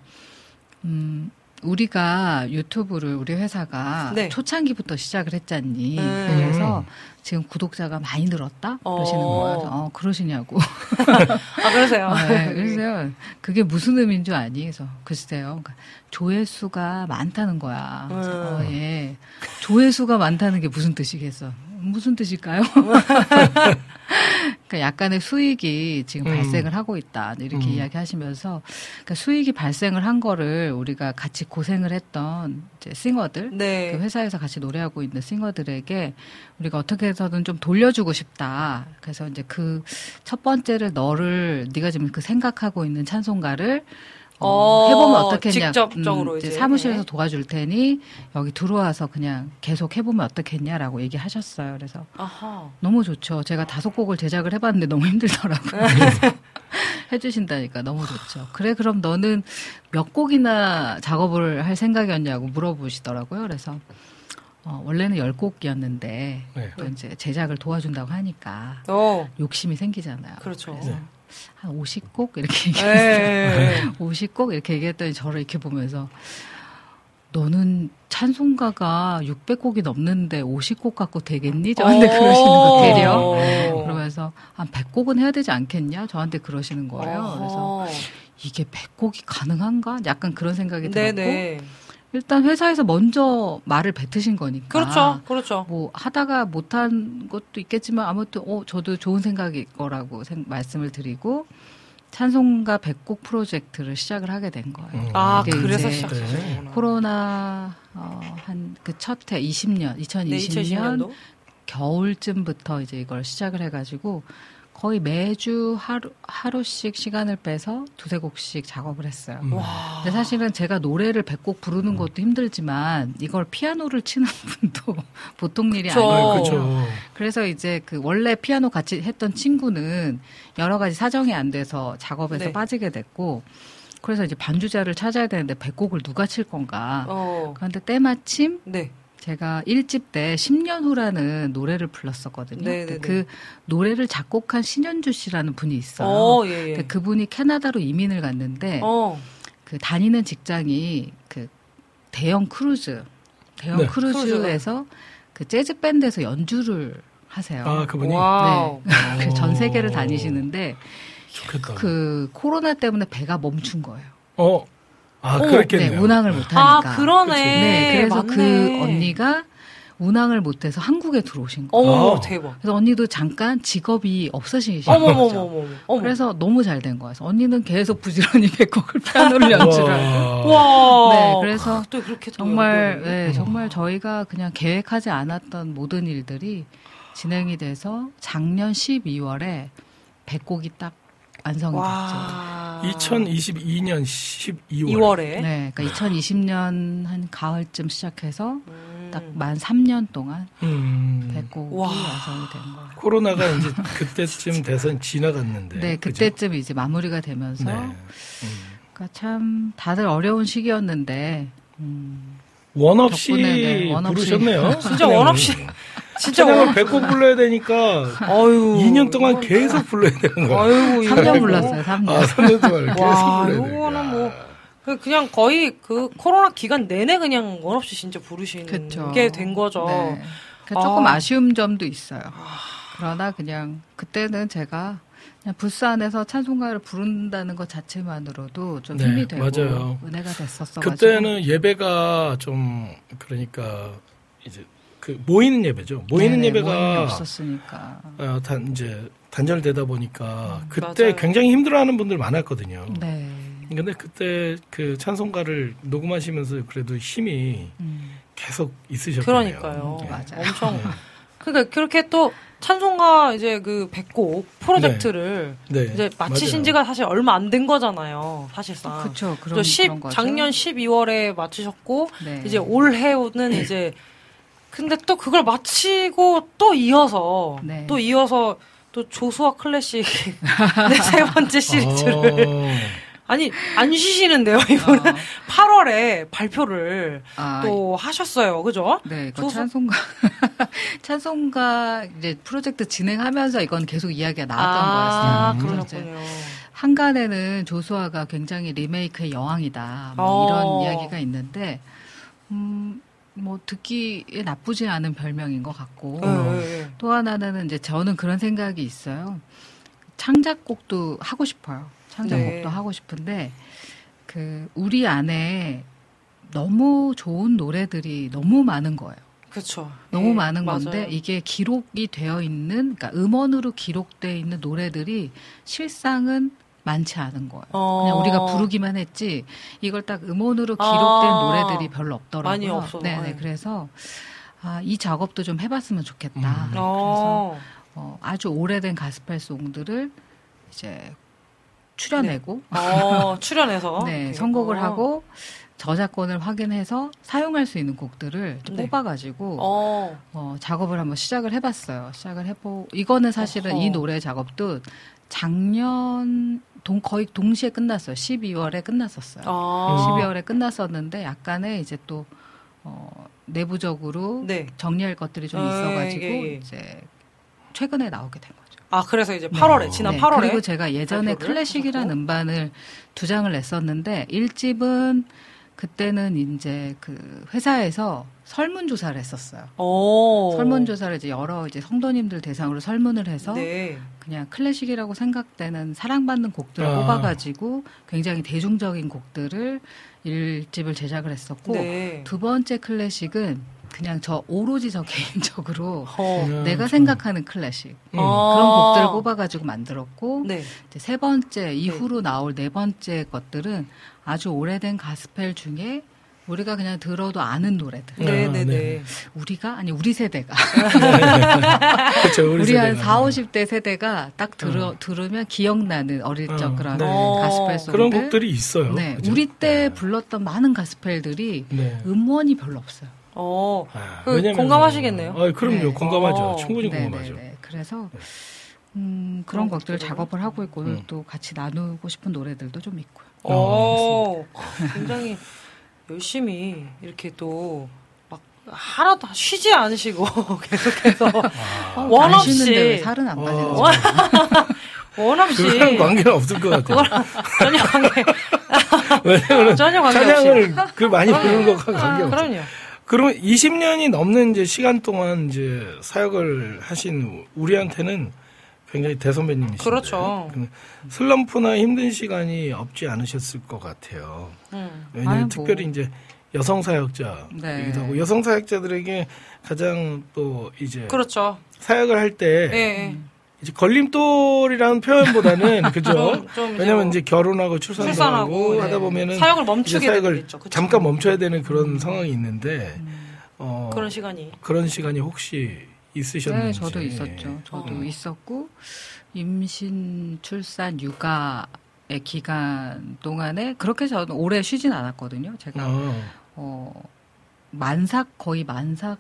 [SPEAKER 6] 음, 우리가 유튜브를 우리 회사가
[SPEAKER 1] 네.
[SPEAKER 6] 초창기부터 시작을 했잖니.
[SPEAKER 1] 음.
[SPEAKER 6] 그래서 지금 구독자가 많이 늘었다? 그러시는
[SPEAKER 1] 어.
[SPEAKER 6] 거예요. 어, 그러시냐고.
[SPEAKER 1] 아, 그러세요. <laughs>
[SPEAKER 6] 네, <laughs> 그래서 그게 무슨 의미인 줄 아니? 그래서 글쎄요. 그러니까 조회수가 많다는 거야. 그래서
[SPEAKER 1] 음.
[SPEAKER 6] 어, 예. 조회수가 많다는 게 무슨 뜻이겠어? 무슨 뜻일까요? <laughs> 그러니까 약간의 수익이 지금
[SPEAKER 2] 음.
[SPEAKER 6] 발생을 하고 있다. 이렇게
[SPEAKER 2] 음.
[SPEAKER 6] 이야기하시면서 그러니까 수익이 발생을 한 거를 우리가 같이 고생을 했던 이제 싱어들
[SPEAKER 1] 네.
[SPEAKER 6] 그 회사에서 같이 노래하고 있는 싱어들에게 우리가 어떻게 해서든 좀 돌려주고 싶다. 그래서 이제 그 첫 번째를 너를 네가 지금 그 생각하고 있는 찬송가를 어,
[SPEAKER 1] 어,
[SPEAKER 6] 해보면 어떻겠냐.
[SPEAKER 1] 직접적으로 이제.
[SPEAKER 6] 사무실에서 도와줄 테니 여기 들어와서 그냥 계속 해보면 어떻겠냐라고 얘기하셨어요. 그래서
[SPEAKER 1] 아하.
[SPEAKER 6] 너무 좋죠. 제가 다섯 곡을 제작을 해봤는데 너무 힘들더라고요. 그래서 <laughs> 해주신다니까 너무 좋죠. 그래 그럼 너는 몇 곡이나 작업을 할 생각이었냐고 물어보시더라고요. 그래서 어, 원래는 열 곡이었는데
[SPEAKER 2] 네.
[SPEAKER 6] 또 이제 제작을 도와준다고 하니까
[SPEAKER 1] 어,
[SPEAKER 6] 욕심이 생기잖아요.
[SPEAKER 1] 그렇죠.
[SPEAKER 6] 그래서
[SPEAKER 2] 네.
[SPEAKER 6] 한 50곡 이렇게
[SPEAKER 1] 네.
[SPEAKER 6] 얘기했어요. <laughs> 50곡 이렇게 얘기했더니 저를 이렇게 보면서 너는 찬송가가 600곡이 넘는데 50곡 갖고 되겠니? 저한테 그러시는 거.
[SPEAKER 1] 어. <laughs>
[SPEAKER 6] 그러면서 한 100곡은 해야 되지 않겠냐? 저한테 그러시는 거예요. 그래서
[SPEAKER 1] 어허.
[SPEAKER 6] 이게 100곡이 가능한가? 약간 그런 생각이 들었고. 일단 회사에서 먼저 말을 뱉으신 거니까.
[SPEAKER 1] 그렇죠, 그렇죠.
[SPEAKER 6] 뭐 하다가 못한 것도 있겠지만 아무튼 어 저도 좋은 생각일 거라고 생- 말씀을 드리고 찬송가 100곡 프로젝트를 시작을 하게 된 거예요.
[SPEAKER 2] 음.
[SPEAKER 1] 아, 그래서 시작하셨구나.
[SPEAKER 6] 코로나 어, 한그 첫해 20년, 2020년
[SPEAKER 1] 네, 2020년도.
[SPEAKER 6] 겨울쯤부터 이제 이걸 시작을 해 가지고 거의 매주 하루 하루씩 시간을 빼서 두세 곡씩 작업을 했어요.
[SPEAKER 2] 음.
[SPEAKER 6] 근데 사실은 제가 노래를 100곡 부르는 것도 힘들지만 이걸 피아노를 치는 분도 <laughs> 보통 일이
[SPEAKER 1] 그쵸.
[SPEAKER 6] 아니에요.
[SPEAKER 2] 네.
[SPEAKER 6] 그래서 이제 그 원래 피아노 같이 했던 친구는 여러 가지 사정이 안 돼서 작업에서
[SPEAKER 1] 네.
[SPEAKER 6] 빠지게 됐고 그래서 이제 반주자를 찾아야 되는데 100곡을 누가 칠 건가.
[SPEAKER 1] 어.
[SPEAKER 6] 그런데 때마침
[SPEAKER 1] 네.
[SPEAKER 6] 제가 1집 때 10년 후라는 노래를 불렀었거든요.
[SPEAKER 1] 네네네.
[SPEAKER 6] 근데 그 노래를 작곡한 신현주 씨라는 분이 있어요.
[SPEAKER 1] 어, 예, 예.
[SPEAKER 6] 그분이 캐나다로 이민을 갔는데
[SPEAKER 1] 어.
[SPEAKER 6] 그 다니는 직장이 그 대형 크루즈, 대형
[SPEAKER 2] 네.
[SPEAKER 6] 크루즈에서 그 재즈 밴드에서 연주를 하세요.
[SPEAKER 2] 아, 그분이.
[SPEAKER 6] 네. <laughs> 그전 세계를
[SPEAKER 2] 오.
[SPEAKER 6] 다니시는데
[SPEAKER 2] 좋겠다.
[SPEAKER 6] 그 코로나 때문에 배가 멈춘 거예요.
[SPEAKER 2] 어, 아,
[SPEAKER 1] 어머,
[SPEAKER 2] 그랬겠네요.
[SPEAKER 6] 네, 운항을 못
[SPEAKER 1] 아,
[SPEAKER 6] 하니까.
[SPEAKER 1] 그러네.
[SPEAKER 6] 네, 그래서
[SPEAKER 1] 맞네.
[SPEAKER 6] 그 언니가 운항을 못해서 한국에 들어오신 거예요.
[SPEAKER 1] 어머,
[SPEAKER 2] 아.
[SPEAKER 1] 대박.
[SPEAKER 6] 그래서 언니도 잠깐 직업이
[SPEAKER 1] 어머머머머.
[SPEAKER 6] 거죠.
[SPEAKER 1] 어머.
[SPEAKER 6] 그래서 너무 잘 된 거예요. 언니는 계속 부지런히 <laughs> 백곡을 피아노를 연주를 하고.
[SPEAKER 2] 와.
[SPEAKER 1] 와.
[SPEAKER 6] 네, 그래서
[SPEAKER 1] 또 그렇게 또
[SPEAKER 6] 정말
[SPEAKER 1] 연구를.
[SPEAKER 6] 네, 정말 저희가 그냥 계획하지 않았던 모든 일들이 진행이 돼서 작년 12월에 100곡이 딱 완성이 됐죠.
[SPEAKER 1] 와.
[SPEAKER 2] 2022년 12월.
[SPEAKER 1] 2월에.
[SPEAKER 6] 네, 그러니까 2020년 한 가을쯤 시작해서
[SPEAKER 1] 음.
[SPEAKER 6] 딱만 3년 동안
[SPEAKER 2] 음.
[SPEAKER 6] 100곡이
[SPEAKER 1] 와.
[SPEAKER 6] 완성이 된 거예요.
[SPEAKER 2] 코로나가 이제 <laughs> 그때쯤 돼서 지나갔는데.
[SPEAKER 6] 네,
[SPEAKER 2] 그죠?
[SPEAKER 6] 그때쯤 이제 마무리가 되면서
[SPEAKER 2] 네. 음.
[SPEAKER 6] 그러니까 참 다들 어려운 시기였는데 음,
[SPEAKER 2] 원 없이
[SPEAKER 6] 덕분에, 네, 원 없이.
[SPEAKER 2] 부르셨네요. <laughs>
[SPEAKER 1] 진짜 원 없이. 진짜
[SPEAKER 2] 찬양을
[SPEAKER 1] 원
[SPEAKER 2] 100곡 불러야 되니까
[SPEAKER 1] 어유.
[SPEAKER 2] 2년 동안 계속 불러야 되는 거예요.
[SPEAKER 1] 아유, 이거
[SPEAKER 6] 3년
[SPEAKER 1] 뭐.
[SPEAKER 6] 불렀어요. 3년.
[SPEAKER 2] 아, 3년 동안 계속
[SPEAKER 1] 와,
[SPEAKER 2] 불러야 되니까.
[SPEAKER 1] 이거는 뭐. 그 그냥 거의 그 코로나 기간 내내 그냥 원 없이 진짜 부르시는. 게 된 거죠.
[SPEAKER 6] 네. 그 조금
[SPEAKER 1] 아.
[SPEAKER 6] 아. 쉬운 점도 있어요. 그러나 그냥 그때는 제가 그냥 부스 안에서 찬송가를 부른다는 것 자체만으로도 좀
[SPEAKER 2] 네,
[SPEAKER 6] 힘이 되고
[SPEAKER 2] 맞아요.
[SPEAKER 6] 은혜가 됐었어.
[SPEAKER 2] 그때는 예배가 좀 그러니까 이제 그 모이는 예배죠. 모이는 예배가
[SPEAKER 6] 없었으니까.
[SPEAKER 2] 어, 단 이제 단절되다 보니까
[SPEAKER 6] 음,
[SPEAKER 2] 그때
[SPEAKER 1] 맞아요.
[SPEAKER 2] 굉장히 힘들어하는 분들 많았거든요.
[SPEAKER 6] 네.
[SPEAKER 2] 근데 그때 그 찬송가를 녹음하시면서 그래도 힘이
[SPEAKER 6] 음.
[SPEAKER 2] 계속 있으셨거든요.
[SPEAKER 1] 그러니까요.
[SPEAKER 2] 예.
[SPEAKER 6] 맞아요.
[SPEAKER 1] 엄청. 그러니까 그렇게 또 찬송가 이제 그 100곡 프로젝트를
[SPEAKER 2] 네,
[SPEAKER 1] 이제 마치신
[SPEAKER 2] 맞아요.
[SPEAKER 1] 지가 사실 얼마 안 된 거잖아요. 사실상.
[SPEAKER 6] 그렇죠.
[SPEAKER 1] 저
[SPEAKER 6] 그런
[SPEAKER 1] 10,
[SPEAKER 6] 그런 거죠.
[SPEAKER 1] 작년 12월에 마치셨고
[SPEAKER 6] 네.
[SPEAKER 1] 이제 올해는 이제 근데 또 그걸 마치고 또 이어서
[SPEAKER 6] 네.
[SPEAKER 1] 또 이어서 또 조수아 클래식 <laughs> 네, 세 번째 시리즈를
[SPEAKER 2] 어,
[SPEAKER 1] 아니 안 쉬시는데요 이번에
[SPEAKER 6] 어.
[SPEAKER 1] 8월에 발표를
[SPEAKER 6] 아,
[SPEAKER 1] 또 하셨어요 그죠?
[SPEAKER 6] 네, 이거
[SPEAKER 1] 조수-
[SPEAKER 6] 찬송가 <laughs> 찬송가 이제 프로젝트 진행하면서 이건 계속 이야기가 나왔던
[SPEAKER 1] 아
[SPEAKER 6] 거였어요.
[SPEAKER 1] 그러셨군요.
[SPEAKER 6] 한간에는 조수아가 굉장히 리메이크의 여왕이다. 뭐
[SPEAKER 1] 어.
[SPEAKER 6] 이런 이야기가 있는데, 음, 뭐 듣기에 나쁘지 않은 별명인 것 같고,
[SPEAKER 1] 예, 예, 예.
[SPEAKER 6] 또 하나는 이제 저는 그런 생각이 있어요. 창작곡도 하고 싶어요. 창작곡도
[SPEAKER 1] 네.
[SPEAKER 6] 하고 싶은데, 그, 우리 안에 너무 좋은 노래들이 너무 많은 거예요.
[SPEAKER 1] 그렇죠.
[SPEAKER 6] 너무
[SPEAKER 1] 예,
[SPEAKER 6] 많은
[SPEAKER 1] 맞아요.
[SPEAKER 6] 건데 이게 기록이 되어 있는 그러니까 음원으로 기록되어 있는 노래들이 실상은 많지 않은 거예요.
[SPEAKER 1] 어.
[SPEAKER 6] 그냥 우리가 부르기만 했지 이걸 딱 음원으로 기록된
[SPEAKER 1] 아.
[SPEAKER 6] 노래들이 별로 없더라고요.
[SPEAKER 1] 많이 없어.
[SPEAKER 6] 네네
[SPEAKER 1] 네.
[SPEAKER 6] 그래서 아, 이 작업도 좀 해봤으면 좋겠다.
[SPEAKER 2] 음.
[SPEAKER 6] 그래서
[SPEAKER 1] 어.
[SPEAKER 6] 어, 아주 오래된 가스펠송들을 이제 출연내고
[SPEAKER 1] 어, <laughs> 출연해서
[SPEAKER 6] 네. 선곡을
[SPEAKER 1] 어.
[SPEAKER 6] 하고 저작권을 확인해서 사용할 수 있는 곡들을 좀
[SPEAKER 1] 네.
[SPEAKER 6] 뽑아가지고
[SPEAKER 1] 어.
[SPEAKER 6] 어, 작업을 한번 시작을 해봤어요. 시작을 해보, 이거는 사실은
[SPEAKER 1] 어허.
[SPEAKER 6] 이 노래 작업도 작년, 동, 거의 동시에 끝났어요. 12월에 끝났었어요.
[SPEAKER 1] 아.
[SPEAKER 6] 12월에 끝났었는데 약간의 이제 또, 어, 내부적으로
[SPEAKER 1] 네.
[SPEAKER 6] 정리할 것들이 좀
[SPEAKER 1] 어,
[SPEAKER 6] 있어가지고
[SPEAKER 1] 예, 예.
[SPEAKER 6] 이제 최근에 나오게 된 거죠.
[SPEAKER 1] 아, 그래서 이제 8월에, 지난
[SPEAKER 6] 네,
[SPEAKER 1] 8월에.
[SPEAKER 6] 그리고 제가 예전에 클래식이라는. 음반을 두 장을 냈었는데 1집은 그때는 이제 그 회사에서 설문 조사를 했었어요.
[SPEAKER 1] 오.
[SPEAKER 6] 설문 조사를 이제 여러 이제 성도님들 대상으로 설문을 해서
[SPEAKER 1] 네.
[SPEAKER 6] 그냥 클래식이라고 생각되는 사랑받는 곡들을
[SPEAKER 2] 아.
[SPEAKER 6] 뽑아가지고 굉장히 대중적인 곡들을 일집을 제작을 했었고
[SPEAKER 1] 네.
[SPEAKER 6] 두 번째 클래식은 그냥 저 오로지 저 개인적으로
[SPEAKER 1] 어.
[SPEAKER 2] 음,
[SPEAKER 6] 내가
[SPEAKER 2] 좀-
[SPEAKER 6] 생각하는 클래식
[SPEAKER 2] 음.
[SPEAKER 1] 아.
[SPEAKER 6] 그런 곡들을 뽑아가지고 만들었고
[SPEAKER 1] 네.
[SPEAKER 6] 이제 세 번째 이후로 나올 네 번째 것들은 아주 오래된 가스펠 중에 우리가 그냥 들어도 아는 노래들.
[SPEAKER 1] 네,
[SPEAKER 2] 아,
[SPEAKER 1] 네,
[SPEAKER 2] 네.
[SPEAKER 1] 네.
[SPEAKER 6] 우리가 아니 우리 세대가 <laughs>
[SPEAKER 2] 그렇죠.
[SPEAKER 6] 우리, 한
[SPEAKER 2] 세대가.
[SPEAKER 6] 4, 50대 세대가 딱 들어 들으면 기억나는 어릴 적
[SPEAKER 2] 어,
[SPEAKER 6] 그런
[SPEAKER 2] 네.
[SPEAKER 6] 가스펠 소리들.
[SPEAKER 2] 그런 곡들이 있어요.
[SPEAKER 6] 네,
[SPEAKER 2] 그죠?
[SPEAKER 6] 우리 때
[SPEAKER 2] 네.
[SPEAKER 6] 불렀던 많은 가스펠들이
[SPEAKER 2] 네.
[SPEAKER 6] 음원이 별로 없어요.
[SPEAKER 1] 어.
[SPEAKER 2] 아,
[SPEAKER 1] 그
[SPEAKER 2] 왜냐면-
[SPEAKER 1] 공감하시겠네요.
[SPEAKER 2] 아, 그럼요.
[SPEAKER 6] 네.
[SPEAKER 2] 공감하죠.
[SPEAKER 1] 어.
[SPEAKER 2] 충분히
[SPEAKER 6] 네,
[SPEAKER 2] 공감하죠.
[SPEAKER 6] 네, 네. 그래서 음, 그런 것들
[SPEAKER 1] 것들을?
[SPEAKER 6] 작업을 하고 있고
[SPEAKER 2] 음.
[SPEAKER 6] 또 같이 나누고 싶은 노래들도 좀 있고요.
[SPEAKER 1] 어. 굉장히 열심히 이렇게 또 막 하나도 쉬지 않으시고 <laughs> 계속해서
[SPEAKER 2] 아.
[SPEAKER 6] 원안
[SPEAKER 1] 없이
[SPEAKER 6] 살은 안
[SPEAKER 2] 어.
[SPEAKER 6] 빠지는
[SPEAKER 1] 원-
[SPEAKER 6] 거죠?
[SPEAKER 1] 원 없이
[SPEAKER 2] 그거랑 관계는 없을 것 같아요.
[SPEAKER 1] 전혀 관계 <laughs>
[SPEAKER 2] 왜냐면 <laughs>
[SPEAKER 1] 전혀 관계
[SPEAKER 2] 찬양을 그 많이 부르는 것과 관계 없어요.
[SPEAKER 1] 그럼요.
[SPEAKER 2] 그러면 20년이 넘는 이제 시간 동안 이제 사역을 하신 우리한테는 굉장히 대선배님이신데
[SPEAKER 1] 그렇죠.
[SPEAKER 2] 그 슬럼프나 힘든 시간이 없지 않으셨을 것 같아요.
[SPEAKER 1] 음.
[SPEAKER 2] 왜냐하면
[SPEAKER 6] 아이고.
[SPEAKER 2] 특별히 이제 여성 사역자이기도
[SPEAKER 6] 네.
[SPEAKER 2] 하고 여성 사역자들에게 가장 또 이제
[SPEAKER 1] 그렇죠.
[SPEAKER 2] 사역을 할때
[SPEAKER 1] 예, 예.
[SPEAKER 2] 이제 걸림돌이라는 표현보다는 <laughs> 그죠?
[SPEAKER 1] 좀, 좀
[SPEAKER 2] 왜냐면
[SPEAKER 1] 이제
[SPEAKER 2] 결혼하고
[SPEAKER 1] 출산하고,
[SPEAKER 2] 하고
[SPEAKER 1] 네.
[SPEAKER 2] 하다 보면은
[SPEAKER 1] 사역을 멈추게
[SPEAKER 2] 사역을
[SPEAKER 1] 되겠죠. 그쵸?
[SPEAKER 2] 잠깐 멈춰야 되는 그런 상황이 있는데 어,
[SPEAKER 1] 그런 시간이.
[SPEAKER 2] 그런 시간이 혹시 있으셨는지?
[SPEAKER 6] 네, 저도 있었죠. 저도
[SPEAKER 1] 어.
[SPEAKER 6] 있었고 임신, 출산, 육아의 기간 동안에 그렇게 저는 오래 쉬진 않았거든요. 제가
[SPEAKER 2] 어.
[SPEAKER 6] 어, 만삭 거의 만삭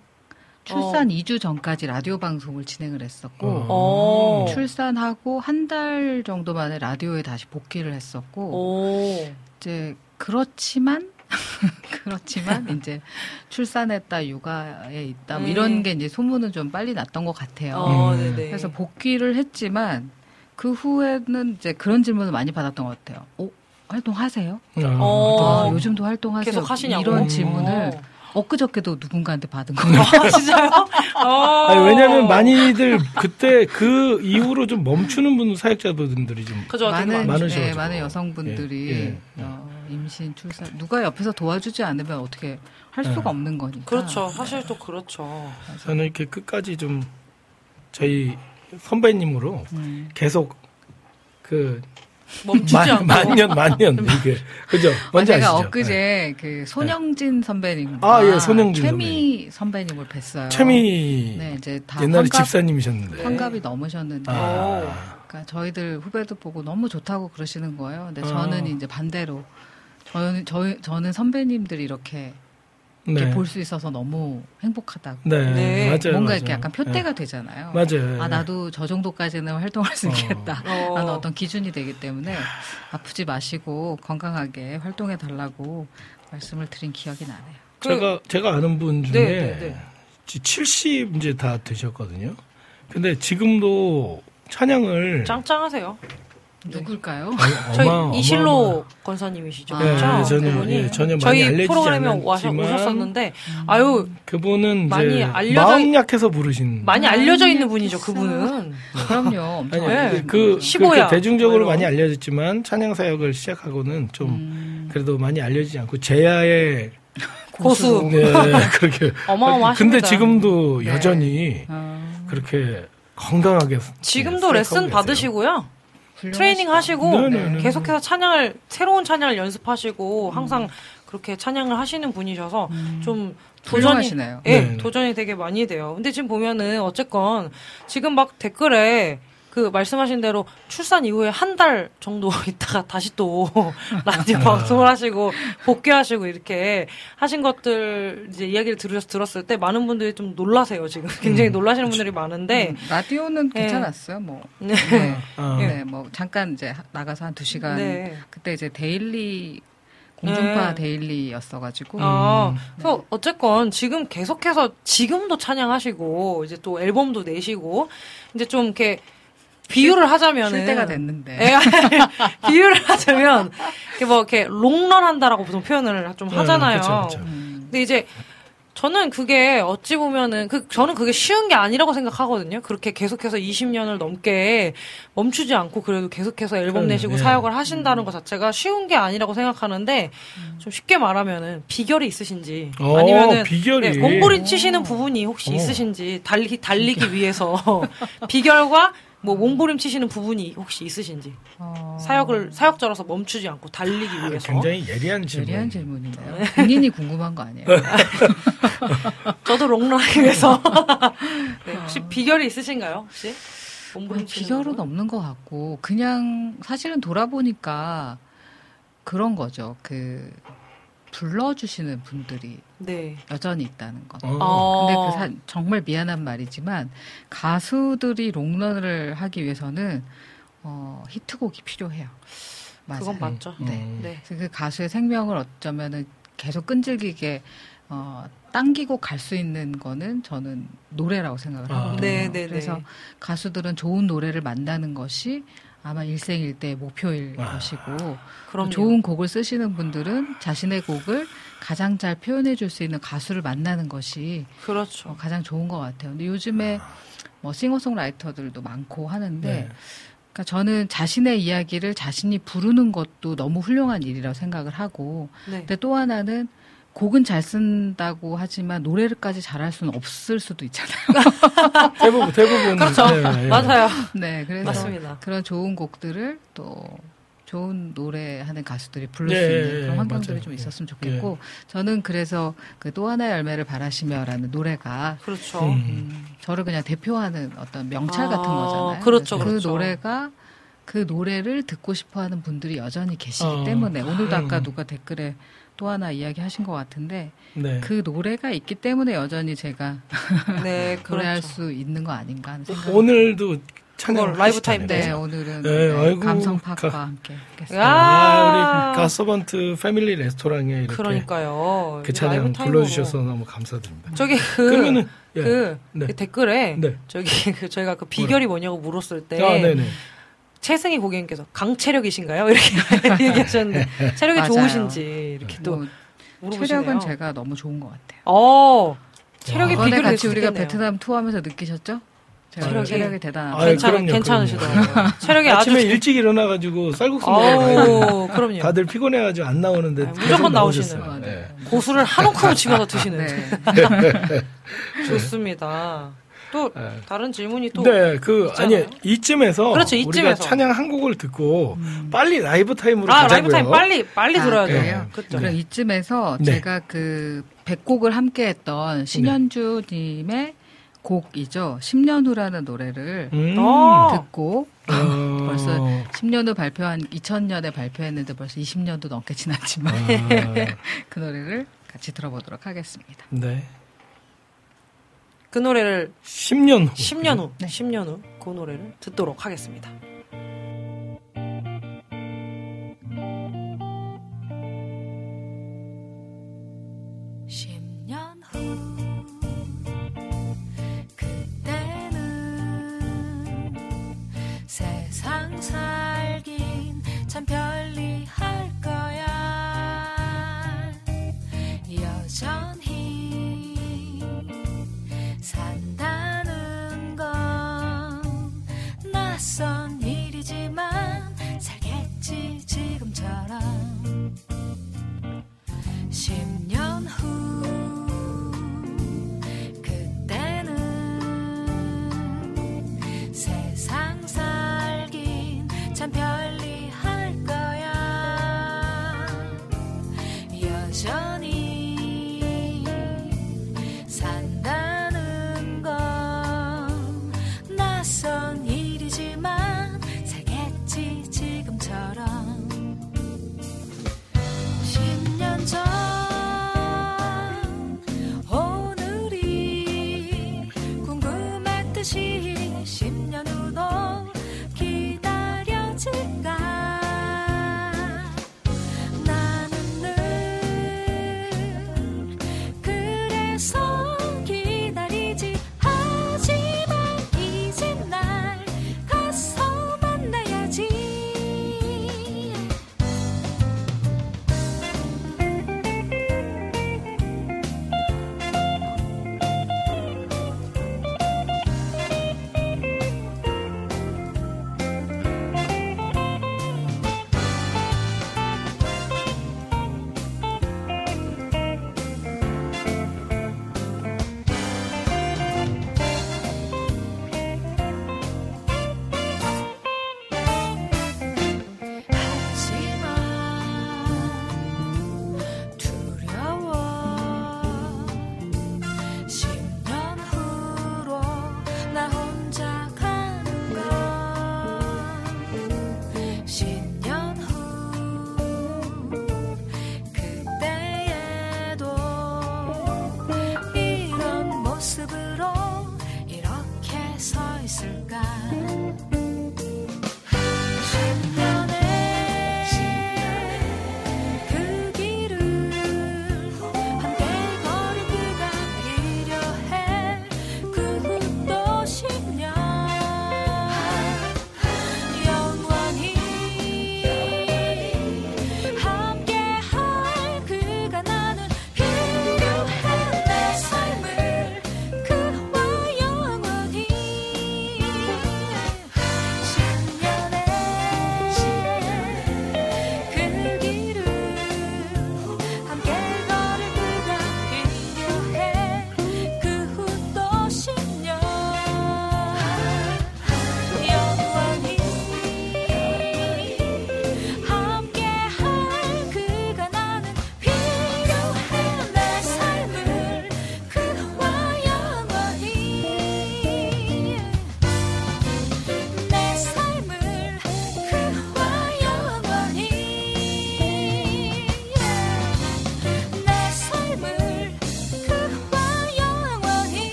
[SPEAKER 6] 출산 2주 전까지 라디오 방송을 진행을 했었고
[SPEAKER 1] 어.
[SPEAKER 6] 출산하고 한 달 정도 만에 라디오에 다시 복귀를 했었고
[SPEAKER 1] 오.
[SPEAKER 6] 이제 그렇지만 <laughs> 그렇지만 이제 출산했다 육아에 있다 뭐
[SPEAKER 1] 음.
[SPEAKER 6] 이런 게 이제 소문은 좀 빨리 났던 것 같아요.
[SPEAKER 1] 어,
[SPEAKER 2] 음.
[SPEAKER 6] 그래서 복귀를 했지만 그 후에는 이제 그런 질문을 많이 받았던 것 같아요. 어, 활동하세요?
[SPEAKER 1] 어.
[SPEAKER 6] 아, 요즘도 활동하세요?
[SPEAKER 1] 계속 하시냐고.
[SPEAKER 6] 이런
[SPEAKER 1] 어.
[SPEAKER 6] 질문을 엊그저께도 누군가한테 받은 거예요.
[SPEAKER 1] 아, <laughs> 진짜요? 어.
[SPEAKER 2] 아니, 왜냐하면 많이들 그때 그 이후로 좀 멈추는 분 사역자분들이 좀
[SPEAKER 1] 그죠,
[SPEAKER 6] 많은
[SPEAKER 1] 많-
[SPEAKER 2] 많으셔가지고.
[SPEAKER 6] 네, 많은 여성분들이
[SPEAKER 2] 예, 예.
[SPEAKER 6] 어, 임신, 출산 누가 옆에서 도와주지 않으면 어떻게 할 수가
[SPEAKER 2] 네.
[SPEAKER 6] 없는 거니까.
[SPEAKER 1] 그렇죠. 사실 또 그렇죠.
[SPEAKER 2] 저는 이렇게 끝까지 좀 저희 선배님으로
[SPEAKER 6] 음.
[SPEAKER 2] 계속 그
[SPEAKER 1] 멈추지
[SPEAKER 2] 만,
[SPEAKER 1] 않고.
[SPEAKER 2] 만년 만년 <laughs> 이게 그죠? 뭔지
[SPEAKER 6] 아, 제가
[SPEAKER 2] 아시죠?
[SPEAKER 6] 엊그제
[SPEAKER 2] 네.
[SPEAKER 6] 그 손영진 선배님,
[SPEAKER 2] 아, 예, 손영진
[SPEAKER 6] 최미 선배님 을 뵀어요.
[SPEAKER 2] 최미
[SPEAKER 6] 네, 이제 다
[SPEAKER 2] 옛날에
[SPEAKER 6] 환갑,
[SPEAKER 2] 집사님이셨는데.
[SPEAKER 6] 환갑이 넘으셨는데,
[SPEAKER 2] 아,
[SPEAKER 6] 그러니까 저희들 후배도 보고 너무 좋다고 그러시는 거예요. 근데
[SPEAKER 2] 어.
[SPEAKER 6] 저는 이제 반대로 저는 저, 저는 선배님들이 이렇게
[SPEAKER 2] 네.
[SPEAKER 6] 볼수 있어서 너무 행복하다고.
[SPEAKER 2] 네,
[SPEAKER 1] 네.
[SPEAKER 2] 맞아요.
[SPEAKER 6] 뭔가
[SPEAKER 2] 맞아요.
[SPEAKER 6] 이렇게 약간 표대가 되잖아요.
[SPEAKER 2] 네. 맞아요.
[SPEAKER 6] 아 나도 저 정도까지는 활동할 수
[SPEAKER 2] 어.
[SPEAKER 6] 있겠다.
[SPEAKER 1] 어.
[SPEAKER 6] 라는 어떤 기준이 되기 때문에 아프지 마시고 건강하게 활동해 달라고 말씀을 드린 기억이 나네요.
[SPEAKER 1] 그-
[SPEAKER 2] 제가 제가 아는 분 중에
[SPEAKER 1] 네, 네, 네.
[SPEAKER 2] 70 이제 다 되셨거든요. 근데 지금도 찬양을
[SPEAKER 1] 짱짱하세요.
[SPEAKER 6] 누굴까요? <laughs>
[SPEAKER 1] 저희
[SPEAKER 2] 어마-
[SPEAKER 1] 이실로 권사님이시죠.
[SPEAKER 6] 아,
[SPEAKER 2] 네,
[SPEAKER 1] 그렇죠?
[SPEAKER 2] 전혀,
[SPEAKER 1] 그분이
[SPEAKER 2] 예, 전혀 많이
[SPEAKER 1] 저희
[SPEAKER 2] 알려지지
[SPEAKER 1] 프로그램에 와서 오셨었는데 아유
[SPEAKER 2] 그분은
[SPEAKER 1] 많이
[SPEAKER 2] 이제
[SPEAKER 1] 알려져
[SPEAKER 2] 마음 약해서 부르신
[SPEAKER 1] 많이 알려져 있는 분이죠. 그분은.
[SPEAKER 6] 그럼요. 엄청
[SPEAKER 2] 아니,
[SPEAKER 1] 네.
[SPEAKER 2] 그,
[SPEAKER 1] 십오야.
[SPEAKER 2] 그 대중적으로
[SPEAKER 1] 뭐
[SPEAKER 2] 많이. 알려졌지만 찬양 사역을 시작하고는 좀
[SPEAKER 6] 음,
[SPEAKER 2] 그래도 많이 알려지지 않고 제야의 <laughs>
[SPEAKER 1] 고수.
[SPEAKER 2] 네, <laughs> 그렇게
[SPEAKER 1] 어마어마하십니다.
[SPEAKER 2] 근데 지금도
[SPEAKER 6] 네.
[SPEAKER 2] 여전히
[SPEAKER 6] 어,
[SPEAKER 2] 그렇게 건강하게
[SPEAKER 1] 지금도
[SPEAKER 2] 네,
[SPEAKER 1] 레슨. 받으시고요.
[SPEAKER 6] 훌륭하시다.
[SPEAKER 1] 트레이닝 하시고
[SPEAKER 2] 네네네.
[SPEAKER 1] 계속해서 찬양을 새로운 찬양을 연습하시고 항상 그렇게 찬양을 하시는 분이셔서 좀 도전이. 예,
[SPEAKER 2] 네.
[SPEAKER 1] 도전이 되게 많이 돼요. 근데 지금 보면은 어쨌건 지금 막 댓글에 그 말씀하신 대로 출산 이후에 한 달 정도 <laughs> 있다가 다시 또 <laughs> 라디오 방송을 하시고 복귀하시고 이렇게 하신 것들 이제 이야기를 들으셔서 들었을 때 많은 분들이 좀 놀라세요. 지금 <laughs> 굉장히 놀라시는 분들이 많은데
[SPEAKER 6] 음, 라디오는
[SPEAKER 1] 네.
[SPEAKER 6] 괜찮았어요. 뭐.
[SPEAKER 1] 네.
[SPEAKER 6] 네.
[SPEAKER 2] 아,
[SPEAKER 6] 네, 뭐 잠깐 이제 하- 나가서 한 두 시간
[SPEAKER 1] 네.
[SPEAKER 6] 그때 이제 데일리 공중파
[SPEAKER 1] 네.
[SPEAKER 6] 데일리였어가지고
[SPEAKER 1] 아, 그래서 어쨌건 지금 계속해서 지금도 찬양하시고 이제 또 앨범도 내시고 이제 좀 이렇게 비유를 하자면은
[SPEAKER 6] 쉴 때가 됐는데.
[SPEAKER 1] 예, <laughs> 비유를 하자면 이렇게 뭐 이렇게 롱런 한다라고 보통 표현을 좀 하잖아요.
[SPEAKER 2] 그쵸, 그쵸.
[SPEAKER 1] 근데 이제 저는 그게 어찌 보면은 그 저는 그게 쉬운 게 아니라고 생각하거든요. 그렇게 계속해서 20년을 넘게 멈추지 않고 그래도 계속해서 앨범
[SPEAKER 2] 음,
[SPEAKER 1] 내시고
[SPEAKER 2] 예.
[SPEAKER 1] 사역을 하신다는 것 자체가 쉬운 게 아니라고 생각하는데 좀 쉽게 말하면은 비결이 있으신지
[SPEAKER 2] 어,
[SPEAKER 1] 아니면은
[SPEAKER 2] 비결이.
[SPEAKER 1] 네, 몸부림 치시는 부분이 혹시
[SPEAKER 2] 어.
[SPEAKER 1] 있으신지 달리 달리기 위해서 <laughs> 비결과 뭐 몸부림 치시는 부분이 혹시 있으신지
[SPEAKER 6] 어,
[SPEAKER 1] 사역을 사역자로서 멈추지 않고 달리기 위해서
[SPEAKER 2] 굉장히 예리한 질문.
[SPEAKER 6] 예리한 질문이네요. 본인이 궁금한 거 아니에요? <laughs>
[SPEAKER 1] 저도 롱런하기 위해서 <laughs> 네, 혹시 비결이 있으신가요? 혹시 몸부림 치는
[SPEAKER 6] 비결은
[SPEAKER 1] 부분?
[SPEAKER 6] 없는 것 같고 그냥 사실은 돌아보니까 그런 거죠. 그 불러주시는 분들이
[SPEAKER 1] 네.
[SPEAKER 6] 여전히 있다는 것.
[SPEAKER 2] 어.
[SPEAKER 1] 어.
[SPEAKER 6] 근데 그 사- 정말 미안한 말이지만 가수들이 롱런을 하기 위해서는 어, 히트곡이 필요해요. 맞아요.
[SPEAKER 1] 그건 맞죠.
[SPEAKER 6] 네.
[SPEAKER 2] 음.
[SPEAKER 1] 네.
[SPEAKER 6] 그래서 그 가수의 생명을 어쩌면은 계속 끈질기게 어, 당기고 갈 수 있는 거는 저는 노래라고 생각을
[SPEAKER 2] 아.
[SPEAKER 6] 하거든요.
[SPEAKER 1] 네, 네,
[SPEAKER 6] 그래서
[SPEAKER 1] 네.
[SPEAKER 6] 가수들은 좋은 노래를 만나는 것이 아마 일생일대의 목표일
[SPEAKER 2] 아.
[SPEAKER 6] 것이고
[SPEAKER 1] 그럼요.
[SPEAKER 6] 좋은 곡을 쓰시는 분들은 자신의 곡을 가장 잘 표현해 줄 수 있는 가수를 만나는 것이
[SPEAKER 1] 그렇죠.
[SPEAKER 6] 어, 가장 좋은 것 같아요. 근데 요즘에 뭐 싱어송라이터들도 많고 하는데
[SPEAKER 2] 네.
[SPEAKER 6] 그러니까 저는 자신의 이야기를 자신이 부르는 것도 너무 훌륭한 일이라고 생각을 하고
[SPEAKER 1] 네.
[SPEAKER 6] 근데 또 하나는 곡은 잘 쓴다고 하지만 노래를까지 잘할 수는 없을 수도 있잖아요. <laughs>
[SPEAKER 2] 대부분 대부분
[SPEAKER 1] 그렇죠.
[SPEAKER 2] 네, 네.
[SPEAKER 1] 맞아요.
[SPEAKER 6] 네, 그래서
[SPEAKER 1] 맞습니다.
[SPEAKER 6] 그런 좋은 곡들을 또 좋은 노래하는 가수들이 부를
[SPEAKER 2] 예,
[SPEAKER 6] 수
[SPEAKER 2] 예,
[SPEAKER 6] 있는 그런
[SPEAKER 2] 예,
[SPEAKER 6] 환경들이
[SPEAKER 2] 맞아요.
[SPEAKER 6] 좀
[SPEAKER 2] 예.
[SPEAKER 6] 있었으면 좋겠고 저는 그래서 그 또 하나의 열매를 바라시며라는 노래가
[SPEAKER 1] 그렇죠.
[SPEAKER 2] 음.
[SPEAKER 6] 음, 저를 그냥 대표하는 어떤 명찰
[SPEAKER 1] 아,
[SPEAKER 6] 같은 거잖아요.
[SPEAKER 1] 그렇죠,
[SPEAKER 6] 그래서
[SPEAKER 1] 그렇죠.
[SPEAKER 6] 그 노래가 그 노래를 듣고 싶어하는 분들이 여전히 계시기
[SPEAKER 2] 어.
[SPEAKER 6] 때문에 오늘도 아까
[SPEAKER 2] 음.
[SPEAKER 6] 누가 댓글에 또 하나 이야기하신 것 같은데
[SPEAKER 2] 네.
[SPEAKER 6] 그 노래가 있기 때문에 여전히 제가
[SPEAKER 1] 네, <laughs>
[SPEAKER 6] 노래할
[SPEAKER 1] 그렇죠.
[SPEAKER 6] 수 있는 거 아닌가 하는 생각이
[SPEAKER 2] 오늘도 찬양
[SPEAKER 1] 라이브 타임
[SPEAKER 6] 네,
[SPEAKER 1] 그렇죠.
[SPEAKER 6] 오늘은
[SPEAKER 2] 네,
[SPEAKER 6] 네,
[SPEAKER 2] 아이고,
[SPEAKER 6] 감성 팝과
[SPEAKER 2] 가-
[SPEAKER 6] 함께 했겠습니다.
[SPEAKER 1] 야.
[SPEAKER 2] 아, 우리 갓서번트 패밀리 레스토랑에 이렇게
[SPEAKER 1] 그러니까요.
[SPEAKER 2] 그 찬양. 불러주셔서 너무 감사드립니다.
[SPEAKER 1] 저기 그,
[SPEAKER 2] 그러면은 예.
[SPEAKER 1] 그,
[SPEAKER 2] 네.
[SPEAKER 1] 그 댓글에
[SPEAKER 2] 네.
[SPEAKER 1] 저기 <laughs> 그 저희가 그 비결이 뭐냐고 물었을 때
[SPEAKER 2] 아, 네네.
[SPEAKER 1] 최승희 고객님께서 강체력이신가요? 이렇게 <laughs> 얘기하셨는데 <laughs> 체력이. 좋으신지 이렇게 또
[SPEAKER 6] 뭐
[SPEAKER 1] 물어보시네요.
[SPEAKER 6] 체력은 제가 너무 좋은 것 같아요.
[SPEAKER 1] 어 체력이
[SPEAKER 6] 이번에
[SPEAKER 1] 비결이
[SPEAKER 6] 같이 우리가. 베트남 투어하면서 느끼셨죠?
[SPEAKER 1] 체력이-
[SPEAKER 6] 체력이, 대단하다.
[SPEAKER 1] 괜찮, 괜찮으시더라고요. 체력이 아주
[SPEAKER 2] 아침에 일찍 일어나가지고 쌀국수 돼.
[SPEAKER 1] 그럼요.
[SPEAKER 2] 다들 피곤해가지고 안 나오는데
[SPEAKER 1] 아, 무조건
[SPEAKER 2] 나오셨어요.
[SPEAKER 1] 나오시는.
[SPEAKER 2] 네.
[SPEAKER 1] 고수를 한 움큼을 집어서 드시는
[SPEAKER 6] 네.
[SPEAKER 1] 좋습니다. 또
[SPEAKER 2] 네.
[SPEAKER 1] 다른 질문이 또
[SPEAKER 2] 네, 그
[SPEAKER 1] 있잖아요.
[SPEAKER 2] 아니 이쯤에서
[SPEAKER 1] 그렇죠,
[SPEAKER 2] 우리가
[SPEAKER 1] 이쯤에서.
[SPEAKER 2] 찬양 한 곡을 듣고 빨리 라이브 타임으로
[SPEAKER 1] 아
[SPEAKER 2] 가자고요.
[SPEAKER 1] 라이브 타임 빨리 빨리
[SPEAKER 6] 아,
[SPEAKER 1] 들어야? 돼요. 그렇죠.
[SPEAKER 6] 그럼 이쯤에서
[SPEAKER 2] 네.
[SPEAKER 6] 제가 그 백곡을 함께 했던 신현주 님의 곡이죠. 10년 후라는 노래를
[SPEAKER 2] 음.
[SPEAKER 1] 어.
[SPEAKER 6] 듣고
[SPEAKER 2] 어. <laughs>
[SPEAKER 6] 벌써 10년 후 발표한 2000년에 발표했는데 벌써 20년도 넘게 지났지만
[SPEAKER 2] 아, <laughs>
[SPEAKER 6] 그 노래를 같이 들어보도록 하겠습니다.
[SPEAKER 2] 네.
[SPEAKER 1] 그 노래를
[SPEAKER 2] 10년 후.
[SPEAKER 1] 10년 후,
[SPEAKER 6] 네.
[SPEAKER 1] 10년 후 그 노래를 듣도록 하겠습니다.
[SPEAKER 8] 참
[SPEAKER 7] 있을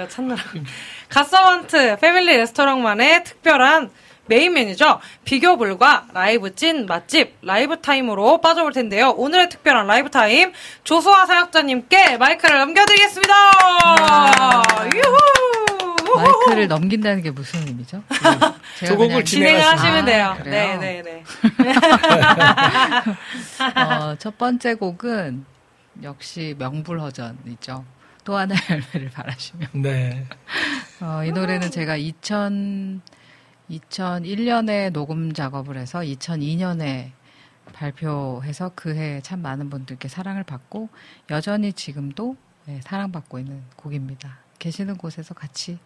[SPEAKER 1] 제가 찾느라. 갓서번트 <laughs> 패밀리 레스토랑만의 특별한 메인 메뉴죠. 비교 불가 라이브 찐 맛집 라이브 타임으로 빠져볼 텐데요. 오늘의 특별한 라이브 타임 조수아 사역자님께 마이크를 넘겨드리겠습니다. 유후!
[SPEAKER 6] 마이크를 넘긴다는 게 무슨 의미죠? <laughs> 제가
[SPEAKER 2] 두 곡을
[SPEAKER 6] 그냥
[SPEAKER 1] 진행을
[SPEAKER 2] 진행하시면-
[SPEAKER 1] 하시면 돼요.
[SPEAKER 6] 아, 그래요?
[SPEAKER 1] 네, 네, 네.
[SPEAKER 6] 어, 첫 번째 곡은 역시 명불허전이죠. 또 하나의 열매를 바라시며.
[SPEAKER 2] 네. <laughs>
[SPEAKER 6] 어, 이 노래는 제가 2000, 2001년에 녹음 작업을 해서 2002년에 발표해서 그해 참 많은 분들께 사랑을 받고 여전히 지금도 네, 사랑받고 있는 곡입니다. 계시는 곳에서 같이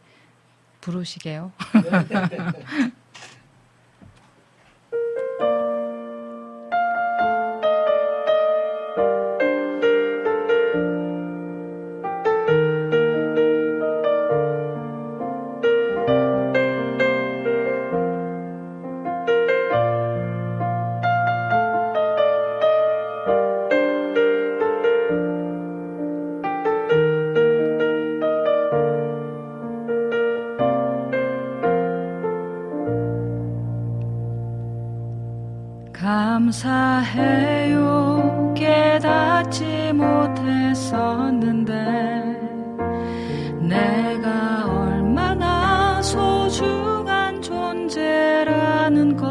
[SPEAKER 6] 부르시게요. <laughs>
[SPEAKER 7] 감사해요. 깨닫지 못했었는데 내가 얼마나 소중한 존재라는 걸.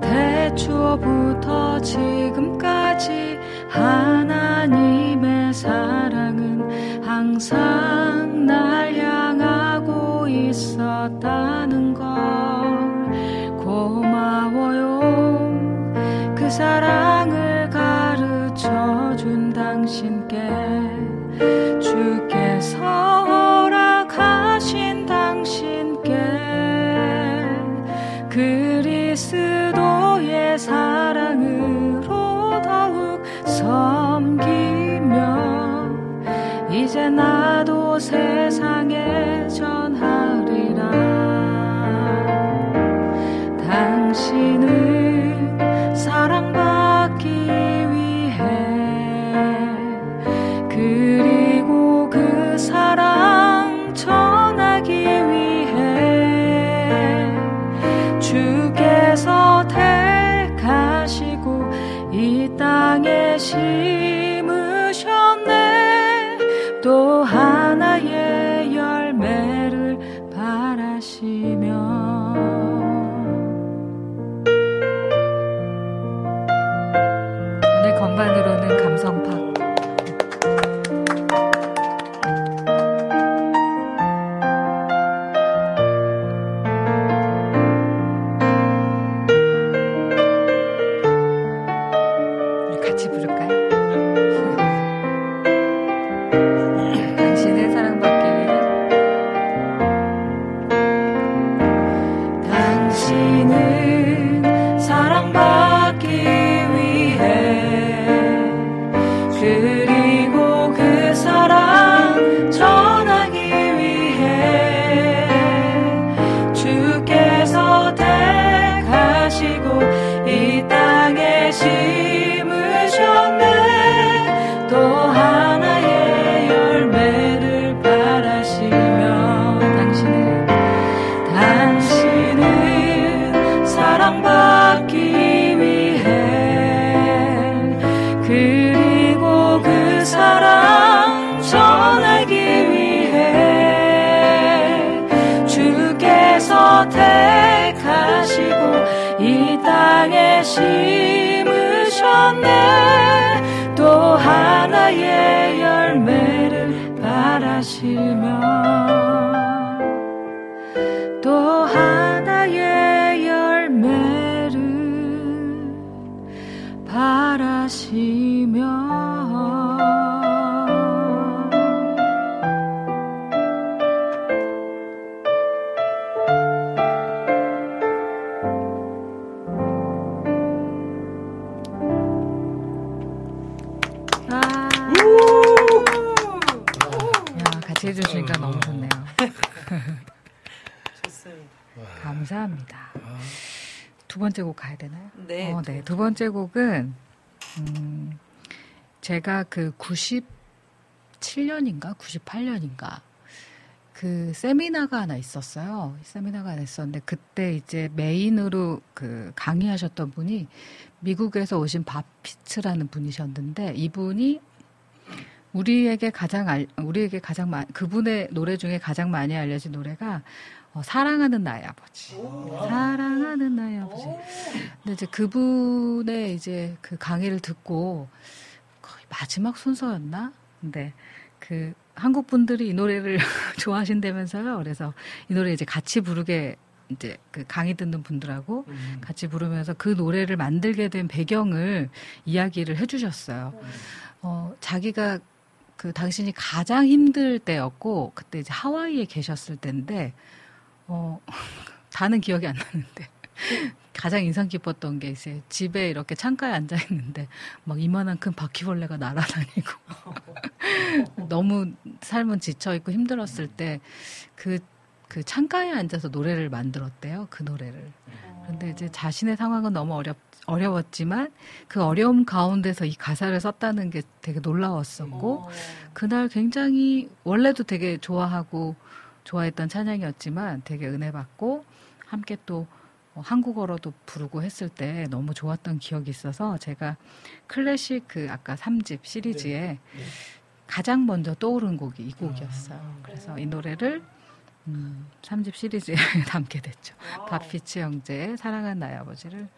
[SPEAKER 7] 대초부터 지금까지 하나님의 사랑은 항상 날 향하고 있었다는 사랑을 가르쳐 준 당신께 주께서 허락하신 당신께 그리스도의 사랑으로 더욱 섬기며 이제 나도 세상
[SPEAKER 6] 번째 곡 가야 되나요?
[SPEAKER 1] 네.
[SPEAKER 6] 어, 네. 두 번째 곡은, 음, 제가 그 97년인가? 98년인가? 그 세미나가 하나 있었어요. 세미나가 하나 있었는데 그때 이제 메인으로 그 강의하셨던 분이 미국에서 오신 바피츠라는 분이셨는데 이분이 우리에게 가장 알, 우리에게 가장 많 그분의 노래 중에 가장 많이 알려진 노래가 어, 사랑하는 나의 아버지. 사랑하는 나의 아버지. 근데 이제 그분의 이제 그 강의를 듣고 거의 마지막 순서였나? 근데 그 한국 분들이 이 노래를 <laughs> 좋아하신다면서요. 그래서 이 노래 이제 같이 부르게
[SPEAKER 7] 이제 그 강의 듣는 분들하고 같이 부르면서 그 노래를 만들게 된 배경을 이야기를 해주셨어요. 어, 자기가 그 당신이 가장 힘들 때였고 그때 이제 하와이에 계셨을 때인데 어 다는 기억이 안 나는데 가장 인상 깊었던 게 이제 집에 이렇게 창가에 앉아 있는데 막 이만한 큰 바퀴벌레가 날아다니고 <laughs> 너무 삶은 지쳐 있고 힘들었을 때그그 창가에 앉아서 노래를 만들었대요. 그 노래를. 근데 이제 자신의 상황은 너무 어렵 어려웠지만 그 어려움 가운데서 이 가사를 썼다는 게 되게 놀라웠었고 그날 굉장히 원래도 되게 좋아하고 좋아했던 찬양이었지만 되게 은혜 받고 함께 또 어, 한국어로도 부르고 했을 때 너무 좋았던 기억이 있어서 제가 클래식 그 아까 3집 시리즈에 가장 먼저 떠오른 곡이 이 곡이었어요. 그래서 이 노래를 음, 3집 시리즈에 <laughs> 담게 됐죠. 박피치 형제의 사랑한 나의 아버지를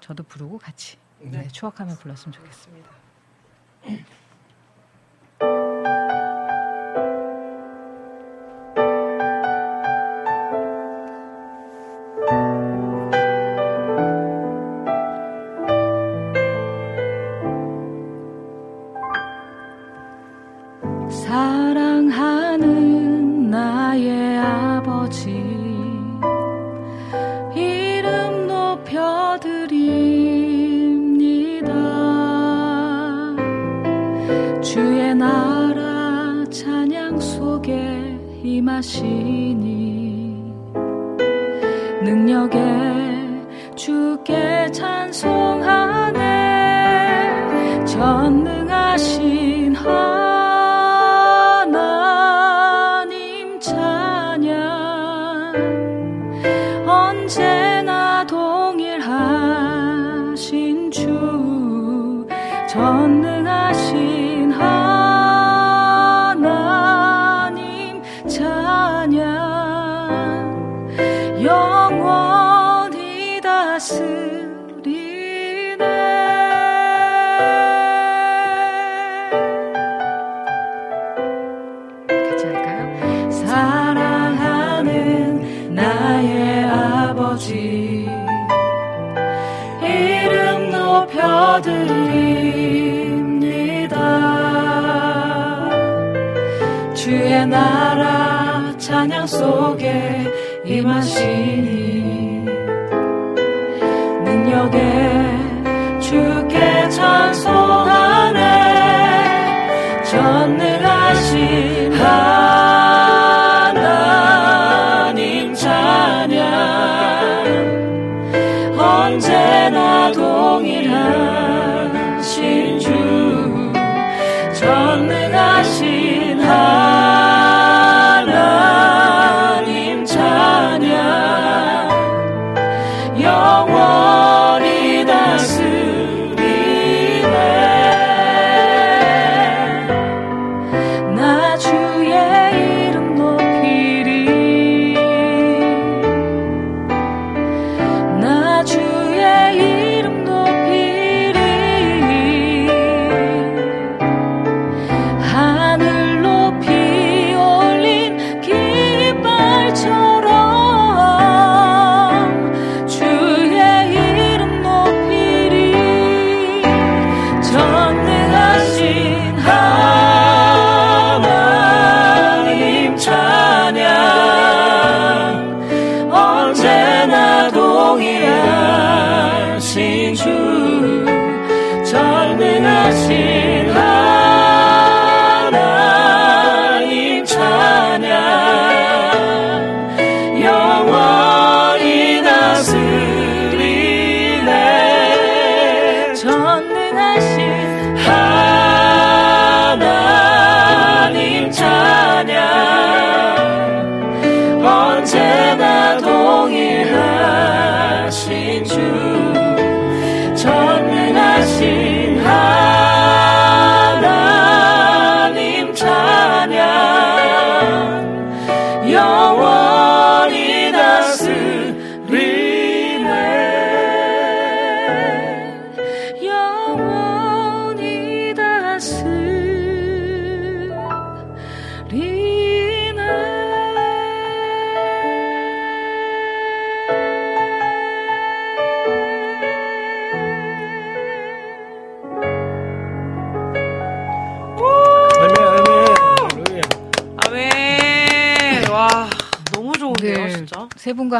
[SPEAKER 7] 저도 부르고 같이 네, 추억하며 불렀으면 좋겠습니다.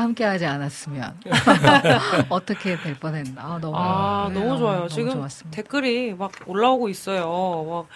[SPEAKER 6] 함께하지 않았으면 <laughs> 어떻게 될 뻔했나. 아, 너무
[SPEAKER 1] 아,
[SPEAKER 6] 네,
[SPEAKER 1] 너무 좋아요.
[SPEAKER 6] 너무
[SPEAKER 1] 지금
[SPEAKER 6] 좋았습니다.
[SPEAKER 1] 댓글이 막 올라오고 있어요.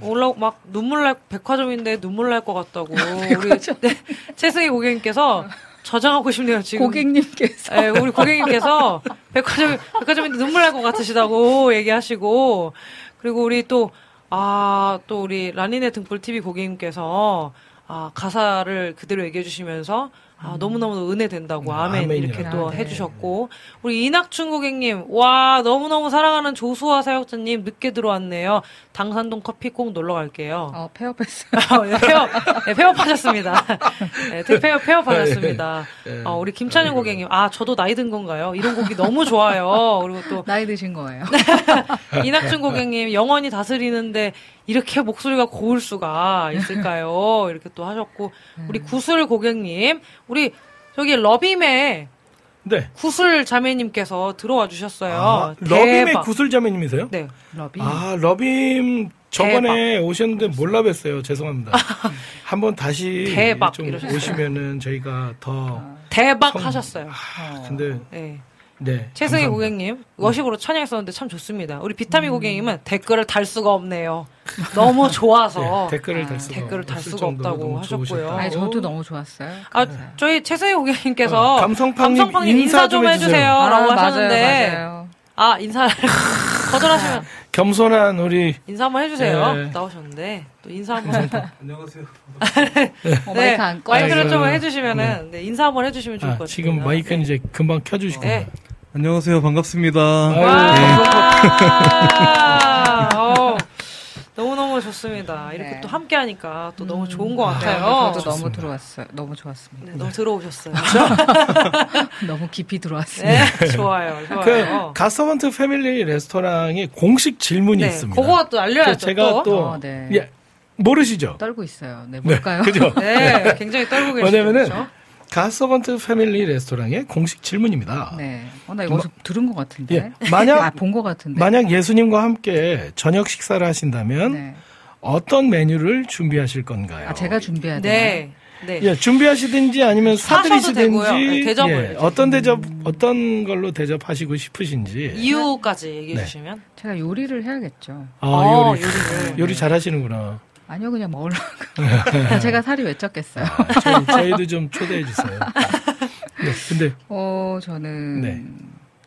[SPEAKER 1] 막 올라 막 눈물 날 백화점인데 눈물 날 것 같다고 <laughs> 우리 네, 최승희 고객님께서 저장하고 싶네요 지금.
[SPEAKER 6] 고객님께서
[SPEAKER 1] 네, 우리 고객님께서 백화점 백화점인데 눈물 날 것 같으시다고 얘기하시고 그리고 우리 또 아, 또 우리 라니네 등불 TV 고객님께서 아, 가사를 그대로 얘기해 주시면서 아, 너무너무 은혜 된다고 아멘
[SPEAKER 2] 아멘이라고.
[SPEAKER 1] 이렇게 또
[SPEAKER 6] 아, 네.
[SPEAKER 1] 해주셨고 우리 이낙춘 고객님 와 너무너무 사랑하는 조수아 사역자님 늦게 들어왔네요 당산동 커피 꼭 놀러 갈게요
[SPEAKER 6] 어, 폐업했어요.
[SPEAKER 1] 아, <laughs> 네, 폐업, 네, 폐업하셨습니다. 네, 대- 폐업, 폐업하셨습니다.
[SPEAKER 2] 네.
[SPEAKER 1] 어, 우리 김찬영 고객님, 아, 저도 나이 든 건가요? 이런 곡이 너무 좋아요. 그리고 또,
[SPEAKER 6] 나이 드신 거예요. <laughs>
[SPEAKER 1] 이낙준 고객님, 영원히 다스리는데 이렇게 목소리가 고울 수가 있을까요? <laughs> 이렇게 또 하셨고, 우리 구슬 고객님, 우리 저기 러빔의
[SPEAKER 2] 네.
[SPEAKER 1] 구슬 자매님께서 들어와 주셨어요.
[SPEAKER 2] 아, 러빔의
[SPEAKER 1] 대박.
[SPEAKER 2] 구슬 자매님이세요?
[SPEAKER 1] 네.
[SPEAKER 6] 러비.
[SPEAKER 2] 아, 러빔 저번에 오셨는데 몰라 뵀어요. 죄송합니다. <laughs> 한번 다시
[SPEAKER 1] 대박
[SPEAKER 2] 좀
[SPEAKER 1] 이러셨어요.
[SPEAKER 2] 오시면은 저희가 더
[SPEAKER 1] 대박
[SPEAKER 2] 성-
[SPEAKER 1] 하셨어요.
[SPEAKER 2] 아, 근데
[SPEAKER 1] 네.
[SPEAKER 2] 네.
[SPEAKER 1] 최승희
[SPEAKER 2] 감사합니다.
[SPEAKER 1] 고객님 워식으로 찬양했었는데 참 좋습니다. 우리 비타민 고객님은 댓글을 달 수가 없네요. 너무 좋아서 <laughs>
[SPEAKER 2] 네, 댓글을 달 수가
[SPEAKER 1] 댓글을 달 수가 없다고 하셨고요.
[SPEAKER 6] 아니, 저도 너무 좋았어요.
[SPEAKER 1] 아, 저희 최승희 고객님께서
[SPEAKER 2] 어, 감성팡님
[SPEAKER 1] 인사
[SPEAKER 2] 인사 좀좀
[SPEAKER 1] 해주세요.
[SPEAKER 2] 해주세요.
[SPEAKER 1] 라고
[SPEAKER 6] 아,
[SPEAKER 1] 하셨는데
[SPEAKER 6] 맞아요, 맞아요.
[SPEAKER 1] 아 인사를 <laughs> 거절하시면
[SPEAKER 2] 겸손한 우리
[SPEAKER 1] 인사 한번 해주세요.
[SPEAKER 2] 네.
[SPEAKER 1] 나오셨는데 또 인사 한번 <laughs>
[SPEAKER 3] 안녕하세요.
[SPEAKER 6] 어,
[SPEAKER 1] 네,
[SPEAKER 6] 마이크 안 꺼.
[SPEAKER 1] 마이크를 좀
[SPEAKER 2] 아이고.
[SPEAKER 1] 해주시면은 네, 인사 한번 해주시면 좋을
[SPEAKER 2] 아,
[SPEAKER 1] 것 같아요.
[SPEAKER 2] 지금 마이크는 이제 금방 켜주실
[SPEAKER 1] 네.
[SPEAKER 3] 안녕하세요. 반갑습니다.
[SPEAKER 1] 와, <laughs> 어, 너무너무 좋습니다. 이렇게
[SPEAKER 6] 네.
[SPEAKER 1] 또 함께 하니까 또 너무 좋은 것
[SPEAKER 6] 네,
[SPEAKER 1] 같아요.
[SPEAKER 6] 저도 너무
[SPEAKER 2] 좋습니다.
[SPEAKER 6] 들어왔어요. 너무 좋았습니다.
[SPEAKER 1] 네, 너무 들어오셨어요. <laughs>
[SPEAKER 6] 너무 깊이 들어왔습니다.
[SPEAKER 1] 네, 좋아요.
[SPEAKER 2] 그
[SPEAKER 1] 좋아요.
[SPEAKER 2] 가서번트 패밀리 레스토랑에 공식 질문이
[SPEAKER 1] 네,
[SPEAKER 2] 있습니다.
[SPEAKER 1] 그거 또 알려야죠.
[SPEAKER 2] 그 제가
[SPEAKER 1] 또.
[SPEAKER 2] 또
[SPEAKER 6] 어, 네.
[SPEAKER 2] 예, 모르시죠?
[SPEAKER 6] 떨고 있어요. 네, 뭘까요?
[SPEAKER 2] 그죠?
[SPEAKER 1] 네, 굉장히 떨고 계시죠.
[SPEAKER 2] 왜냐면은 가서번트 패밀리 레스토랑의 공식 질문입니다.
[SPEAKER 6] 네. 어, 나 이거 어디서 들은 것 같은데.
[SPEAKER 2] 예, 만약-
[SPEAKER 6] 아, 본것 같은데.
[SPEAKER 2] 만약 예수님과 함께 저녁 식사를 하신다면
[SPEAKER 6] 네.
[SPEAKER 2] 어떤 메뉴를 준비하실 건가요?
[SPEAKER 6] 아, 제가 준비해야 돼요.
[SPEAKER 1] 네. 네.
[SPEAKER 2] 예, 준비하시든지 아니면 사드리시든지.
[SPEAKER 1] 네, 대접을
[SPEAKER 2] 예. 어떤 대접 어떤 걸로 대접하시고 싶으신지
[SPEAKER 1] 이유까지 얘기해
[SPEAKER 2] 네.
[SPEAKER 1] 주시면.
[SPEAKER 6] 제가 요리를 해야겠죠.
[SPEAKER 2] 아,
[SPEAKER 1] 어,
[SPEAKER 2] 요리.
[SPEAKER 1] 요리
[SPEAKER 2] 잘하시는구나.
[SPEAKER 6] 아니요, 그냥 먹으려고. 제가 살이 왜 쪘겠어요.
[SPEAKER 2] 저희, 저희 도 좀 초대해 주세요. 네, 근데
[SPEAKER 6] 어, 저는
[SPEAKER 2] 네.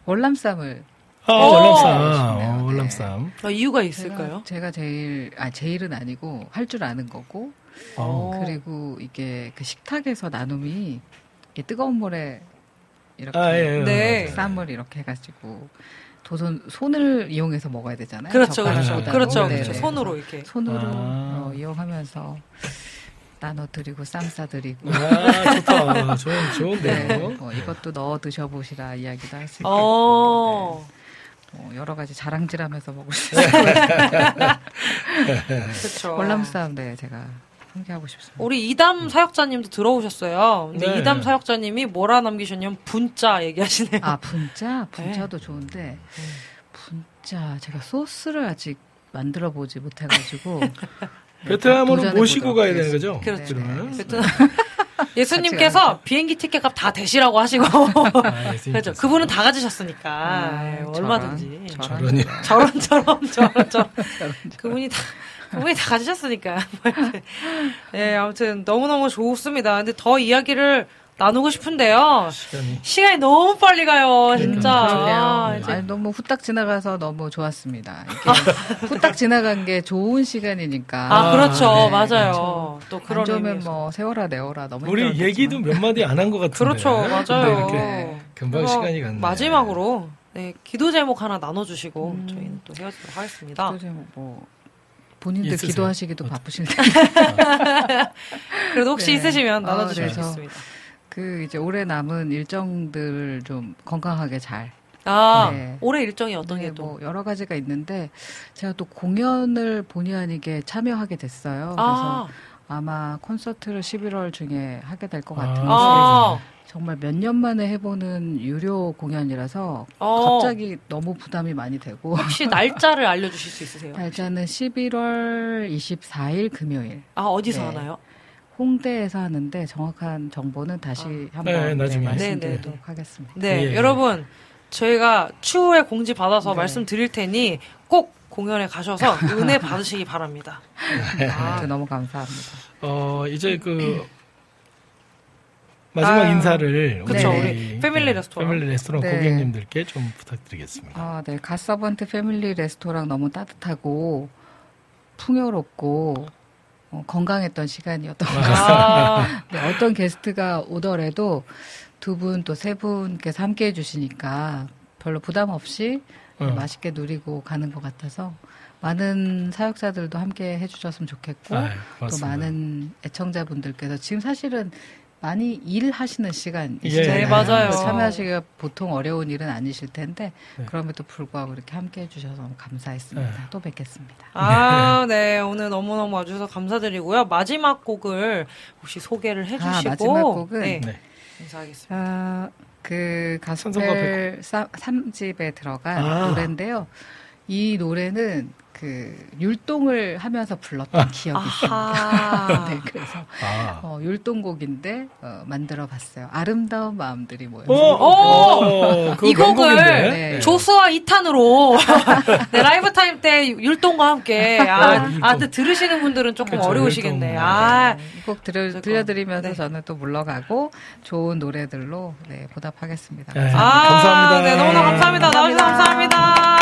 [SPEAKER 6] 월남쌈을
[SPEAKER 2] 아,
[SPEAKER 1] 오!
[SPEAKER 2] 월남쌈,
[SPEAKER 6] 네.
[SPEAKER 2] 어, 월남쌈.
[SPEAKER 1] 어, 이유가
[SPEAKER 6] 제가,
[SPEAKER 1] 있을까요?
[SPEAKER 6] 제가 제일 아 제일은 아니고 할 줄 아는 거고
[SPEAKER 2] 어.
[SPEAKER 6] 그리고 이게 그 식탁에서 나눔이 이게 뜨거운 물에 이렇게
[SPEAKER 2] 아, 예, 예.
[SPEAKER 1] 네.
[SPEAKER 6] 쌈을 이렇게 해가지고 도손 손을 이용해서 먹어야 되잖아요.
[SPEAKER 1] 그렇죠, 그렇죠. 그렇죠,
[SPEAKER 6] 네,
[SPEAKER 1] 그렇죠.
[SPEAKER 6] 네.
[SPEAKER 1] 손으로 이렇게.
[SPEAKER 6] 손으로
[SPEAKER 2] 아.
[SPEAKER 6] 어, 이용하면서 나눠드리고 쌈 싸드리고
[SPEAKER 2] 아, 좋다. 좋은,
[SPEAKER 6] 네,
[SPEAKER 2] 좋은데요.
[SPEAKER 6] 뭐 이것도 넣어 드셔보시라 이야기도 할 수 있고
[SPEAKER 1] 어,
[SPEAKER 6] 뭐 여러 가지 자랑질하면서 먹을 수
[SPEAKER 2] 네.
[SPEAKER 6] 있어요. <laughs> <laughs>
[SPEAKER 1] 그렇죠.
[SPEAKER 6] 월남쌈 네 제가 함께하고 싶습니다.
[SPEAKER 1] 우리 이담 사역자님도 들어오셨어요. 근데
[SPEAKER 2] 네.
[SPEAKER 1] 이담 사역자님이 뭐라 남기셨냐면 분짜 얘기하시네요.
[SPEAKER 6] 아 분짜 <laughs>
[SPEAKER 1] 네.
[SPEAKER 6] 분짜도 좋은데 분짜 제가 소스를 아직 만들어 보지 못해가지고 <laughs>
[SPEAKER 2] 베트남으로
[SPEAKER 6] 도전해
[SPEAKER 2] 모시고 가야 되는 거죠?
[SPEAKER 1] 그렇죠.
[SPEAKER 2] 그러면?
[SPEAKER 1] 베트남 <laughs> 예수님께서 비행기 티켓값 다 대시라고 하시고
[SPEAKER 2] 아.
[SPEAKER 1] 그렇죠. 그분은 다 가지셨으니까
[SPEAKER 6] 아,
[SPEAKER 1] 예,
[SPEAKER 6] 저런,
[SPEAKER 1] 얼마든지
[SPEAKER 6] 저런.
[SPEAKER 2] 저런이.
[SPEAKER 1] 저런 저런 저런 저런 그분이 다 그분이 다 가지셨으니까 <laughs> 예 아무튼 너무 너무 좋습니다. 근데 더 이야기를 나누고 싶은데요.
[SPEAKER 2] 시간이.
[SPEAKER 1] 시간이 너무 빨리 가요, 진짜. 아, 이제
[SPEAKER 6] 아니, 너무 후딱 지나가서 너무 좋았습니다. 이게 <laughs> 후딱 지나간 게 좋은 시간이니까.
[SPEAKER 1] 아, 그렇죠.
[SPEAKER 2] 네,
[SPEAKER 1] 맞아요.
[SPEAKER 6] 또안
[SPEAKER 1] 그런 의미에서.
[SPEAKER 6] 뭐 세워라 내워라 너무
[SPEAKER 2] 우리
[SPEAKER 6] 힘들었겠지만.
[SPEAKER 2] 얘기도 몇 마디 안 한 것 같은데.
[SPEAKER 1] 그렇죠, 맞아요.
[SPEAKER 2] 이렇게 금방 시간이 갔네.
[SPEAKER 1] 마지막으로 네, 기도 제목 하나 나눠주시고
[SPEAKER 6] 음.
[SPEAKER 1] 저희는 또 헤어지도록 하겠습니다.
[SPEAKER 6] 또좀뭐 본인들
[SPEAKER 2] 있으세요?
[SPEAKER 6] 기도하시기도 바쁘실 텐데 <laughs>
[SPEAKER 1] 그래도 혹시
[SPEAKER 6] 네.
[SPEAKER 1] 있으시면
[SPEAKER 6] 아,
[SPEAKER 1] 나눠주시면
[SPEAKER 6] 그래서
[SPEAKER 1] 좋겠습니다.
[SPEAKER 6] 그 이제 올해 남은 일정들 좀 건강하게 잘
[SPEAKER 1] 아,
[SPEAKER 6] 네.
[SPEAKER 1] 올해 일정이 어떤
[SPEAKER 6] 네,
[SPEAKER 1] 게 또?
[SPEAKER 6] 뭐 여러 가지가 있는데 제가 또 공연을 본의 아니게 참여하게 됐어요.
[SPEAKER 1] 아,
[SPEAKER 6] 그래서 아마 콘서트를 11월 중에 하게 될 것 같은데
[SPEAKER 1] 아,
[SPEAKER 6] 정말 몇 년 만에 해보는 유료 공연이라서
[SPEAKER 1] 어.
[SPEAKER 6] 갑자기 너무 부담이 많이 되고
[SPEAKER 1] 혹시 날짜를 알려주실 수 있으세요?
[SPEAKER 6] 날짜는 11월 24일 금요일
[SPEAKER 1] 아, 어디서
[SPEAKER 6] 네.
[SPEAKER 1] 하나요?
[SPEAKER 7] 홍대에서 하는데 정확한 정보는 다시 한번
[SPEAKER 2] 네, 나중에.
[SPEAKER 7] 말씀드리도록
[SPEAKER 1] 네, 네,
[SPEAKER 7] 하겠습니다.
[SPEAKER 1] 네,
[SPEAKER 2] 예.
[SPEAKER 1] 여러분 저희가 추후에 공지 받아서
[SPEAKER 7] 네.
[SPEAKER 1] 말씀드릴 테니 꼭 공연에 가셔서 <laughs> 은혜 받으시기 바랍니다.
[SPEAKER 7] 아무튼 너무 감사합니다.
[SPEAKER 2] 어, 이제 그 마지막
[SPEAKER 1] 아,
[SPEAKER 2] 인사를
[SPEAKER 1] 그쵸,
[SPEAKER 2] 우리
[SPEAKER 1] 우리 패밀리 레스토랑.
[SPEAKER 2] 패밀리 레스토랑
[SPEAKER 7] 네.
[SPEAKER 2] 고객님들께 좀 부탁드리겠습니다.
[SPEAKER 7] 아, 네. 갓서번트 패밀리 레스토랑 너무 따뜻하고 풍요롭고 어, 건강했던 시간이었던 것 같습니다.
[SPEAKER 1] 아, <laughs>
[SPEAKER 7] 네, 어떤 게스트가 오더라도 두 분 또 세 분께서 함께 해주시니까 별로 부담 없이
[SPEAKER 2] 어.
[SPEAKER 7] 맛있게 누리고 가는 것 같아서 많은 사역자들도 함께 해주셨으면 좋겠고
[SPEAKER 2] 아유,
[SPEAKER 7] 또. 많은 애청자분들께서 지금 사실은 많이 일하시는
[SPEAKER 2] 예.
[SPEAKER 7] 시간이시잖아요.
[SPEAKER 1] 네, 맞아요.
[SPEAKER 7] 참여하시기가 보통 어려운 일은 아니실 텐데
[SPEAKER 2] 네.
[SPEAKER 7] 그럼에도 불구하고 이렇게 함께 해주셔서 너무 감사했습니다.
[SPEAKER 2] 네.
[SPEAKER 7] 또 뵙겠습니다.
[SPEAKER 1] 아, 네. <laughs> 오늘 너무너무 와주셔서 감사드리고요. 마지막 곡을 혹시 소개를 해주시고.
[SPEAKER 7] 아, 마지막 곡은?
[SPEAKER 1] 네.
[SPEAKER 2] 네.
[SPEAKER 1] 인사하겠습니다.
[SPEAKER 7] 아, 그 가스펠 3집에 들어간
[SPEAKER 2] 아.
[SPEAKER 7] 노래인데요. 이 노래는 그 율동을 하면서 불렀던 기억이 있습니다. <laughs> 네, 그래서
[SPEAKER 2] 아.
[SPEAKER 7] 어, 율동곡인데 어, 만들어봤어요. 아름다운 마음들이 모여서.
[SPEAKER 2] 오! 오! 그거
[SPEAKER 1] 이 곡을
[SPEAKER 2] 명곡인데?
[SPEAKER 7] 네.
[SPEAKER 1] 조수아 2탄으로 <laughs> 네, 라이브 타임 때 율동과 함께 아,
[SPEAKER 2] 율동.
[SPEAKER 1] 아 근데 들으시는 분들은 조금
[SPEAKER 2] 그렇죠,
[SPEAKER 1] 어려우시겠네.
[SPEAKER 2] 율동.
[SPEAKER 1] 아,
[SPEAKER 7] 이곡 들려,
[SPEAKER 1] 그거.
[SPEAKER 7] 들려드리면서
[SPEAKER 1] 네.
[SPEAKER 7] 저는 또 물러가고 좋은 노래들로 네, 보답하겠습니다.
[SPEAKER 2] 네.
[SPEAKER 1] 아,
[SPEAKER 2] 감사합니다.
[SPEAKER 1] 네, 너무나 감사합니다. 나와주셔서 감사합니다.
[SPEAKER 7] 고맙습니다.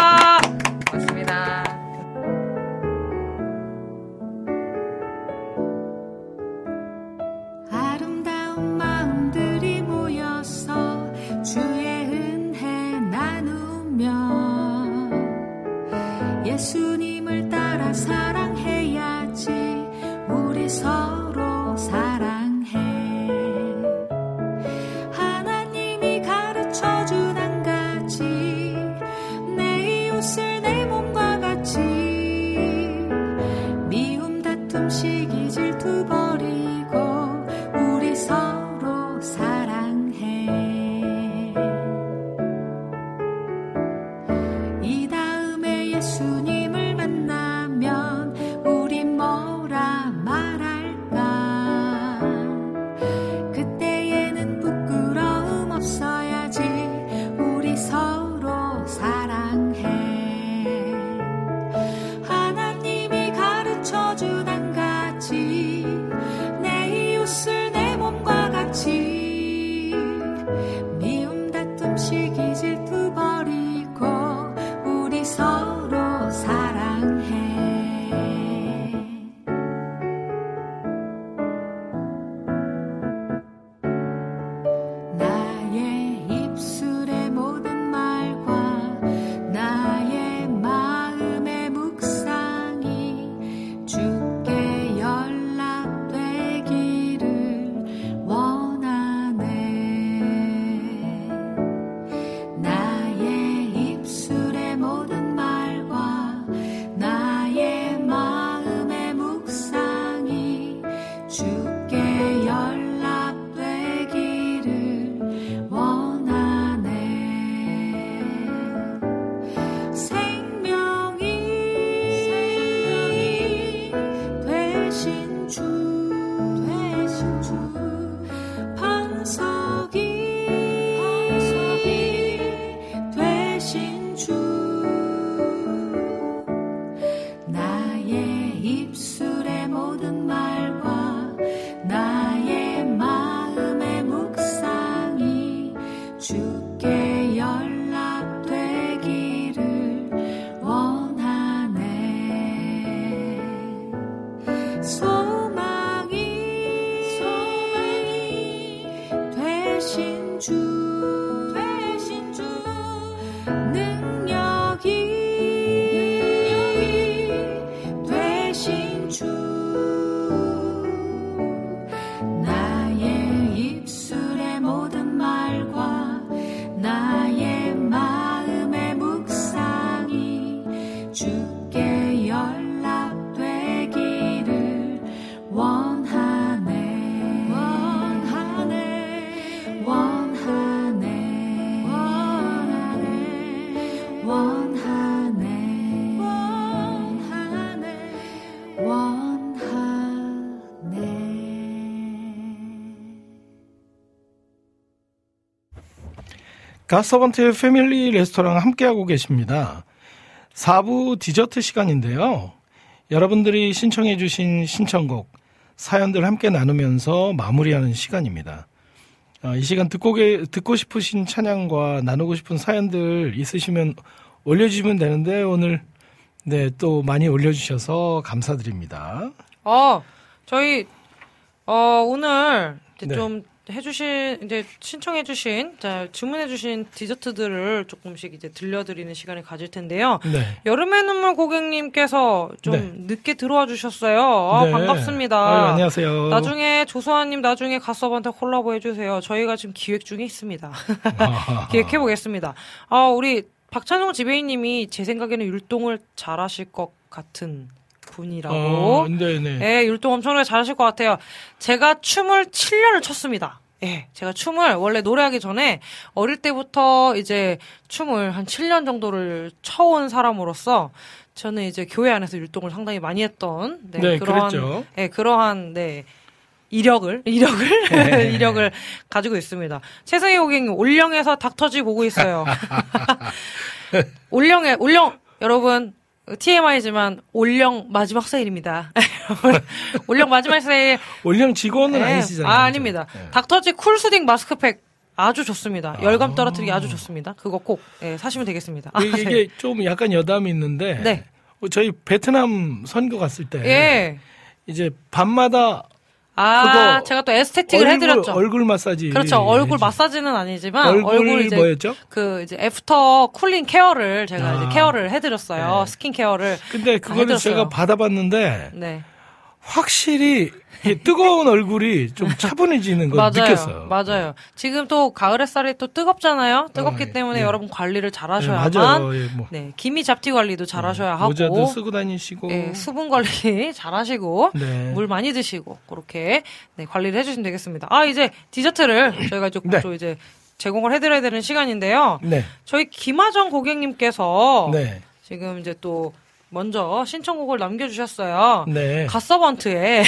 [SPEAKER 2] 가서번트의 패밀리 레스토랑 함께하고 계십니다. 4부 디저트 시간인데요. 여러분들이 신청해 주신 신청곡, 사연들 함께 나누면서 마무리하는 시간입니다. 어, 이 시간 듣고, 계, 듣고 싶으신 찬양과 나누고 싶은 사연들 있으시면 올려주시면 되는데 오늘 네, 또 많이 올려주셔서 감사드립니다.
[SPEAKER 1] 어, 저희, 어, 오늘
[SPEAKER 2] 네.
[SPEAKER 1] 좀 해주신, 이제 신청해주신, 자, 주문해주신 디저트들을 조금씩 이제 들려드리는 시간을 가질 텐데요.
[SPEAKER 2] 네.
[SPEAKER 1] 여름의 눈물 고객님께서 좀
[SPEAKER 2] 네.
[SPEAKER 1] 늦게 들어와 주셨어요. 아,
[SPEAKER 2] 네.
[SPEAKER 1] 반갑습니다.
[SPEAKER 2] 아유, 안녕하세요.
[SPEAKER 1] 나중에 조소아님 나중에 가서번트 콜라보 해주세요. 저희가 지금 기획 중에 있습니다. <laughs> 기획해 보겠습니다. 아 우리 박찬용 지배인님이 제 생각에는 율동을 잘하실 것 같은 분이라고.
[SPEAKER 2] 어, 네네.
[SPEAKER 1] 예, 율동 엄청나게 잘하실 것 같아요. 제가 춤을 7년을 췄습니다. 예, 제가 춤을 원래 노래하기 전에 어릴 때부터 이제 춤을 한 7년 정도를 춰온 사람으로서 저는 이제 교회 안에서 율동을 상당히 많이 했던 네,
[SPEAKER 2] 네,
[SPEAKER 1] 그러한
[SPEAKER 2] 그랬죠.
[SPEAKER 1] 예, 그러한 네 이력을 <laughs> 이력을
[SPEAKER 2] 네. <laughs>
[SPEAKER 1] 이력을 가지고 있습니다. 최승희 고객님 올령에서 닥터지 보고 있어요. <laughs> 올령에 올령 여러분 TMI지만 올령 마지막 세일입니다. <laughs> 올령 마지막 세일
[SPEAKER 2] 올영 직원은
[SPEAKER 1] 네.
[SPEAKER 2] 아니시잖아요.
[SPEAKER 1] 아, 아닙니다. 닥터지 cool soothing 마스크팩 아주 좋습니다. 열감 떨어뜨리기 아주 좋습니다. 그거 꼭 예, 사시면 되겠습니다. <laughs> 아,
[SPEAKER 2] 이게,
[SPEAKER 1] 네.
[SPEAKER 2] 이게 좀 약간 여담이 있는데
[SPEAKER 1] 네.
[SPEAKER 2] 어, 저희 베트남 선교 갔을 때
[SPEAKER 1] 예.
[SPEAKER 2] 이제 밤마다
[SPEAKER 1] 아, 제가 또 esthetic을
[SPEAKER 2] 얼굴,
[SPEAKER 1] 해드렸죠.
[SPEAKER 2] 얼굴 마사지
[SPEAKER 1] 그렇죠. 얼굴
[SPEAKER 2] 해주-
[SPEAKER 1] 마사지는 아니지만
[SPEAKER 2] 얼굴
[SPEAKER 1] 얼굴 이제
[SPEAKER 2] 뭐였죠?
[SPEAKER 1] 그 이제 after cooling care를 제가
[SPEAKER 2] 아.
[SPEAKER 1] 이제 케어를 해드렸어요.
[SPEAKER 2] 네.
[SPEAKER 1] 스킨 케어를.
[SPEAKER 2] 근데 그거를. 제가 받아봤는데
[SPEAKER 1] 네.
[SPEAKER 2] 확실히 이 뜨거운 얼굴이 좀 차분해지는 걸
[SPEAKER 1] 맞아요.
[SPEAKER 2] 느꼈어요.
[SPEAKER 1] 맞아요. 지금 또 가을 햇살이 또 뜨겁잖아요. 뜨겁기
[SPEAKER 2] 어, 예,
[SPEAKER 1] 때문에
[SPEAKER 2] 예.
[SPEAKER 1] 여러분 관리를 잘
[SPEAKER 2] 네,
[SPEAKER 1] 하셔야만
[SPEAKER 2] 맞아요. 예, 뭐.
[SPEAKER 1] 네, 기미 잡티 관리도 잘 하셔야 하고
[SPEAKER 2] 모자도 쓰고 다니시고
[SPEAKER 1] 예, 수분 관리 <laughs> 잘 하시고
[SPEAKER 2] 네.
[SPEAKER 1] 물 많이 드시고 그렇게 네, 관리를 해 주시면 되겠습니다. 아, 이제 디저트를 저희가 이제
[SPEAKER 2] 네.
[SPEAKER 1] 또 이제 제공을 해 드려야 되는 시간인데요.
[SPEAKER 2] 네.
[SPEAKER 1] 저희 김하정 고객님께서
[SPEAKER 2] 네.
[SPEAKER 1] 지금 이제 또 먼저 신청곡을 남겨주셨어요.
[SPEAKER 2] 네.
[SPEAKER 1] 갓서번트의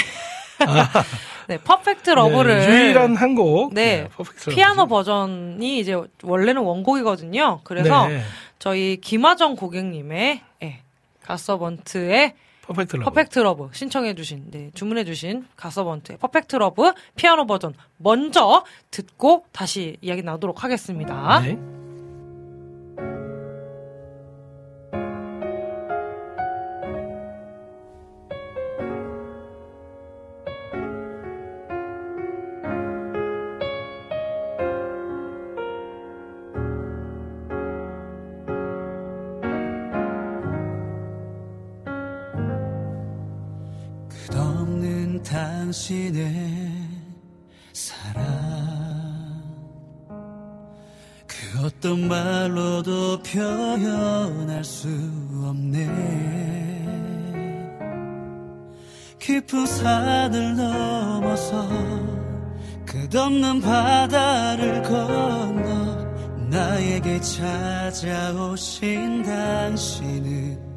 [SPEAKER 1] <laughs> 네, Perfect Love를
[SPEAKER 2] 네, 유일한 한 곡.
[SPEAKER 1] 네,
[SPEAKER 2] Perfect Love.
[SPEAKER 1] 피아노 버전이 이제 원래는 원곡이거든요. 그래서
[SPEAKER 2] 네.
[SPEAKER 1] 저희 김하정 고객님의 예, 갓서번트의 Perfect Love. Perfect Love 신청해주신, 네, 주문해주신 갓서번트의 Perfect Love 피아노 버전 먼저 듣고 다시 이야기 나누도록 하겠습니다.
[SPEAKER 2] 네.
[SPEAKER 9] 당신의 사랑. 그 어떤 말로도 표현할 수 없네. 깊은 산을 넘어서 끝없는 바다를 건너 나에게 찾아오신 당신은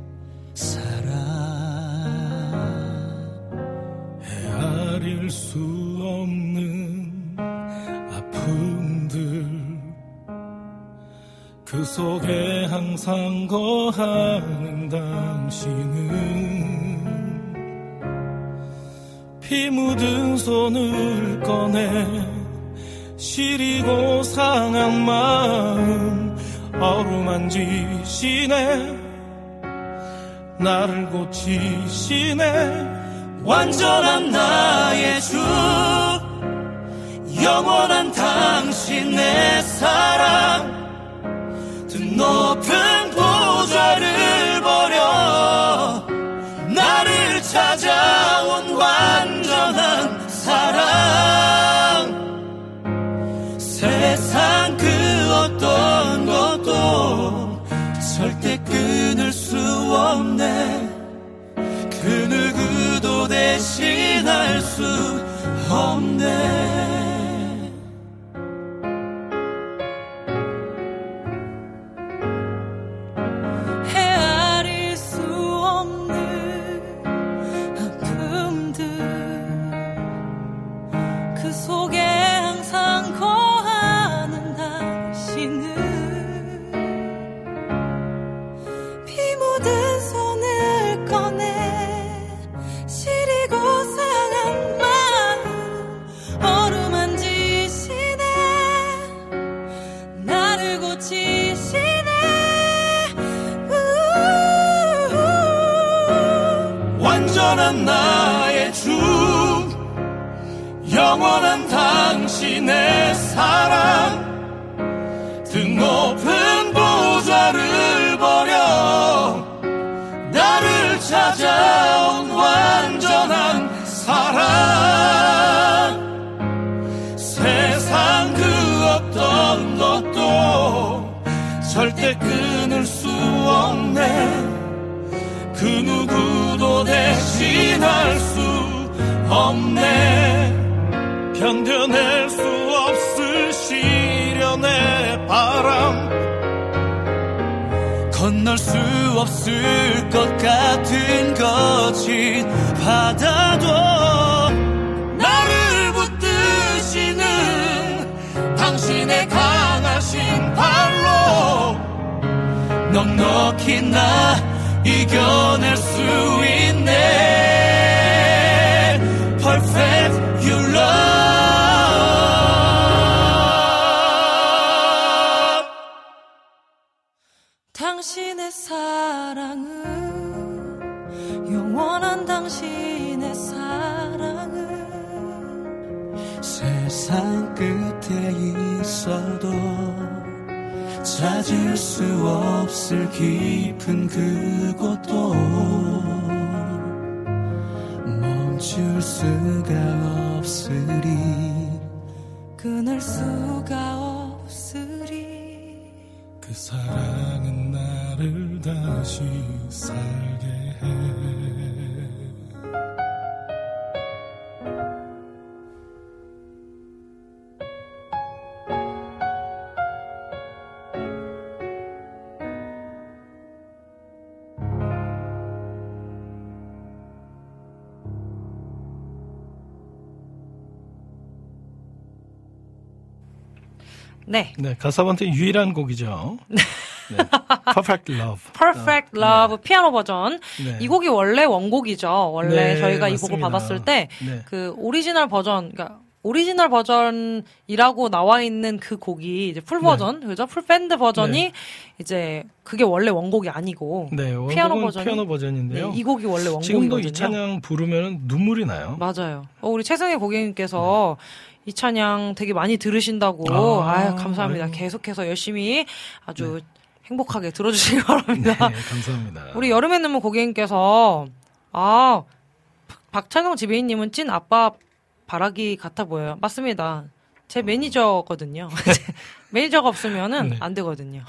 [SPEAKER 2] 그 속에 항상 거하는 당신은 피 묻은 손을 꺼내 시리고 상한 마음 어루만지시네. 나를 고치시네.
[SPEAKER 9] 완전한 나의 주 영원한 당신의 사랑. 드 높은 보좌를 버려 나를 찾아온 완전한 사랑. 세상 그 어떤 것도 절대 끊을 수 없네. 그 누구도 대신할 수 없네 영원한 당신의 사랑. 등 높은 보좌를 버려. 나를 찾아온 완전한 사랑. 세상 그 어떤 것도 절대 끊을 수 없네. 그 누구도 대신할 수 없네 견뎌낼 수 없을 시련의 바람. 건널 수 없을 것 같은 거친 바다도 나를 붙드시는 당신의 강하신 발로 넉넉히 나 이겨낼 수 있네
[SPEAKER 7] 당신의 사랑은 영원한 당신의 사랑은
[SPEAKER 9] 세상 끝에 있어도 찾을 수 없을 깊은 그곳도 멈출 수가 없으리.
[SPEAKER 7] 끊을 수가 없으리
[SPEAKER 9] 그 사랑은 나를 다시 살게 해
[SPEAKER 1] 네.
[SPEAKER 2] 네, 갓서번트 유일한 곡이죠. 네. Perfect Love.
[SPEAKER 1] Perfect Love 피아노 버전.
[SPEAKER 2] 네.
[SPEAKER 1] 이 곡이 원래 원곡이죠. 원래
[SPEAKER 2] 네,
[SPEAKER 1] 저희가 이 곡을
[SPEAKER 2] 맞습니다.
[SPEAKER 1] 받았을 때
[SPEAKER 2] 네.
[SPEAKER 1] 그 오리지널 버전, 그러니까 오리지널 버전이라고 나와 있는 그 곡이 이제 full 버전, 그죠? full 밴드 버전이
[SPEAKER 2] 네.
[SPEAKER 1] 이제 그게 원래 원곡이 아니고
[SPEAKER 2] 네,
[SPEAKER 1] 피아노 버전이
[SPEAKER 2] 피아노 버전인데요.
[SPEAKER 1] 네, 이 곡이 원래 원곡이거든요.
[SPEAKER 2] 지금도 이 찬양 부르면 눈물이 나요.
[SPEAKER 1] 맞아요. 어, 우리 최승혜 고객님께서 이 찬양 되게 많이 들으신다고.
[SPEAKER 2] 네. 아,
[SPEAKER 1] 아, 유 감사합니다.
[SPEAKER 2] 아유.
[SPEAKER 1] 계속해서 열심히 아주 행복하게 들어주시기 <laughs> 바랍니다.
[SPEAKER 2] 네, 감사합니다.
[SPEAKER 1] 우리 여름의 눈물 고객님께서 아 박찬영 지배인님은 찐 아빠 바라기 같아 보여요. 맞습니다. 제 매니저거든요. <laughs> <laughs> 매니저가 없으면은
[SPEAKER 2] 네.
[SPEAKER 1] 안 되거든요.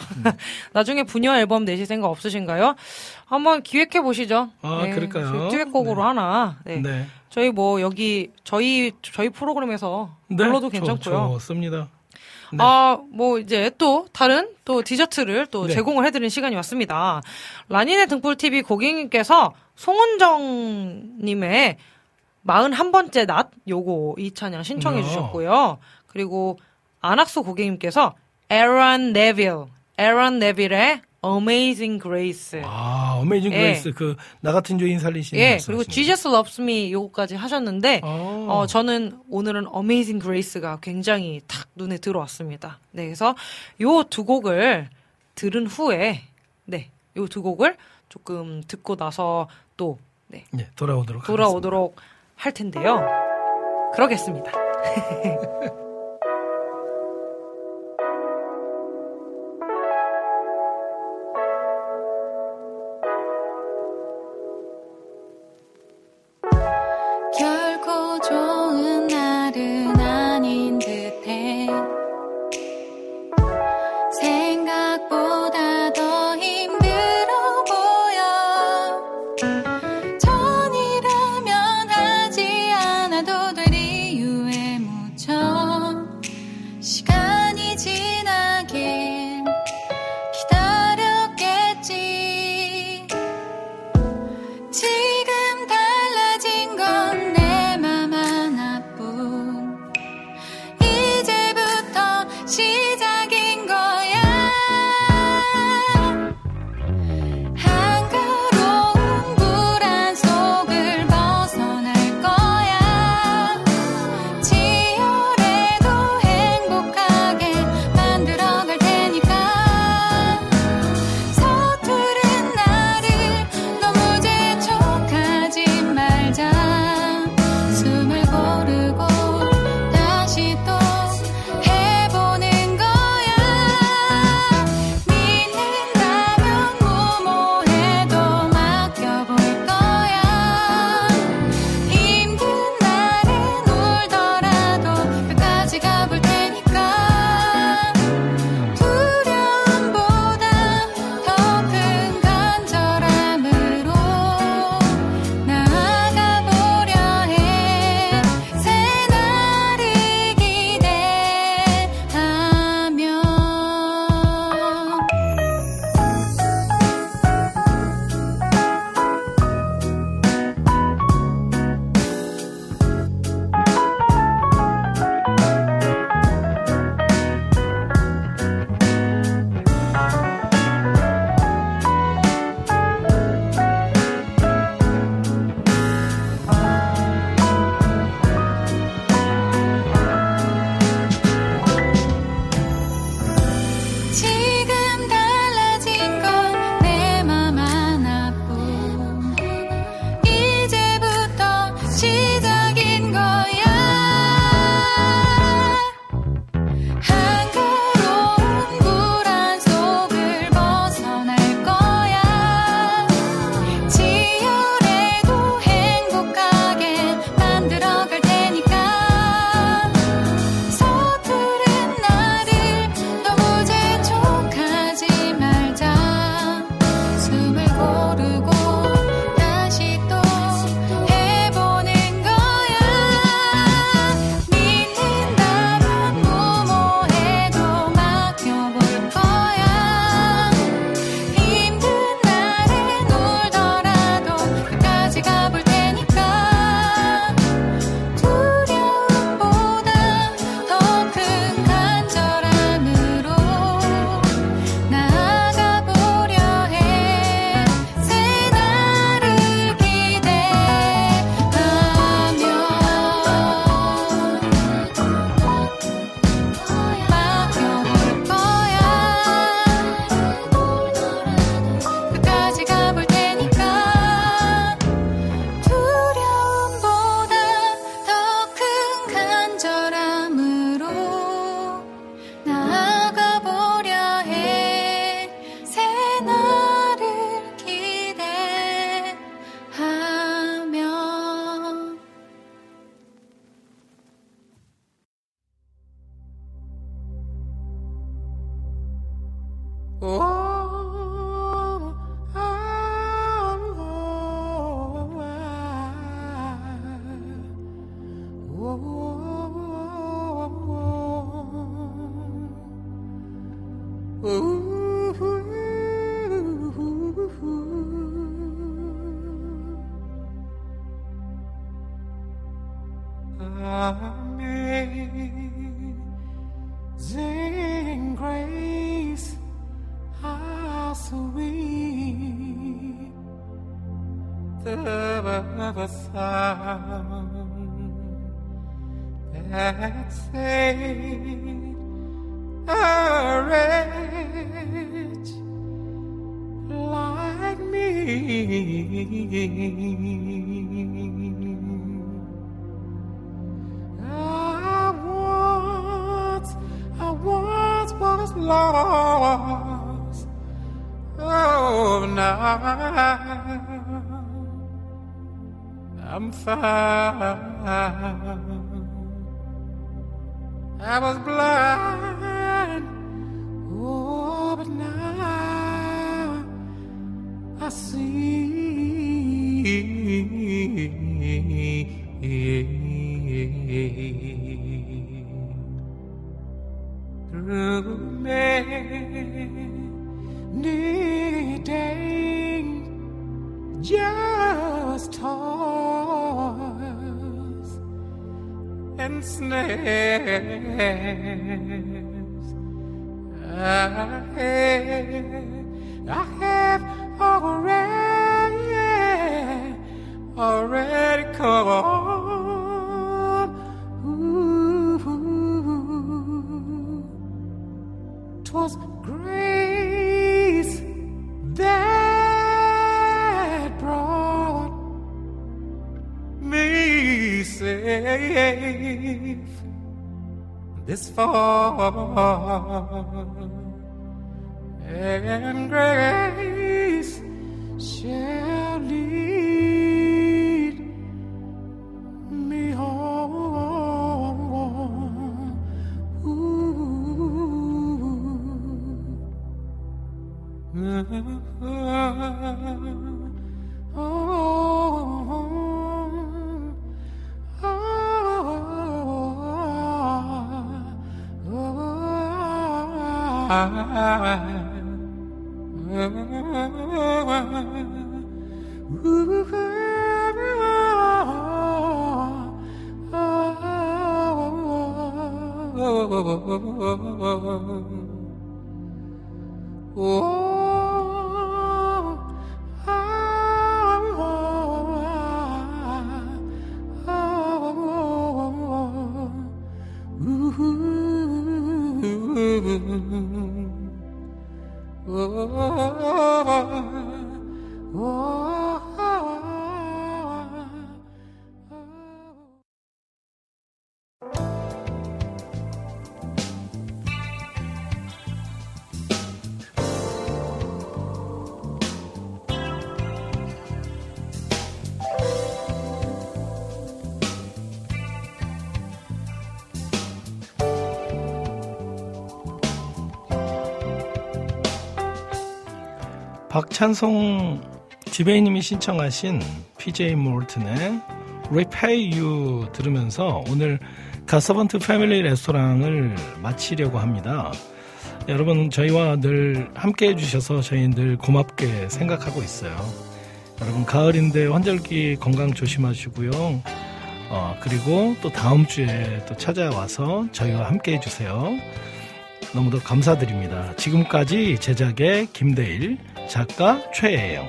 [SPEAKER 1] 나중에 부녀 앨범 내실 생각 없으신가요? 한번 기획해 보시죠.
[SPEAKER 2] 아, 그럴까요?
[SPEAKER 1] 듀엣곡으로
[SPEAKER 2] 네.
[SPEAKER 1] 하나. 네.
[SPEAKER 2] 네.
[SPEAKER 1] 저희 뭐 여기 저희 저희 프로그램에서 불러도
[SPEAKER 2] 네,
[SPEAKER 1] 괜찮고요.
[SPEAKER 2] 좋, 좋습니다. 네.
[SPEAKER 1] 아, 뭐 이제 또 다른 또 디저트를 또
[SPEAKER 2] 네.
[SPEAKER 1] 제공을 해드리는 시간이 왔습니다. 라니네 등불 TV 고객님께서 송은정님의 41번째 낮 요거 이 찬양 신청해
[SPEAKER 2] 야.
[SPEAKER 1] 주셨고요. 그리고 안학수 고객님께서 에런 네빌, 에런 네빌의 Amazing Grace.
[SPEAKER 2] 아, Amazing
[SPEAKER 1] 예.
[SPEAKER 2] Grace 그 나 같은 죄인 살리시는
[SPEAKER 1] 예, 그리고 Jesus Loves Me 요거까지 하셨는데
[SPEAKER 2] 어.
[SPEAKER 1] 어, 저는 오늘은 Amazing Grace가 굉장히 탁 눈에 들어왔습니다. 네, 그래서 요 두 곡을 들은 후에 네, 요 두 곡을 조금 듣고 나서 또 네,
[SPEAKER 2] 예, 돌아오도록
[SPEAKER 1] 돌아오도록 할 텐데요. 그러겠습니다. <laughs>
[SPEAKER 4] I once, I once was lost. Oh, now I'm found.
[SPEAKER 2] 찬송 지배인님이 신청하신 PJ 몰튼의 Repay You 들으면서 오늘 가서번트 패밀리 레스토랑을 마치려고 합니다. 여러분 저희와 늘 함께 해주셔서 저희 늘 고맙게 생각하고 있어요. 여러분 가을인데 환절기 건강 조심하시고요. 어, 그리고 또 다음 주에 또 찾아와서 저희와 함께 해주세요. 너무도 감사드립니다. 지금까지 제작의 김대일, 작가 최혜영,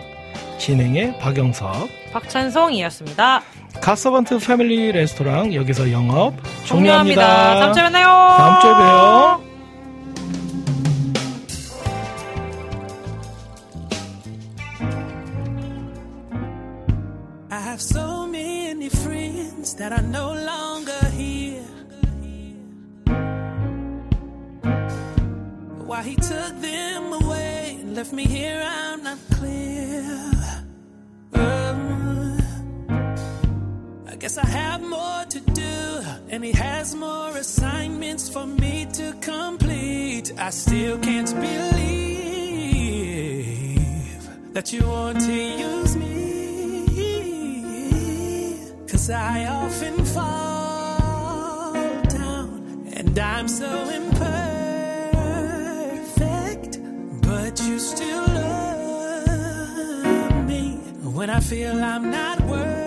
[SPEAKER 2] 진행의 박영석,
[SPEAKER 1] 박찬송이었습니다.
[SPEAKER 2] 가서번트 패밀리 레스토랑 여기서 영업
[SPEAKER 1] 종료합니다.
[SPEAKER 2] 종료합니다.
[SPEAKER 1] 다음 주에 만나요.
[SPEAKER 2] 다음 주에 봬요.
[SPEAKER 4] I have so many friends that longer here. left me here, I'm not clear. Uh, I guess I have more to do, and he has more assignments for me to complete. I still can't believe that you want to use me, cause I often when I feel I'm not worth